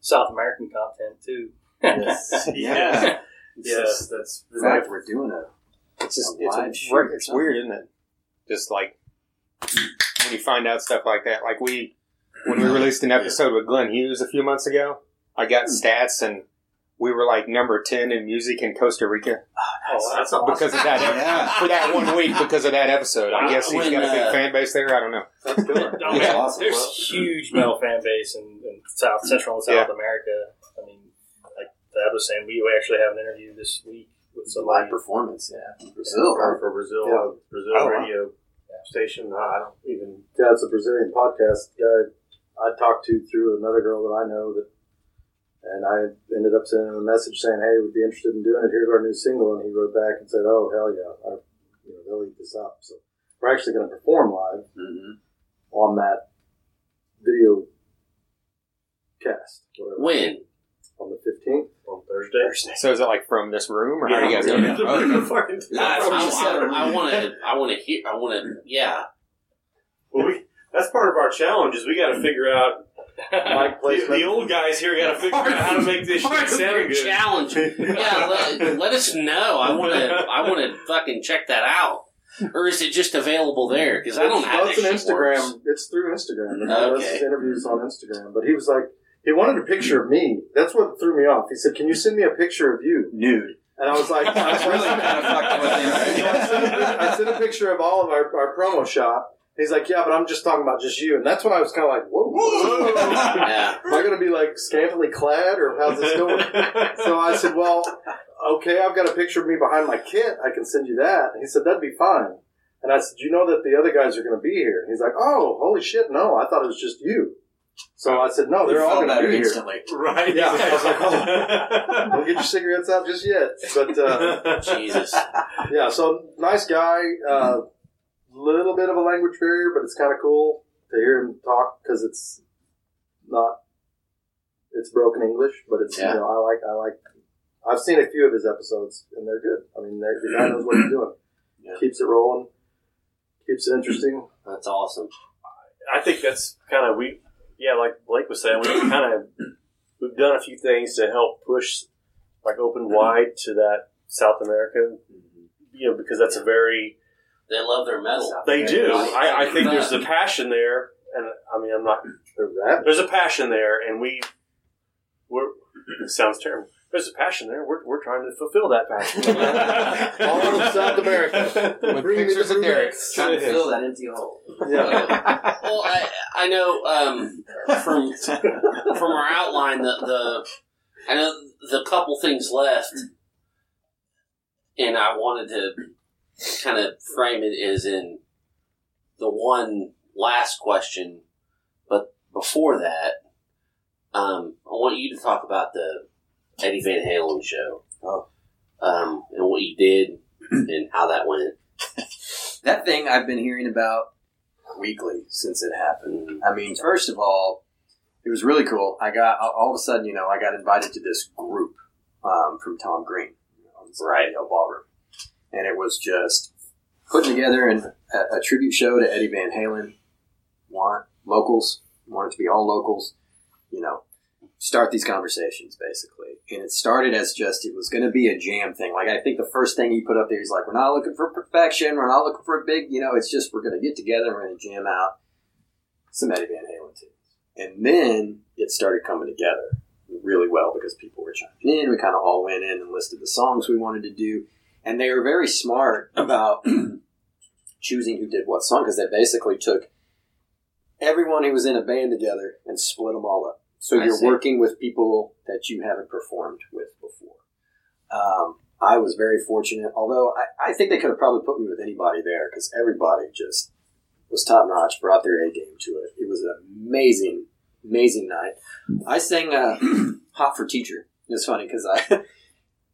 Speaker 7: South American content too.
Speaker 3: yes, (laughs)
Speaker 5: Yeah.
Speaker 3: yeah.
Speaker 5: Yes, that's
Speaker 3: In fact, we're doing it
Speaker 4: It's just
Speaker 3: A
Speaker 4: it's, a, it's weird, isn't it? Just like when you find out stuff like that. Like we when we released an episode with Glenn Hughes a few months ago, I got stats and we were like number ten in music in Costa Rica
Speaker 5: Oh, that's awesome.
Speaker 4: because of that
Speaker 3: Yeah.
Speaker 4: for that one week because of that episode. I guess he's
Speaker 2: When,
Speaker 4: got a big
Speaker 2: uh,
Speaker 4: fan base there. I don't know.
Speaker 5: That's good.
Speaker 7: Oh,
Speaker 3: That's awesome.
Speaker 7: There's
Speaker 3: Well-
Speaker 7: huge metal fan base in, in South Central and South
Speaker 4: Yeah.
Speaker 7: America. I mean, like Thad was saying, we actually have an interview this week with
Speaker 3: some live performance, yeah, Brazil,
Speaker 5: for,
Speaker 3: right?
Speaker 5: for Brazil,
Speaker 6: Yeah.
Speaker 5: uh, Brazil
Speaker 4: Oh, wow.
Speaker 5: radio station. I don't even.
Speaker 6: Yeah, it's a Brazilian podcast guy I talked to through another girl that I know that, and I ended up sending him a message saying, "Hey, we'd be interested in doing it. Here's our new single," and he wrote back and said, "Oh hell yeah, I, you know they'll eat this up." So we're actually going to perform live
Speaker 3: Mm-hmm.
Speaker 6: on that video cast. whatever,
Speaker 2: When?
Speaker 6: on the fifteenth.
Speaker 5: On Thursday.
Speaker 4: So is it like from this room or how do you guys
Speaker 5: yeah.
Speaker 4: do it? Oh, okay.
Speaker 2: I want to. I want to hear. I want to. Yeah.
Speaker 5: Well, we, that's part of our challenge. Is we got to mm. figure out.
Speaker 6: Mike
Speaker 5: The,
Speaker 6: placement.
Speaker 5: the old guys here got to figure out how to make this (laughs)
Speaker 2: Part
Speaker 5: shit sound good.
Speaker 2: challenge. Yeah, let, let us know. I want to. I want to fucking check that out. Or is it just available there? Because I don't
Speaker 6: It's-
Speaker 2: have
Speaker 6: well, it's an Instagram.
Speaker 2: works.
Speaker 6: It's through Instagram. And
Speaker 2: Okay.
Speaker 6: okay. interviews on Instagram. But he was like, he wanted a picture of me. That's what threw me off. He said, "Can you send me a picture of you?"
Speaker 3: Nude.
Speaker 6: And I was like,
Speaker 3: That's (laughs) really kinda fucked with him. (laughs)
Speaker 6: I sent, sent a picture of all of our, our promo shot. He's like, yeah, but I'm just talking about just you. And that's when I was kind of like, whoa. (laughs)
Speaker 2: Yeah.
Speaker 6: Am I going to be like scantily clad or how's this going? (laughs) So I said, well, okay, I've got a picture of me behind my kit. I can send you that. And he said, that'd be fine. And I said, you know that the other guys are going to be here? He's like, oh, holy shit, no, I thought it was just you. So I said, no, they're all going to be here.
Speaker 3: instantly.
Speaker 5: right.
Speaker 6: Yeah, I was like, (laughs) Don't get your cigarettes out just yet. But uh,
Speaker 2: Jesus.
Speaker 6: yeah, so nice guy. Uh, little bit of a language barrier, but it's kind of cool to hear him talk because it's not it's broken English, but it's
Speaker 3: Yeah.
Speaker 6: you know I like I like. I've seen a few of his episodes and they're good. I mean, the guy knows what he's (clears throat) doing.
Speaker 3: Yeah.
Speaker 6: Keeps it rolling. Keeps it interesting.
Speaker 2: That's awesome.
Speaker 5: I think that's kind of we, yeah, like Blake was saying, we kind of we've done a few things to help push like open wide to that South America, mm-hmm. you know, because that's a very
Speaker 2: They love their metal.
Speaker 5: they do. I, I think there's a passion there, and I mean, I'm not.
Speaker 6: They're.
Speaker 5: There's a passion there, and we we're. It sounds terrible. There's a passion there. We're, we're trying to fulfill that passion. (laughs)
Speaker 6: All of South America.
Speaker 4: With
Speaker 6: Bring me
Speaker 4: pictures
Speaker 6: the
Speaker 4: of Derek.
Speaker 3: Trying to fill that empty hole.
Speaker 6: Yeah.
Speaker 2: Well, I, I know um, from from our outline that the I know the couple things left, and I wanted to kind of frame it as in the one last question, but before that, um, I want you to talk about the Eddie Van Halen show,
Speaker 3: Oh.
Speaker 2: um, and what you did and how that went. (laughs)
Speaker 3: That thing I've been hearing about weekly since it happened. I mean, first of all, it was really cool. I got all of a sudden, you know, I got invited to this group um, from Tom Green on the
Speaker 2: Right.
Speaker 3: Ballroom, and it was just putting together an, a, a tribute show to Eddie Van Halen. Want locals? Want it to be all locals? You know, start these conversations basically. And it started as just it was going to be a jam thing. Like I think the first thing he put up there, he's like, "We're not looking for perfection. We're not looking for a big, you know. It's just we're going to get together. and We're going to jam out some Eddie Van Halen tunes." And then it started coming together really well because people were chiming in. We kind of all went in and listed the songs we wanted to do, and they were very smart about (clears throat) choosing who did what song because they basically took everyone who was in a band together and split them all up. So
Speaker 2: I
Speaker 3: you're
Speaker 2: see.
Speaker 3: working with people that you haven't performed with before. Um, I was very fortunate, although I, I think they could have probably put me with anybody there because everybody just was top notch, brought their A game to it. It was an amazing, amazing night. I sang uh, (clears throat) "Hot for Teacher." It's funny because I (laughs)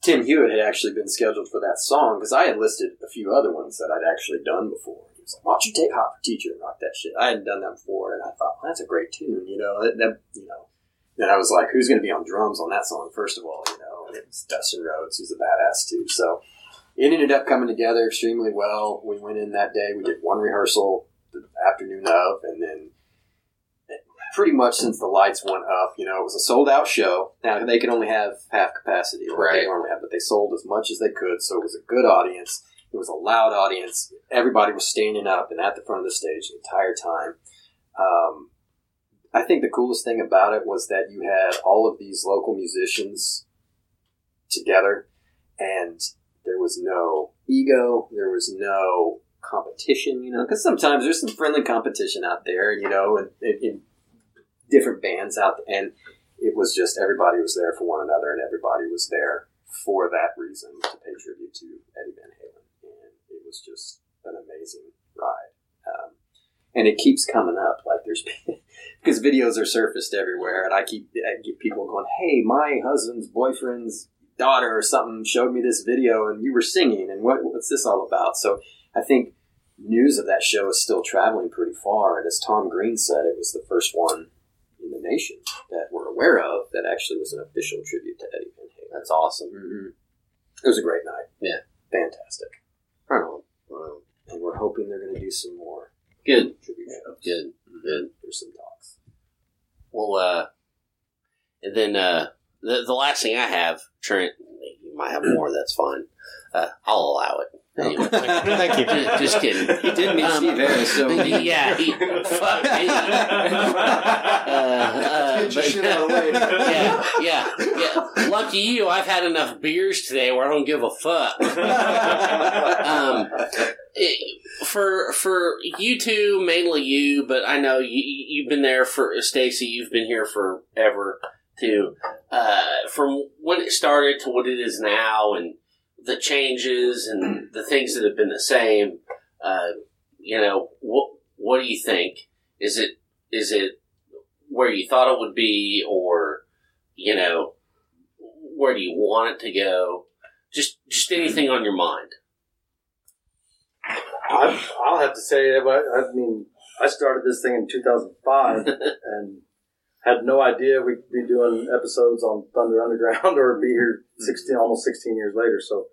Speaker 3: Tim Hewitt had actually been scheduled for that song because I had listed a few other ones that I'd actually done before. He was like, "Why don't you take Hot for Teacher and rock that shit?" I hadn't done that before, and I thought, well, "That's a great tune," you know. That, that you know. Then I was like, "Who's going to be on drums on that song?" First of all, you know, and it was Dustin Rhodes, who's a badass too. So it ended up coming together extremely well. We went in that day. We did one rehearsal the afternoon of, and then pretty much since the lights went up, you know, it was a sold out show. Now they can only have half capacity or what they normally have, but they sold as much as they could, so it was a good audience. It was a loud audience. Everybody was standing up and at the front of the stage the entire time. Um, I think the coolest thing about it was that you had all of these local musicians together, and there was no ego. There was no competition, you know, because sometimes there's some friendly competition out there, you know, and in, in different bands out, and it was just everybody was there for one another, and everybody was there for that reason to pay tribute to Eddie Van Halen, and it was just an amazing ride. Um, and it keeps coming up, like there's (laughs) because videos are surfaced everywhere, and I keep I get people going, "Hey, my husband's boyfriend's daughter or something showed me this video, and you were singing, and what, what's this all about?" So I think news of that show is still traveling pretty far, and as Tom Green said, it was the first one in the nation that we're aware of that actually was an official tribute to Eddie Van Halen.
Speaker 2: That's awesome.
Speaker 3: Mm-hmm. It was a great night.
Speaker 2: Yeah.
Speaker 3: fantastic,
Speaker 2: Right on. Right on.
Speaker 3: and we're hoping they're going to do some more
Speaker 2: Good.
Speaker 3: tribute shows.
Speaker 2: Good. Good.
Speaker 3: There's some talks.
Speaker 2: Well, uh, and then uh, the the last thing I have, Trent, you might have more. That's fine. Uh, I'll allow it. Anyway. (laughs)
Speaker 4: Thank you.
Speaker 2: Just, just kidding.
Speaker 3: He did meet
Speaker 2: Um,
Speaker 3: Steve Harris, so
Speaker 2: yeah, he, fuck me. (laughs) Uh, uh, but-
Speaker 6: shit out of the way. (laughs)
Speaker 2: yeah, yeah, yeah. Lucky you, I've had enough beers today where I don't give a fuck. Um, it- for for you two, mainly you, but I know you you've been there for Stacy. You've been here forever too. Uh, from when it started to what it is now, and the changes and the things that have been the same. Uh, you know, what what do you think? Is it is it where you thought it would be, or you know, where do you want it to go? Just just anything on your mind.
Speaker 6: I, I'll have to say, I I mean, I started this thing in 2005 (laughs) and had no idea we'd be doing episodes on Thunder Underground (laughs) or be here 16, almost 16 years later. So,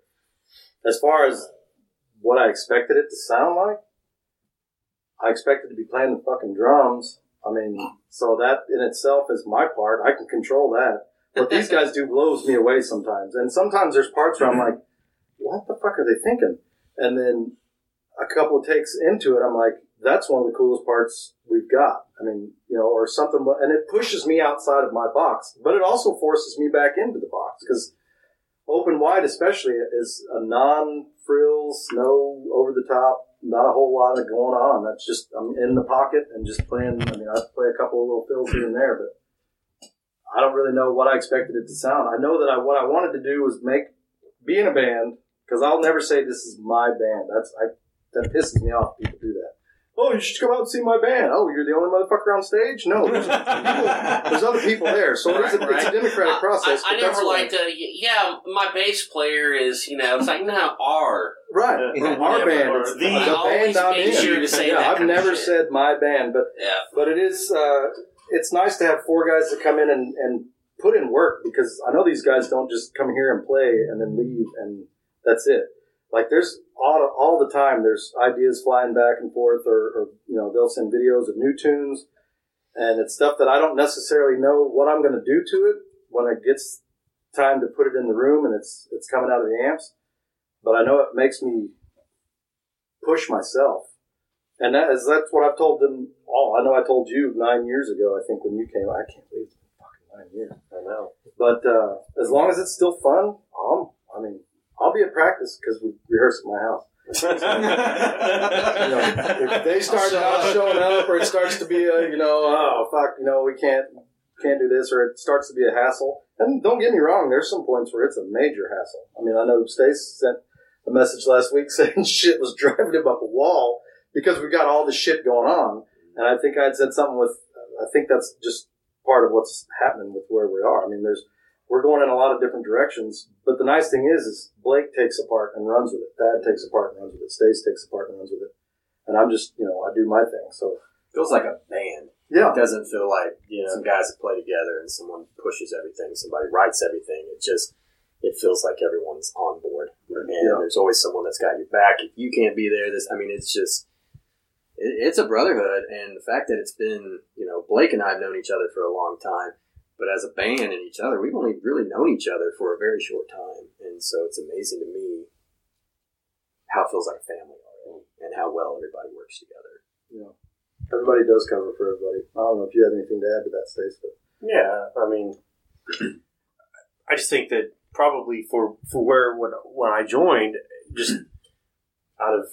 Speaker 6: as far as what I expected it to sound like, I expected to be playing the fucking drums. I mean, so that in itself is my part. I can control that. What these (laughs) guys do blows me away sometimes. And sometimes there's parts where I'm (laughs) like, what the fuck are they thinking? And then a couple of takes into it, I'm like, that's one of the coolest parts we've got. I mean, you know, or something, and it pushes me outside of my box, but it also forces me back into the box because open wide, especially, is a non frills, no over the top, not a whole lot of going on. That's just I'm in the pocket and just playing. I mean, I play a couple of little fills here and there, but I don't really know what I expected it to sound. I know that I what I wanted to do was make be in a band because I'll never say this is my band. That's I that pisses me off. People do that. Oh, you should come out and see my band. Oh, you're the only motherfucker on stage? No, there's, people, there's other people there. So it is a, it's a democratic process.
Speaker 2: I, I
Speaker 6: but
Speaker 2: never
Speaker 6: what
Speaker 2: liked to. Yeah, my bass player is. You know, it's like no R.
Speaker 6: Right.
Speaker 5: Yeah.
Speaker 6: Our
Speaker 5: Never
Speaker 6: band.
Speaker 5: heard
Speaker 6: It's the,
Speaker 5: that.
Speaker 6: the band I'm
Speaker 2: make
Speaker 6: in.
Speaker 2: sure to say
Speaker 6: yeah,
Speaker 2: that
Speaker 6: I've never said my band, but
Speaker 2: Yeah,
Speaker 6: but it is uh, it's nice to have four guys that come in and, and put in work because I know these guys don't just come here and play and then leave and that's it. Like there's all, all the time there's ideas flying back and forth or, or you know they'll send videos of new tunes and it's stuff that I don't necessarily know what I'm going to do to it when it gets time to put it in the room and it's it's coming out of the amps. But I know it makes me push myself, and that is that's what I've told them all. I know I told you nine years ago. I think when you came, I can't believe fucking nine years.
Speaker 5: I know.
Speaker 6: But uh, as long as it's still fun, um, I mean, I'll be at practice because we rehearse at my house. (laughs) You know, if they start not showing up, or it starts to be a, you know, oh fuck, you know, we can't can't do this, or it starts to be a hassle. And don't get me wrong, there's some points where it's a major hassle. I mean, I know Stace sent a message last week (laughs) saying shit was driving him up a wall because we got all the shit going on. And I think I'd said something with, I think that's just part of what's happening with where we are. I mean, there's we're going in a lot of different directions. But the nice thing is, is Blake takes apart and runs with it. Thad takes apart and runs with it. Stace takes apart and runs with it. And I'm just, you know, I do my thing. So it
Speaker 3: feels like a band.
Speaker 6: yeah,
Speaker 3: It doesn't feel like
Speaker 5: Yeah.
Speaker 3: some guys that play together and someone pushes everything, somebody writes everything. It just it feels like everyone's on board, and
Speaker 6: Yeah.
Speaker 3: there's always someone that's got your back. If you can't be there, this I mean, it's just it, it's a brotherhood, and the fact that it's been you know Blake and I have known each other for a long time, but as a band and each other, we've only really known each other for a very short time, and so it's amazing to me how it feels like a family already, and how well everybody works together.
Speaker 6: Yeah, everybody does cover for everybody. I don't know if you have anything to add to that, Stace, but
Speaker 5: Yeah, I mean, (clears throat) I just think that probably for for where when when I joined, just (clears throat) out of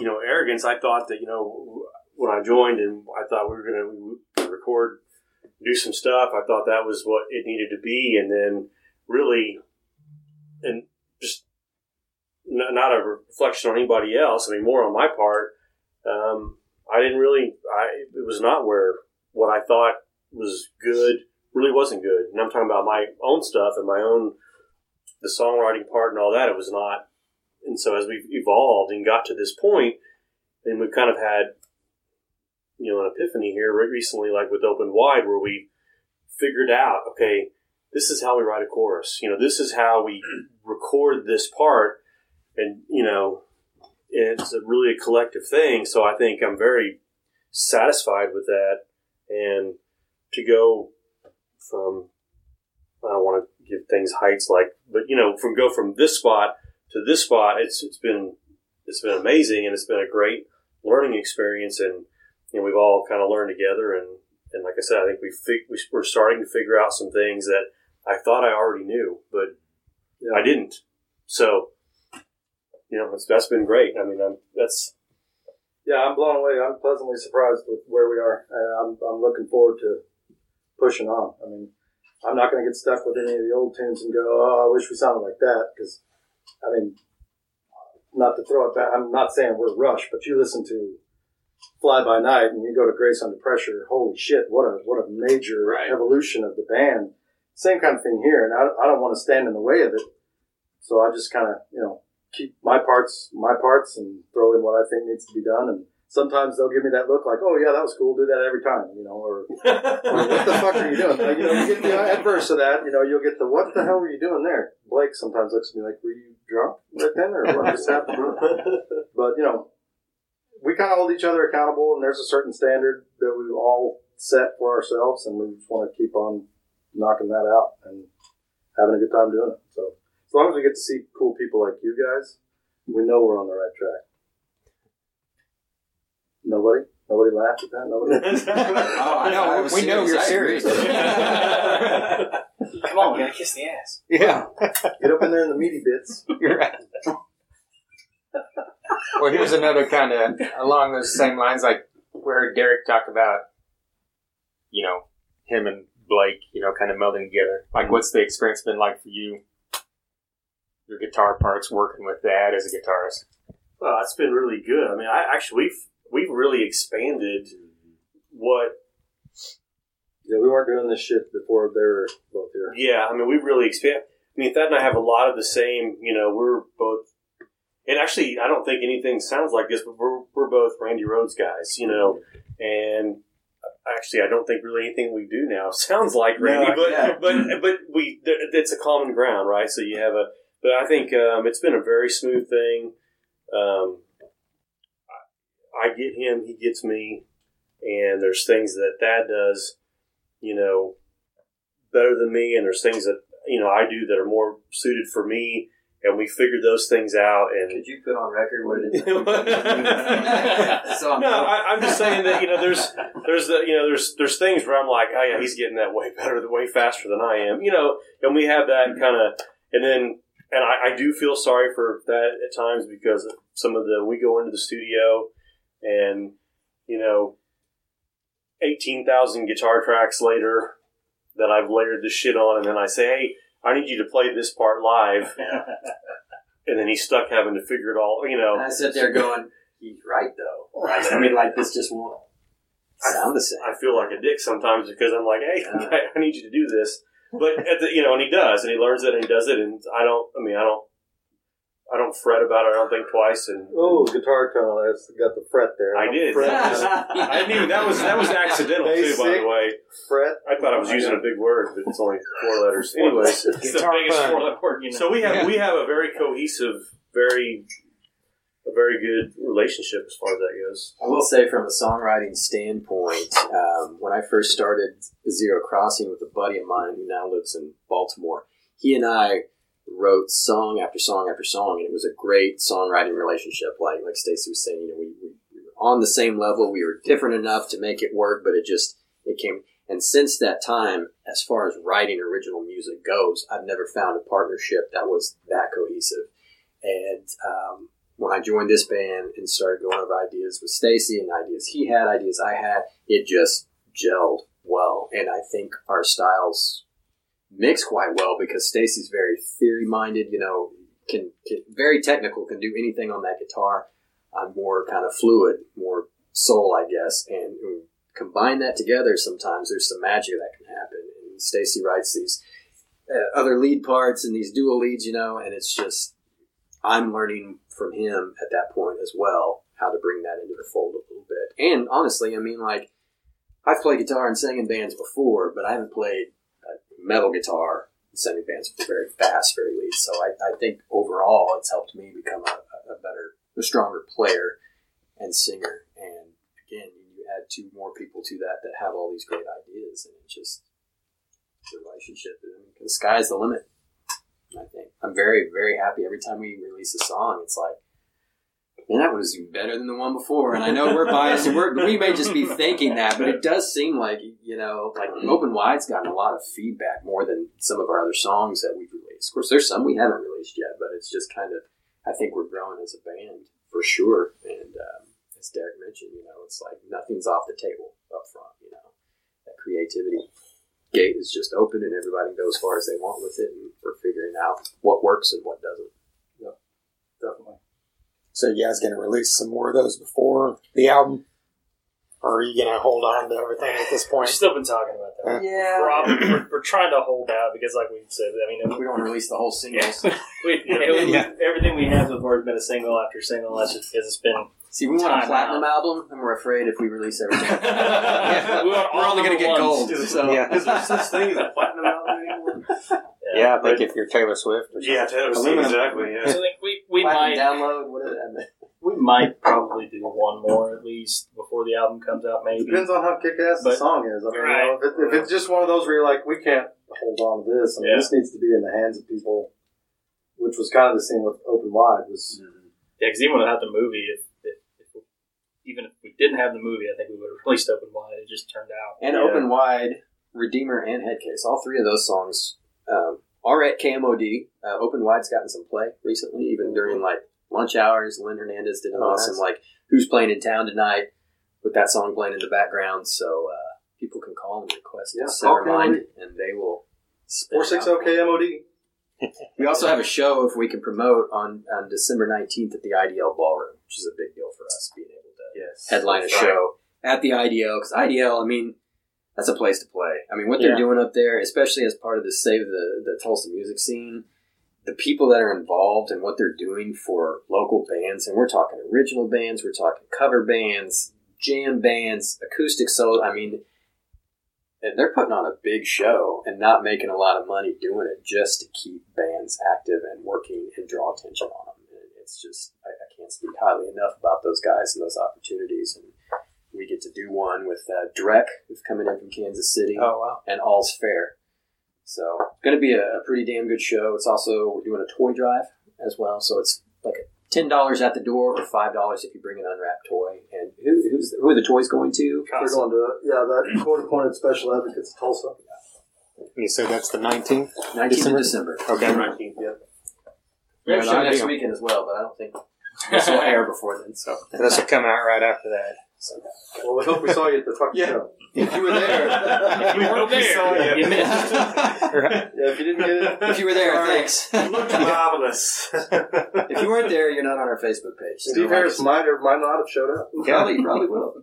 Speaker 5: you know arrogance, I thought that you know when I joined and I thought we were going to record, do some stuff. I thought that was what it needed to be, and then really, and just n- not a reflection on anybody else. I mean, more on my part. Um, I didn't really. I it was not where what I thought was good really wasn't good. And I'm talking about my own stuff and my own the songwriting part and all that. It was not. And so as we've evolved and got to this point, then we've kind of had you know an epiphany here recently, like with Open Wide, where we figured out okay, this is how we write a chorus. You know, this is how we (clears throat) record this part, and you know, it's a really a collective thing. So I think I'm very satisfied with that, and to go from I don't want to give things heights like, but you know, from go from this spot to this spot, it's it's been it's been amazing, and it's been a great learning experience, and you know, we've all kind of learned together, and and like I said, I think we fig- we- we're starting to figure out some things that I thought I already knew, but
Speaker 6: Yeah.
Speaker 5: I didn't. So, you know, that's been great. I mean, I'm, that's
Speaker 6: yeah, I'm blown away. I'm pleasantly surprised with where we are. And I'm, I'm looking forward to pushing on. I mean, I'm not going to get stuck with any of the old tunes and go, oh, I wish we sounded like that. Because, I mean, not to throw it back, I'm not saying we're Rush, but you listen to Fly By Night and you go to Grace Under Pressure. Holy shit, what a what a major
Speaker 3: Right.
Speaker 6: evolution of the band. Same kind of thing here, and I, I don't want to stand in the way of it. So I just kind of, you know, keep my parts, my parts, and throw in what I think needs to be done. And sometimes they'll give me that look like, "Oh yeah, that was cool. Do that every time," you know, or, (laughs) or "What the fuck are you doing?" Like, you know, you get the adverse of that. You know, you'll get the "What the hell were you doing there?" Blake sometimes looks at me like, "Were you drunk right then, or what just happened?" (laughs) But you know, we kind of hold each other accountable, and there's a certain standard that we all set for ourselves, and we just want to keep on knocking that out and having a good time doing it. So as long as we get to see cool people like you guys, we know we're on the right track. Nobody, nobody laughed at that. Nobody. (laughs)
Speaker 1: Oh, I know. We know you're serious. (laughs)
Speaker 7: Come on, we gotta kiss the ass.
Speaker 1: Yeah,
Speaker 6: Get up in there in the meaty bits. (laughs)
Speaker 1: you're right. Well, here's another kind of along those same lines, like where Derek talked about, you know, him and Blake, you know, kind of melding together. Like, what's the experience been like for you? Your guitar parts, working with that as a guitarist.
Speaker 5: Well, it's been really good. I mean, I actually we've we've really expanded what.
Speaker 6: Yeah, we weren't doing this shit before they were both here.
Speaker 5: Yeah, I mean, we've really expanded. I mean, Thad and I have a lot of the same. You know, we're both, and actually, I don't think anything sounds like this, but we're we're both Randy Rhoads guys. You know, and actually, I don't think really anything we do now (laughs) sounds like Randy,
Speaker 3: No,
Speaker 5: but
Speaker 3: yeah.
Speaker 5: but but we it's a common ground, right? So you have a. But I think um, it's been a very smooth thing. Um, I, I get him, he gets me, and there's things that Thad does, you know, better than me, and there's things that you know I do that are more suited for me, and we figured those things out. And
Speaker 3: Could you put on record what it is? (laughs) so I'm
Speaker 5: no, I, I'm just saying that you know there's there's the you know there's there's things where I'm like, oh yeah, he's getting that way better, way faster than I am, you know, and we have that mm-hmm. kind of, and then and I, I do feel sorry for that at times because some of the we go into the studio and you know eighteen thousand guitar tracks later that I've layered the shit on, and then I say, hey, I need you to play this part live, (laughs) and then he's stuck having to figure it all, you know.
Speaker 3: And I sit there going, he's right though. Right? I mean, like this just won't sound the same.
Speaker 5: I feel like a dick sometimes because I'm like, hey,
Speaker 3: Yeah. (laughs)
Speaker 5: I need you to do this. But at the, you know, and he does, and he learns it, and he does it, and I don't. I mean, I don't. I don't fret about it. I don't think twice, and
Speaker 6: Oh, guitar tone. That's got the fret there.
Speaker 5: I did.
Speaker 6: Fret. (laughs) (laughs)
Speaker 5: I knew that was that was accidental too. By the way,
Speaker 6: fret.
Speaker 5: I thought I was using a big word, but it's only four letters. (laughs) Anyways,
Speaker 7: It's the
Speaker 1: Guitar
Speaker 7: biggest four-letter word you know.
Speaker 5: so we have
Speaker 1: Yeah.
Speaker 5: we have a very cohesive, very a very good relationship as far as that goes.
Speaker 3: I will say, from a songwriting standpoint, um, when I first started Zero Crossing with a buddy of mine who now lives in Baltimore, he and I wrote song after song after song, and it was a great songwriting relationship. Like like Stacy was saying, you know, we, we, we were on the same level. We were different enough to make it work, but it just it came. And since that time, as far as writing original music goes, I've never found a partnership that was that cohesive. And um, when I joined this band and started going over ideas with Stacy and ideas he had, ideas I had, it just gelled well. And I think our styles mix quite well because Stacy's very theory minded, you know, can, can very technical, can do anything on that guitar. I'm more kind of fluid, more soul, I guess. And combine that together, sometimes there's some magic that can happen. And Stacy writes these uh, other lead parts and these dual leads, you know, and it's just I'm learning from him at that point as well how to bring that into the fold a little bit. And honestly, I mean, like I've played guitar and sang in bands before, but I haven't played uh, metal guitar in bands very fast, very lead. So I, I think overall, it's helped me become a, a better, a stronger player and singer. And again, you add two more people to that that have all these great ideas, and it just the relationship. I mean, the sky's the limit. I think I'm very, very happy every time we release a song. It's like, that was even better than the one before. And I know we're biased, and we're, we may just be thinking that, but it does seem like you know, like Open Wide's gotten a lot of feedback more than some of our other songs that we've released. Of course, there's some we haven't released yet, but it's just kind of, I think we're growing as a band for sure. And um, as Derek mentioned, you know, it's like nothing's off the table up front. You know, that creativity gate is just open and everybody can go as far as they want with it and we're figuring out what works and what doesn't.
Speaker 6: Definitely.
Speaker 1: So you guys gonna release some more of those before the album, or are you gonna hold on to everything at this point?
Speaker 7: We've still been talking about that.
Speaker 3: Yeah.
Speaker 7: Probably, we're, we're trying to hold out because, like we said, I mean,
Speaker 3: We don't release the whole singles. (laughs)
Speaker 7: we, we,
Speaker 1: Yeah.
Speaker 7: everything we have so far has been a single after single. That's just because it's been.
Speaker 3: See, we want a platinum album and we're afraid if we release everything. (laughs)
Speaker 7: We want
Speaker 3: We're only gonna get gold. So
Speaker 1: Yeah.
Speaker 5: Is there such thing as a platinum album anymore? (laughs)
Speaker 1: Yeah, I think if you're Taylor Swift. Or
Speaker 5: Yeah, Taylor Swift,
Speaker 1: Aluminum.
Speaker 5: exactly. Yeah.
Speaker 7: So I think we we
Speaker 3: platinum
Speaker 7: might
Speaker 3: download. What is that?
Speaker 7: we might probably do one more at least before the album comes out. Maybe.
Speaker 6: Depends on how kick ass the song is. I mean,
Speaker 7: Right.
Speaker 6: you know, if, it, if it's just one of those where you're like, we can't hold on to this. I mean,
Speaker 7: Yeah.
Speaker 6: this needs to be in the hands of people, which was kind of the same with Open Wide. Was mm-hmm.
Speaker 7: Yeah, because even without the movie, if, if, if we, even if we didn't have the movie, I think we would have (laughs) released Open Wide. It just turned out.
Speaker 3: And
Speaker 5: Yeah.
Speaker 3: Open Wide, Redeemer, and Headcase. All three of those songs um, are at KMOD. Uh, Open Wide's gotten some play recently, even during like lunch hours. Lynn Hernandez did an
Speaker 6: Oh,
Speaker 3: awesome
Speaker 6: nice.
Speaker 3: like "Who's Playing in Town Tonight" with that song playing in the background. So uh, people can call and request
Speaker 6: Yeah,
Speaker 3: Severmind, and they will.
Speaker 6: four six
Speaker 3: out.
Speaker 6: KMOD. (laughs)
Speaker 3: We also have a show if we can promote on, on December nineteenth at the IDL Ballroom, which is a big deal for us being able to
Speaker 5: Yes.
Speaker 3: headline a
Speaker 5: That's right.
Speaker 3: show at the IDL because IDL, I mean, that's a place to play. I mean, what they're
Speaker 7: Yeah.
Speaker 3: doing up there, especially as part of the Save the the Tulsa music scene, the people that are involved and what they're doing for local bands, and we're talking original bands, we're talking cover bands, jam bands, acoustic solo. I mean, they're putting on a big show and not making a lot of money doing it just to keep bands active and working and draw attention on them. And it's just I, I can't speak highly enough about those guys and those opportunities. And we get to do one with with uh, Drek, who's coming in from Kansas City,
Speaker 4: Oh wow.
Speaker 3: and All's Fair. So going to be a, a pretty damn good show. It's also we're doing a toy drive as well, so it's like ten dollars at the door or five dollars if you bring an unwrapped toy. And who, who's who are the toys going to?
Speaker 6: We're going to yeah that court appointed special advocates Tulsa.
Speaker 4: You said that's the nineteenth.
Speaker 3: Nineteenth
Speaker 4: December?
Speaker 3: of December.
Speaker 4: Okay.
Speaker 3: We're
Speaker 7: Yeah,
Speaker 3: on next weekend as well, but I don't think (laughs) this will air before then. So
Speaker 4: This will come out right after that. So.
Speaker 6: Well, we hope we saw you at the fucking
Speaker 3: Yeah.
Speaker 6: show. (laughs)
Speaker 3: if you were there,
Speaker 7: We weren't there. You missed. (laughs)
Speaker 6: Yeah, if you didn't get it,
Speaker 3: if you were there,
Speaker 6: Sorry.
Speaker 3: thanks.
Speaker 5: Looked (laughs) marvelous.
Speaker 3: if you weren't there, you're not on our Facebook page. So
Speaker 6: Steve
Speaker 3: like
Speaker 6: Harris
Speaker 3: us.
Speaker 6: might or might not have showed up.
Speaker 3: Probably, probably will.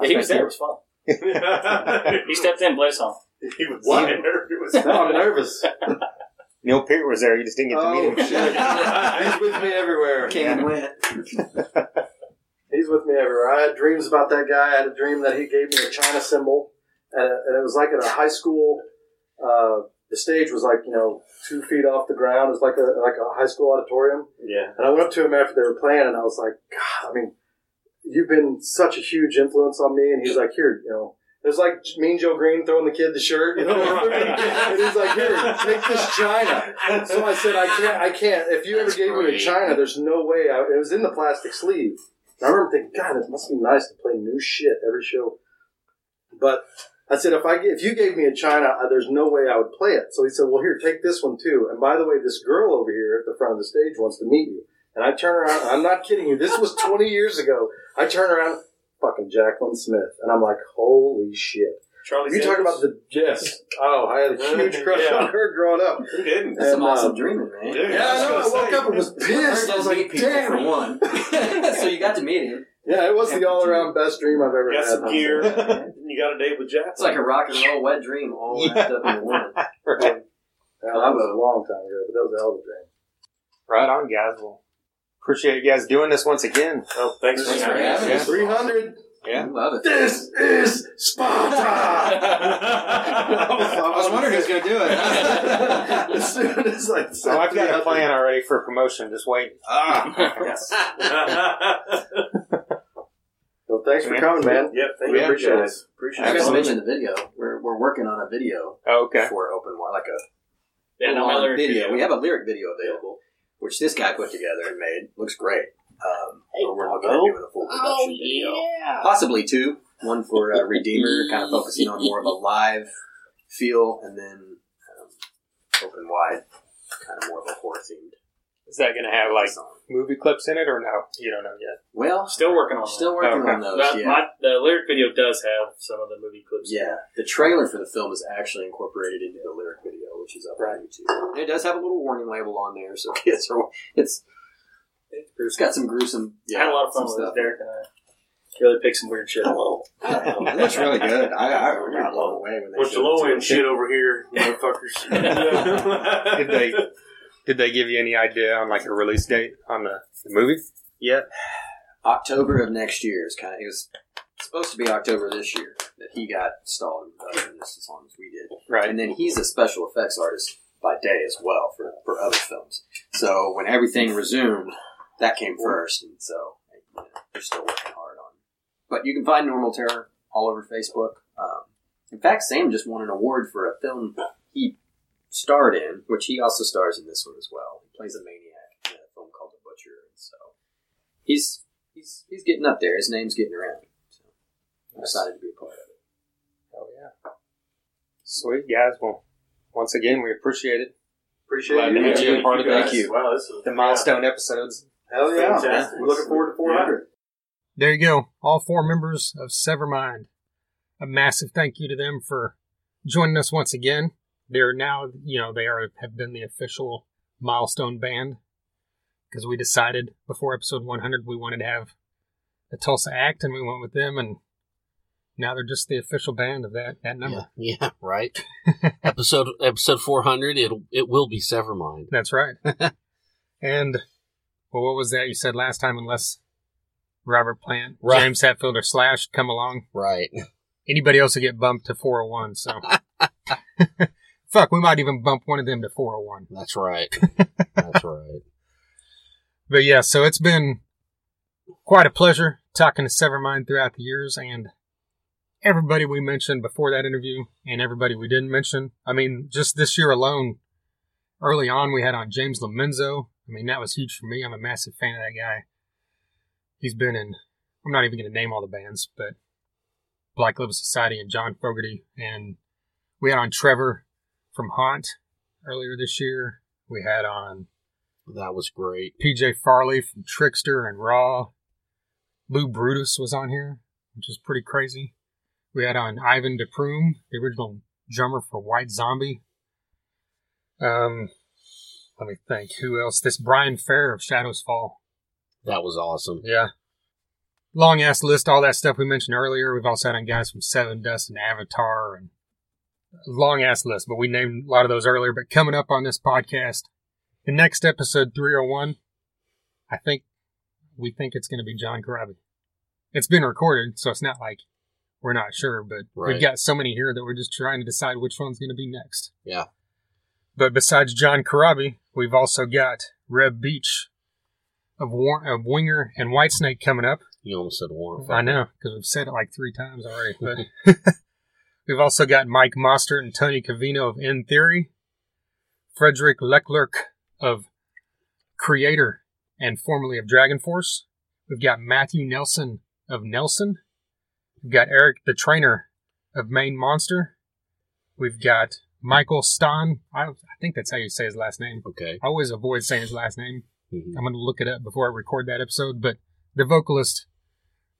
Speaker 7: Yeah, he was there. It was fun. He stepped in, bless him.
Speaker 5: he was
Speaker 6: What?
Speaker 5: there. It was
Speaker 6: No, I'm nervous.
Speaker 4: Neil Peart was there. You just didn't get to
Speaker 6: Oh
Speaker 4: meet him.
Speaker 6: shit! He's with me everywhere.
Speaker 3: Came and went.
Speaker 6: He's with me everywhere. I had dreams about that guy. I had a dream that he gave me a China cymbal, and, and it was like at a high school. Uh, the stage was like you know two feet off the ground. It was like a like a high school auditorium.
Speaker 5: Yeah.
Speaker 6: And I went up to him after they were playing, and I was like, God, I mean, you've been such a huge influence on me. And he's like, here, you know. It was like Mean Joe Greene throwing the kid the shirt, you know. (laughs) and he's like, "Here, take this China." So I said, "I can't, I can't. If you
Speaker 2: That's
Speaker 6: ever gave me a China, there's no way." I, it was in the plastic sleeve. I remember thinking, "God, it must be nice to play new shit every show." But I said, "If I if you gave me a China, there's no way I would play it." So he said, "Well, here, take this one too." And by the way, this girl over here at the front of the stage wants to meet you. And I turn around. I'm not kidding you. This was 20 years ago. I turn around, fucking Jaclyn Smith, and I'm like, "Holy shit!"
Speaker 5: Charlie
Speaker 6: You talk about the yes. Oh, I had a huge crush
Speaker 5: Yeah.
Speaker 6: on her growing up.
Speaker 5: Who didn't?
Speaker 3: That's some
Speaker 6: And, uh,
Speaker 3: awesome dreaming, man.
Speaker 5: Dude,
Speaker 6: Yeah, I know. I woke up and was (laughs) pissed. I was like,
Speaker 3: for
Speaker 6: damn.
Speaker 3: one. (laughs) so you got to meet him.
Speaker 6: Yeah, it was the all around best dream I've ever
Speaker 5: Got
Speaker 6: had.
Speaker 5: some gear. you got a date with Jack.
Speaker 3: It's like a rock and roll wet dream all wrapped up in one.
Speaker 4: Right. (laughs)
Speaker 6: Yeah, that was a long time ago, but that was a hell of a dream.
Speaker 4: right on, guys. Well, appreciate you guys doing this once again.
Speaker 5: Oh, thanks,
Speaker 3: Thanks
Speaker 5: for
Speaker 3: for
Speaker 5: having
Speaker 3: having
Speaker 5: us.
Speaker 3: us.
Speaker 6: 300.
Speaker 4: Yeah.
Speaker 3: I love it.
Speaker 6: This is Sparta! (laughs)
Speaker 3: I was wondering who's going to do it. (laughs)
Speaker 6: as soon as I
Speaker 4: So Oh, I've got a plan already for promotion. Just wait.
Speaker 3: ah, (laughs)
Speaker 6: Yes. Well, thanks for coming, man.
Speaker 5: Yep, thank
Speaker 6: We
Speaker 5: you
Speaker 6: appreciate it.
Speaker 5: guys. Appreciate
Speaker 3: I
Speaker 5: it.
Speaker 3: forgot to mention the video. We're, we're working on a video
Speaker 4: Oh, okay.
Speaker 3: for Open Wide, like a
Speaker 7: Yeah, no, my
Speaker 3: full-on
Speaker 7: lyric
Speaker 3: video.
Speaker 7: video.
Speaker 3: We have a lyric video available, which this guy put together and made. Looks great. Um, but we're looking at doing a full production video. Possibly two. One for uh, Redeemer, kind of focusing on more of a (laughs) live feel, and then um, Open Wide, kind of more of a horror themed
Speaker 4: Is that going to have like
Speaker 3: song.
Speaker 4: movie clips in it or no? You don't know yet.
Speaker 3: Well,
Speaker 7: Still working on
Speaker 3: still
Speaker 7: that.
Speaker 3: working
Speaker 4: Okay.
Speaker 3: on those.
Speaker 7: But
Speaker 3: yeah.
Speaker 7: my, the lyric video does have some of the movie clips.
Speaker 3: Yeah, the trailer for the film is actually incorporated into the lyric video, which is up right. on YouTube. And it does have a little warning label on there, so kids (laughs) are. It's it's got some gruesome.
Speaker 7: I had a lot of fun with it.
Speaker 3: stuff.
Speaker 7: Derek and I really picked some weird shit.
Speaker 3: it looks really good. I, I got blown away when they
Speaker 5: Bunch of
Speaker 3: showed it
Speaker 5: low
Speaker 3: to
Speaker 5: end
Speaker 3: me.
Speaker 5: shit over here, motherfuckers. (laughs)
Speaker 4: Did they did they give you any idea on like a release date on the, the movie yet?
Speaker 3: October of next year is kind of. It was supposed to be October this year that he got stalled in production just as long as we did.
Speaker 4: Right.
Speaker 3: And then he's a special effects artist by day as well for, for other films. So when everything resumed, that came first, and so you know, they're still working hard on. it. But you can find Normal Terror all over Facebook. Um, in fact, Sam just won an award for a film he starred in, which he also stars in this one as well. He plays a maniac in a film called The Butcher, and so he's he's he's getting up there. His name's getting around. So I'm excited to be a part of it.
Speaker 4: Oh yeah. Sweet guys. Well, once again, we appreciate it.
Speaker 6: Appreciate
Speaker 4: Glad
Speaker 6: you.
Speaker 4: to have you part of
Speaker 3: Thank
Speaker 4: this.
Speaker 3: you.
Speaker 5: Wow, this is
Speaker 4: The milestone episodes.
Speaker 6: Hell yeah.
Speaker 5: Fantastic.
Speaker 6: We're looking forward to 400.
Speaker 1: There you go. All four members of Severmind. A massive thank you to them for joining us once again. They're now, you know, they are have been the official milestone band because we decided before episode 100 we wanted to have a Tulsa act, and we went with them, and now they're just the official band of that that number.
Speaker 2: Yeah, (laughs) yeah, right. episode episode four hundred. It it will be Severmind.
Speaker 1: That's right. (laughs) and well, what was that you said last time? Unless Robert Plant,
Speaker 2: Right.
Speaker 1: James Hetfield, or Slash come along,
Speaker 2: Right.
Speaker 1: anybody else will get bumped to 401. So, (laughs) fuck, we might even bump one of them to 401.
Speaker 2: That's right. (laughs) That's right.
Speaker 1: But yeah, so it's been quite a pleasure talking to Severmind throughout the years, and everybody we mentioned before that interview and everybody we didn't mention. I mean, just this year alone, early on, we had on James LoMenzo. I mean, that was huge for me. I'm a massive fan of that guy. He's been in, I'm not even going to name all the bands, but Black Label Society and John Fogerty. And we had on Trevor from Haunt earlier this year. We had on
Speaker 2: That was great.
Speaker 1: PJ Farley from Trixter and Raw. Lou Brutus was on here, which is pretty crazy. We had on Ivan DePrume, the original drummer for White Zombie. Um, let me think. Who else? This Brian Fair of Shadows Fall.
Speaker 2: That was awesome.
Speaker 1: Yeah. Long ass list, all that stuff we mentioned earlier. We've also had on guys from Sevendust and Avatar and long ass list, but we named a lot of those earlier. But coming up on this podcast, the next episode 301, I think we think it's going to be John Corabi. It's been recorded, so it's not like we're not sure, but
Speaker 2: Right.
Speaker 1: we've got so many here that we're just trying to decide which one's going to be next.
Speaker 2: Yeah.
Speaker 1: But besides John Corabi, we've also got Reb Beach of, War- of Winger and Whitesnake coming up.
Speaker 2: You almost said Warren.
Speaker 1: I know, because we've said it like three times already. But (laughs) we've also got Mike Mostert and Tony Cavino of In Theory, Frédéric Leclercq of Kreator and formerly of DragonForce. We've got Matthew Nelson of Nelson. We've got Eric the Trainer of Main Monster. We've got Mikael Stanne. I, I think that's how you say his last name.
Speaker 2: Okay.
Speaker 1: I always avoid saying his last name.
Speaker 2: Mhm.
Speaker 1: I'm going to look it up before I record that episode. But the vocalist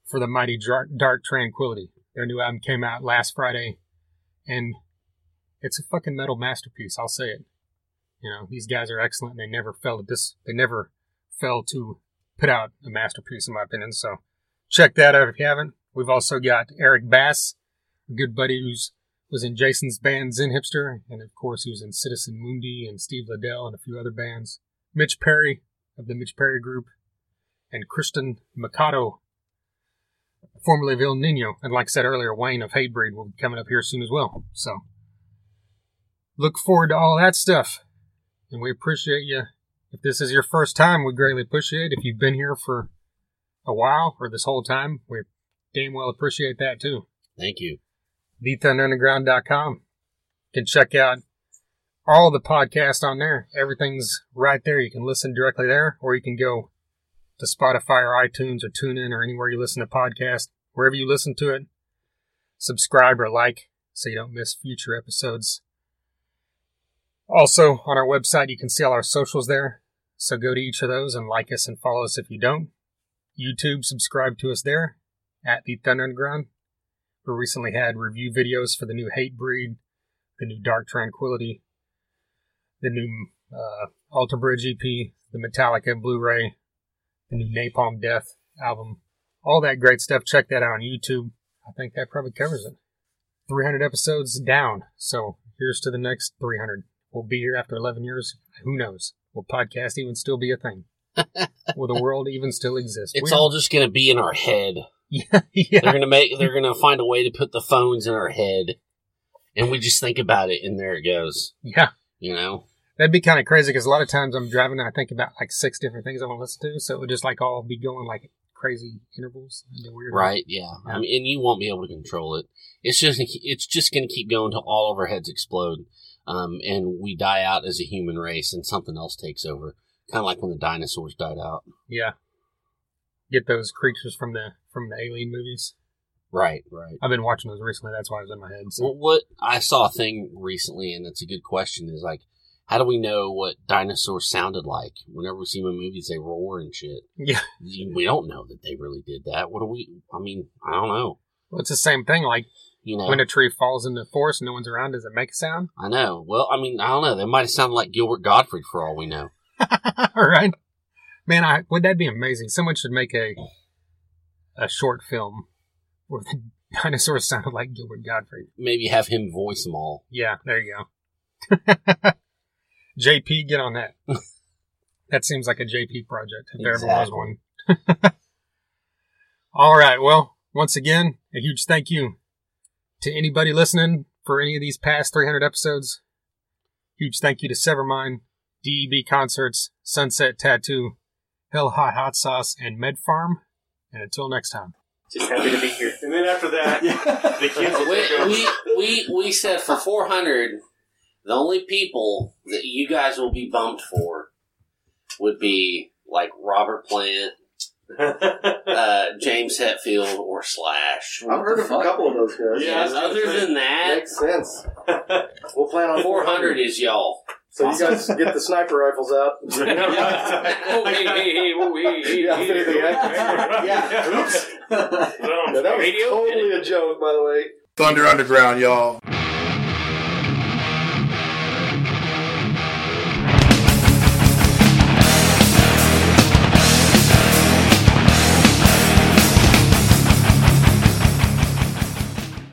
Speaker 1: for the mighty Dark, Dark Tranquillity, their new album came out last Friday, and it's a fucking metal masterpiece. I'll say it. You know, these guys are excellent. They never fell to this. They never fell to put out a masterpiece, in my opinion. So check that out if you haven't. We've also got Eric Bass, a good buddy who's was in Jason's band Zen Hipster, and of course he was in Citizen Mundi and Steve Liddell and a few other bands. Mitch Perry of the Mitch Perry Group, and Cristian Machado, formerly of Nino, and like I said earlier, Wayne of Hatebreed will be coming up here soon as well. So look forward to all that stuff, and we appreciate you. If this is your first time, we greatly appreciate. it. If you've been here for a while or this whole time, we damn well appreciate that too
Speaker 2: Thank you.
Speaker 1: thethunderunderground.com. You can check out all the podcasts on there. Everything's right there. You can listen directly there, or you can go to Spotify or iTunes or TuneIn or anywhere you listen to podcasts. Wherever you listen to it, subscribe or like so you don't miss future episodes. Also, on our website, you can see all our socials there. So go to each of those and like us and follow us if you don't. YouTube, subscribe to us there at The Thunder Underground. We recently had review videos for the new Hatebreed, the new Dark Tranquillity, the new uh, Alter Bridge EP, the Metallica Blu-ray, the new Napalm Death album, all that great stuff. Check that out on YouTube. I think that probably covers it. 300 episodes down, so here's to the next 300. We'll be here after 11 years. Who knows? Will podcast even still be a thing? (laughs) Will the world even still exist?
Speaker 2: It's
Speaker 1: We-
Speaker 2: all just going to be in our head.
Speaker 1: Yeah, (laughs) yeah.
Speaker 2: They're going to make. They're going to find a way to put the phones in our head, and we just think about it, and there it goes.
Speaker 1: yeah.
Speaker 2: You know.
Speaker 1: That'd be kind of crazy because a lot of times I'm driving and I think about like six different things I want to listen to, so it would just like all be going like crazy intervals.
Speaker 2: Right? Yeah. I mean, and you won't be able to control it. It's just. It's just going to keep going till all of our heads explode, um, and we die out as a human race, and something else takes over. Kind of like when the dinosaurs died out.
Speaker 1: Yeah. Get those creatures from the from the alien movies.
Speaker 2: Right. Right.
Speaker 1: I've been watching those recently. That's why I was in my head. So.
Speaker 2: Well, what I saw a thing recently, and it's a good question, is like, how do we know what dinosaurs sounded like? Whenever we see them in movies, they roar and shit.
Speaker 1: Yeah. (laughs)
Speaker 2: We don't know that they really did that. What do we? I mean, I don't know.
Speaker 1: Well, it's the same thing. Like
Speaker 2: You know,
Speaker 1: when a tree falls in the forest and no one's around, does it make a sound?
Speaker 2: I know. Well, I mean, I don't know. They might have sounded like Gilbert Gottfried for all we know.
Speaker 1: all (laughs) right. Man, I would that be amazing? Someone should make a a short film where the (laughs) dinosaurs sounded like Gilbert Gottfried.
Speaker 2: Maybe have him voice them all.
Speaker 1: Yeah, there you go. (laughs) JP, get on that. (laughs) that seems like a JP project, if there ever was one. All right. Well, once again, a huge thank you to anybody listening for any of these past 300 episodes. Huge thank you to Severmind, DEB Concerts, Sunset Tattoo, Hell Hot Hot Sauce, and Med Farm. And until next time.
Speaker 7: Just happy to be here.
Speaker 5: And then after that, (laughs) the kids will take
Speaker 2: we, we, we, we said for 400, the only people that you guys will be bumped for would be like Robert Plant, (laughs) uh, James Hetfield, or Slash.
Speaker 6: I've heard of a couple of those guys.
Speaker 5: Yeah, I was
Speaker 2: and
Speaker 5: gonna
Speaker 2: other than that,
Speaker 6: Makes sense. (laughs) We'll plan on
Speaker 2: 400 is y'all.
Speaker 6: So you guys get the sniper rifles out. (laughs)
Speaker 7: Oh, hey, hey, hey, oh, hey, hey,
Speaker 6: Yeah,
Speaker 7: hey,
Speaker 6: if
Speaker 7: hey. Yeah. Oops. (laughs)
Speaker 6: Yeah, that was
Speaker 7: Radio?
Speaker 6: totally a joke, by the way.
Speaker 8: Thunder Underground, y'all.